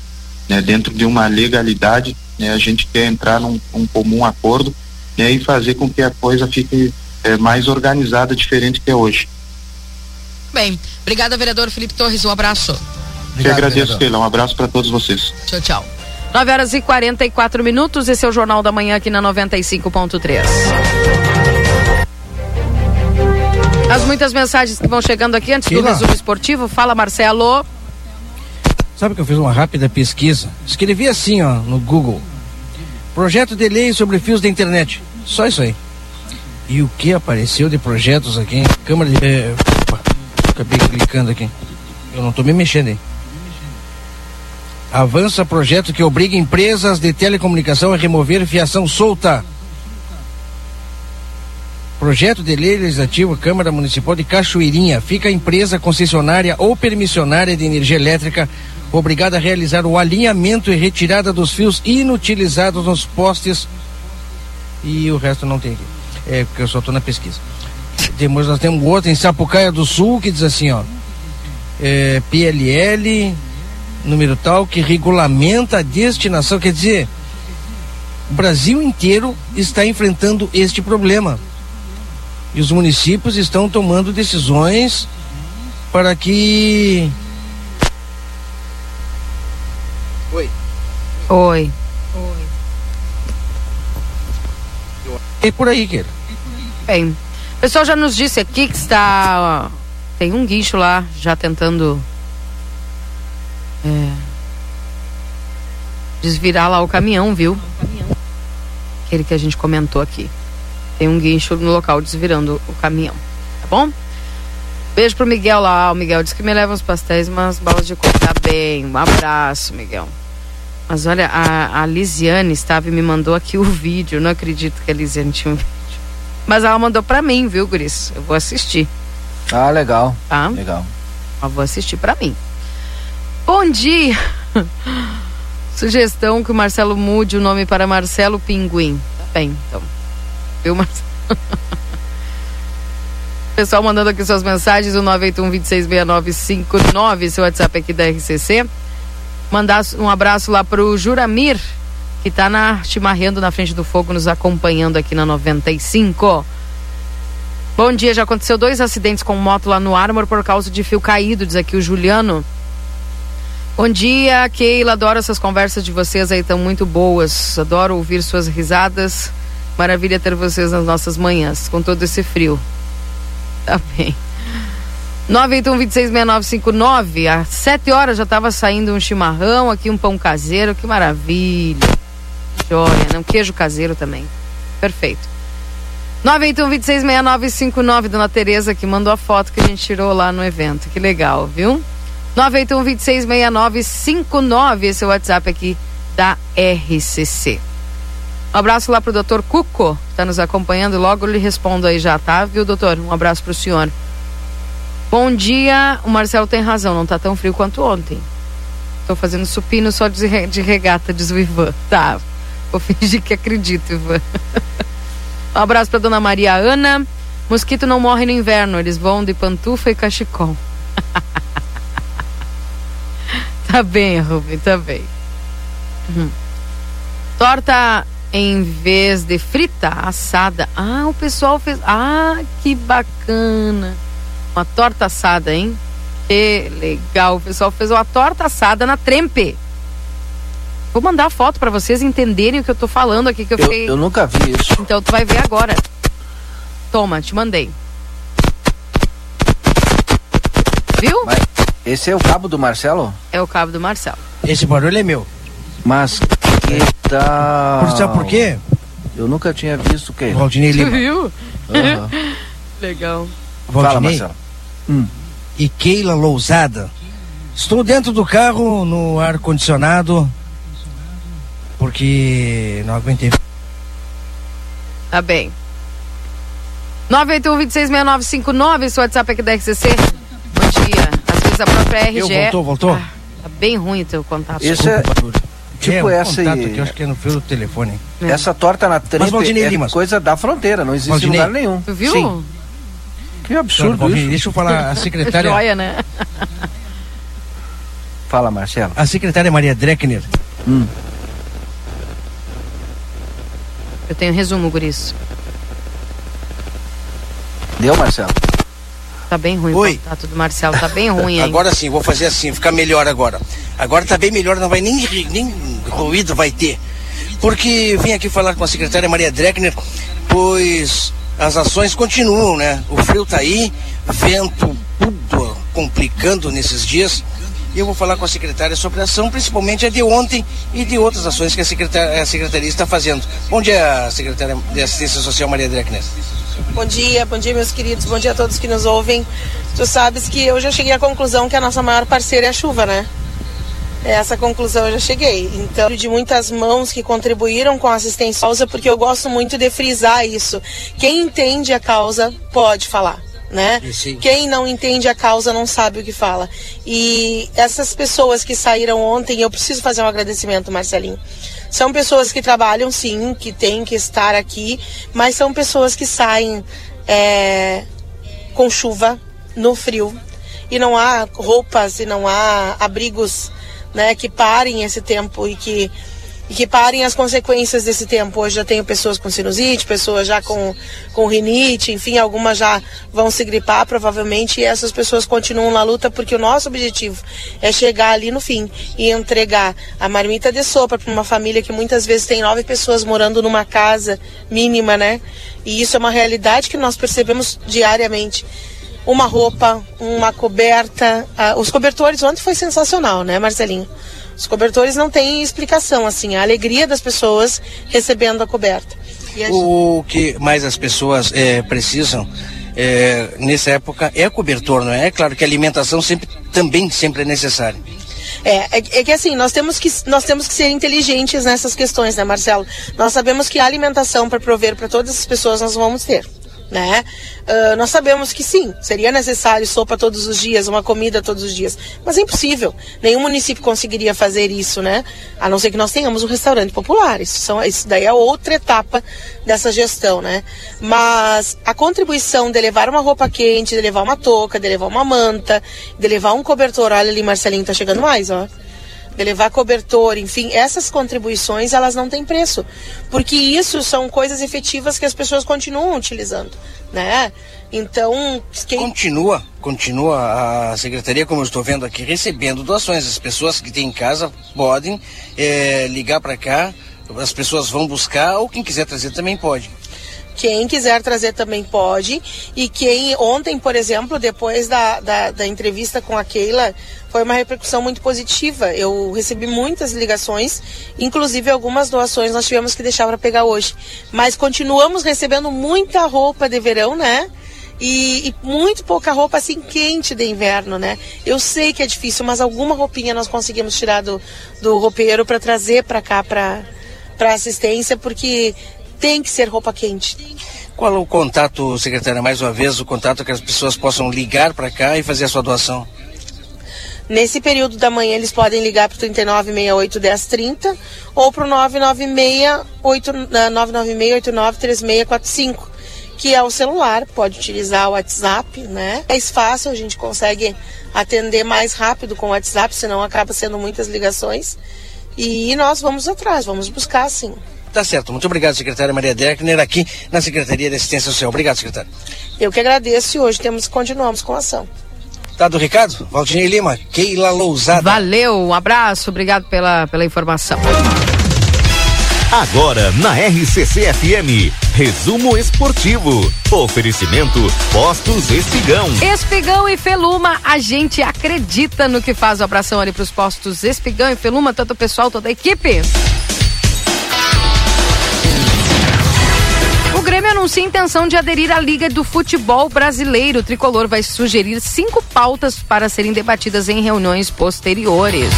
né, dentro de uma legalidade, né, a gente quer entrar num um comum acordo, né, e fazer com que a coisa fique é, mais organizada, diferente que é hoje. Bem, obrigada vereador Felipe Torres, um abraço. Obrigado, Eu agradeço, Keila, um abraço para todos vocês. Tchau, tchau. 9 horas e 44 minutos, esse é o Jornal da Manhã aqui na 95.3. As muitas mensagens que vão chegando aqui antes do resumo esportivo. Fala, Marcelo. Sabe que eu fiz uma rápida pesquisa? Escrevi assim, ó, no Google. Projeto de lei sobre fios da internet. Só isso aí. E o que apareceu de projetos aqui? Câmara de. É, opa, acabei clicando aqui. Eu não estou me mexendo aí. Avança projeto que obriga empresas de telecomunicação a remover fiação solta. Projeto de lei legislativo Câmara Municipal de Cachoeirinha. Fica a empresa concessionária ou permissionária de energia elétrica obrigada a realizar o alinhamento e retirada dos fios inutilizados nos postes. E o resto não tem aqui. É porque eu só estou na pesquisa. Temos, nós temos outro em Sapucaia do Sul que diz assim, ó. É, PLL, número tal, que regulamenta a destinação. Quer dizer, o Brasil inteiro está enfrentando este problema. E os municípios estão tomando decisões para que. Oi. Oi. Oi. É por aí, querido. Bem, o pessoal já nos disse aqui que está. Tem um guincho lá já tentando. É, desvirar lá o caminhão, viu? Aquele que a gente comentou aqui. Tem um guincho no local desvirando o caminhão. Tá bom? Beijo pro Miguel lá. O Miguel disse que me leva uns pastéis, umas balas de coco. Tá bem. Um abraço, Miguel. Mas olha, a, a Lisiane estava e me mandou aqui o vídeo. Não acredito que a Lisiane tinha um vídeo. Mas ela mandou pra mim, viu, Guris? Eu vou assistir. Ah, legal. Tá? Legal. Eu vou assistir pra mim. Bom dia! Sugestão que o Marcelo mude o nome para Marcelo Pinguim. Tá bem, então. Viu, Marcelo? Pessoal mandando aqui suas mensagens, o 981-266959, seu WhatsApp aqui da RCC. Mandar um abraço lá pro Juramir, que tá na, chimarreando na frente do fogo, nos acompanhando aqui na 95. Bom dia, já aconteceu dois acidentes com moto lá no Armor por causa de fio caído, diz aqui o Juliano. Bom dia, Keila, adoro essas conversas de vocês aí, estão muito boas. Adoro ouvir suas risadas. Maravilha ter vocês nas nossas manhãs, com todo esse frio. Tá bem. 981-266959. Às 7 horas já estava saindo um chimarrão, aqui um pão caseiro, que maravilha. Joia? Um queijo caseiro também. Perfeito. 981-266959, Dona Tereza, que mandou a foto que a gente tirou lá no evento. Que legal, viu? 981-266959, esse é o WhatsApp aqui da RCC. Um abraço lá pro doutor Cuco, que está nos acompanhando. Logo lhe respondo aí já, tá? Viu, doutor? Um abraço pro senhor. Bom dia, o Marcelo tem razão, não tá tão frio quanto ontem. Tô fazendo supino só de, re, de regata, diz o Ivan. Tá, vou fingir que acredito, Ivan. um abraço pra dona Maria Ana. Mosquito não morre no inverno, eles vão de pantufa e cachecol. tá bem, Rubem, tá bem. Uhum. Torta em vez de frita, assada. Ah, o pessoal fez. Ah, que bacana. Uma torta assada, hein? Que legal. O pessoal fez uma torta assada na trempe. Vou mandar a foto pra vocês entenderem o que eu tô falando aqui, que eu, Eu, fiquei... eu nunca vi isso. Então tu vai ver agora. Toma, te mandei. Viu? Mas esse é o cabo do Marcelo? É o cabo do Marcelo. Esse barulho é meu. Mas que tal? Por, sabe por quê? Eu nunca tinha visto o que. Valdinei Tu Lima. viu? Aham. Legal. Fala, Valdinei Marcelo. e Keila Lousada. Estou dentro do carro, no ar-condicionado, porque não aguentei. Tá bem. 981-266959, esse WhatsApp aqui da RCC. Bom dia. Às vezes a própria RGE... Eu, voltou, voltou? Ah, tá bem ruim o teu contato. Esse é tipo é, essa contato aí. aqui, eu acho que é no fio do telefone. Essa torta na tripa Valdinei é Limas. coisa da fronteira, não existe Valdinei. lugar nenhum. Tu viu? Sim. Que absurdo Valdinei, isso. Deixa eu falar, a secretária... Joia, né? Fala, Marcelo. A secretária Maria Dreckner Hum. Eu tenho resumo, Guris. Deu, Marcelo? Tá bem ruim Oi. o contato do tá bem ruim. Agora sim, vou fazer assim, ficar melhor agora. Agora tá bem melhor, não vai nem, nem ruído vai ter. Porque vim aqui falar com a secretária Maria Dreckner, pois as ações continuam, né? O frio tá aí, vento, tudo complicando nesses dias. E eu vou falar com a secretária sobre a ação, principalmente a de ontem e de outras ações que a a secretaria está fazendo. Bom dia, secretária de Assistência Social Maria Dreckner. Bom dia, bom dia, meus queridos, bom dia a todos que nos ouvem. Tu sabes que eu já cheguei à conclusão que a nossa maior parceira é a chuva, né? Essa conclusão eu já cheguei. Então, de muitas mãos que contribuíram com a assistência causa, porque eu gosto muito de frisar isso. Quem entende a causa pode falar. Né? Quem não entende a causa não sabe o que fala. E essas pessoas que saíram ontem, eu preciso fazer um agradecimento, Marcelinho. São pessoas que trabalham, sim, que têm que estar aqui, mas são pessoas que saem é, com chuva, no frio, e não há roupas e não há abrigos né, que parem esse tempo e que, e que parem as consequências desse tempo. Hoje já tenho pessoas com sinusite, pessoas já com, com rinite, enfim, algumas já vão se gripar provavelmente, e essas pessoas continuam na luta porque o nosso objetivo é chegar ali no fim e entregar a marmita de sopa para uma família que muitas vezes tem nove pessoas morando numa casa mínima, né? E isso é uma realidade que nós percebemos diariamente uma roupa, uma coberta. ah, os cobertores ontem foi sensacional, né, Marcelinho? Os cobertores não têm explicação, assim, a alegria das pessoas recebendo a coberta. A O que mais as pessoas eh, precisam eh, nessa época é cobertor, não é? É claro que a alimentação sempre, também sempre é necessária. É, é, é que assim, nós temos que, nós temos que ser inteligentes nessas questões, né, Marcelo? Nós sabemos que a alimentação para prover para todas as pessoas nós vamos ter. Né? Ah, nós sabemos que sim, seria necessário sopa todos os dias, uma comida todos os dias, mas é impossível. Nenhum município conseguiria fazer isso, né? A não ser que nós tenhamos um restaurante popular. Isso, são, isso daí é outra etapa dessa gestão, né? Mas a contribuição de levar uma roupa quente, de levar uma touca, de levar uma manta, de levar um cobertor, olha ali, Marcelinho, tá chegando mais, ó de levar cobertor, enfim, essas contribuições elas não têm preço, porque isso são coisas efetivas que as pessoas continuam utilizando, né? Então, quem Continua, continua a secretaria, como eu estou vendo aqui, recebendo doações. As pessoas que têm em casa podem eh, ligar para cá, as pessoas vão buscar, ou quem quiser trazer também pode. Quem quiser trazer também pode. E quem, ontem, por exemplo, depois da, da, da entrevista com a Keila, foi uma repercussão muito positiva. Eu recebi muitas ligações, inclusive algumas doações nós tivemos que deixar para pegar hoje. Mas continuamos recebendo muita roupa de verão, né? E, e muito pouca roupa assim quente de inverno, né? Eu sei que é difícil, mas alguma roupinha nós conseguimos tirar do, do roupeiro para trazer para cá para para assistência, porque tem que ser roupa quente. Qual é o contato, secretária, mais uma vez, o contato que as pessoas possam ligar para cá e fazer a sua doação? Nesse período da manhã eles podem ligar para o 3968 1030 ou para o 996-893645, que é o celular, pode utilizar o WhatsApp, né? É mais fácil, a gente consegue atender mais rápido com o WhatsApp, senão acaba sendo muitas ligações. E nós vamos atrás, vamos buscar sim. Tá certo. Muito obrigado, secretária Maria Deckner, aqui na Secretaria de Assistência Social. Obrigado, secretária. Eu que agradeço e hoje temos continuamos com a ação. Dado o recado, Valdinei Lima, Keila Lousada. Valeu, um abraço, obrigado pela, pela informação. Agora na RCC FM, resumo esportivo. Oferecimento Postos Espigão. Espigão e Feluma, a gente acredita no que faz a abração ali para os postos Espigão e Feluma, tanto o pessoal, toda a equipe. Anuncia intenção de aderir à Liga do Futebol Brasileiro. O tricolor vai sugerir cinco pautas para serem debatidas em reuniões posteriores.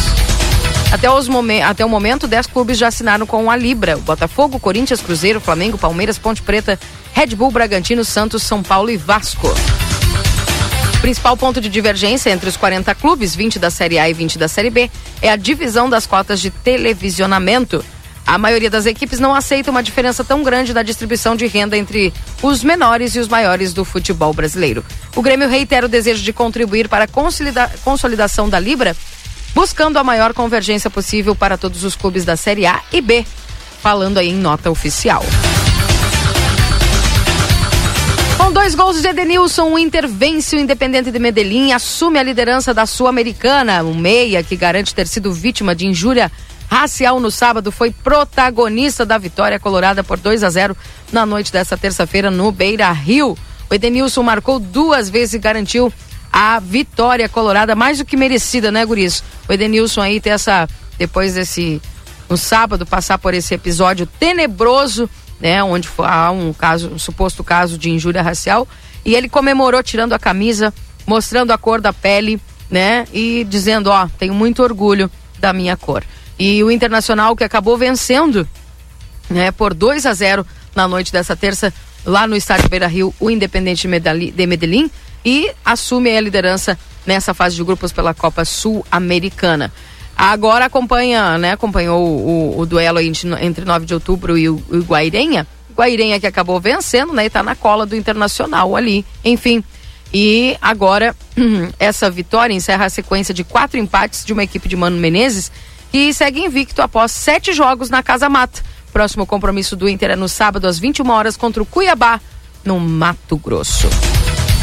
Até, os momen até o momento, 10 clubes já assinaram com a Libra: Botafogo, Corinthians, Cruzeiro, Flamengo, Palmeiras, Ponte Preta, Red Bull, Bragantino, Santos, São Paulo e Vasco. O principal ponto de divergência entre os 40 clubes, 20 da Série A e 20 da Série B, é a divisão das cotas de televisionamento. A maioria das equipes não aceita uma diferença tão grande da distribuição de renda entre os menores e os maiores do futebol brasileiro. O Grêmio reitera o desejo de contribuir para a consolida consolidação da Libra buscando a maior convergência possível para todos os clubes da Série A e B, falando aí em nota oficial. Com dois gols de Edenilson, o Inter vence o Independente de Medellín assume a liderança da Sul-Americana. O meia, que garante ter sido vítima de injúria racial no sábado, foi protagonista da vitória colorada por 2 a 0 na noite desta terça-feira no Beira Rio. O Edenilson marcou duas vezes e garantiu a vitória colorada mais do que merecida, né, Guris? O Edenilson aí ter essa, depois desse, no sábado, passar por esse episódio tenebroso, né, onde há um caso, um suposto caso de injúria racial, e ele comemorou tirando a camisa, mostrando a cor da pele, né, e dizendo, ó, tenho muito orgulho da minha cor. E o Internacional que acabou vencendo, né, por 2 a 0 na noite dessa terça, lá no estádio Beira Rio, o Independente de Medellín, e assume a liderança nessa fase de grupos pela Copa Sul-Americana. Agora acompanha, né, acompanhou o, o, duelo entre 9 de outubro e o, o Guairenha. Guairenha que acabou vencendo, né, e tá na cola do Internacional ali. Enfim, e agora essa vitória encerra a sequência de quatro empates de uma equipe de Mano Menezes que segue invicto após sete jogos na Casa Mata. Próximo compromisso do Inter é no sábado às 21 horas contra o Cuiabá, no Mato Grosso.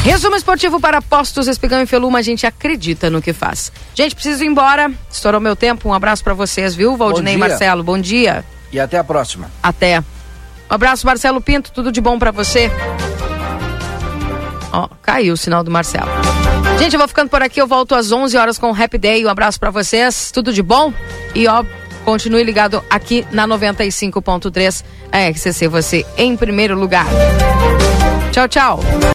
Resumo esportivo para Postos Espigão e Feluma, a gente acredita no que faz. Gente, preciso ir embora. Estourou meu tempo. Um abraço para vocês, viu? Valdinei e Marcelo, bom dia. E até a próxima. Até. Um abraço, Marcelo Pinto. Tudo de bom para você. Ó, caiu o sinal do Marcelo. Gente, eu vou ficando por aqui. Eu volto às 11 horas com o Happy Day. Um abraço para vocês. Tudo de bom. E ó, continue ligado aqui na 95.3 a RCC. Você em primeiro lugar. Tchau, tchau.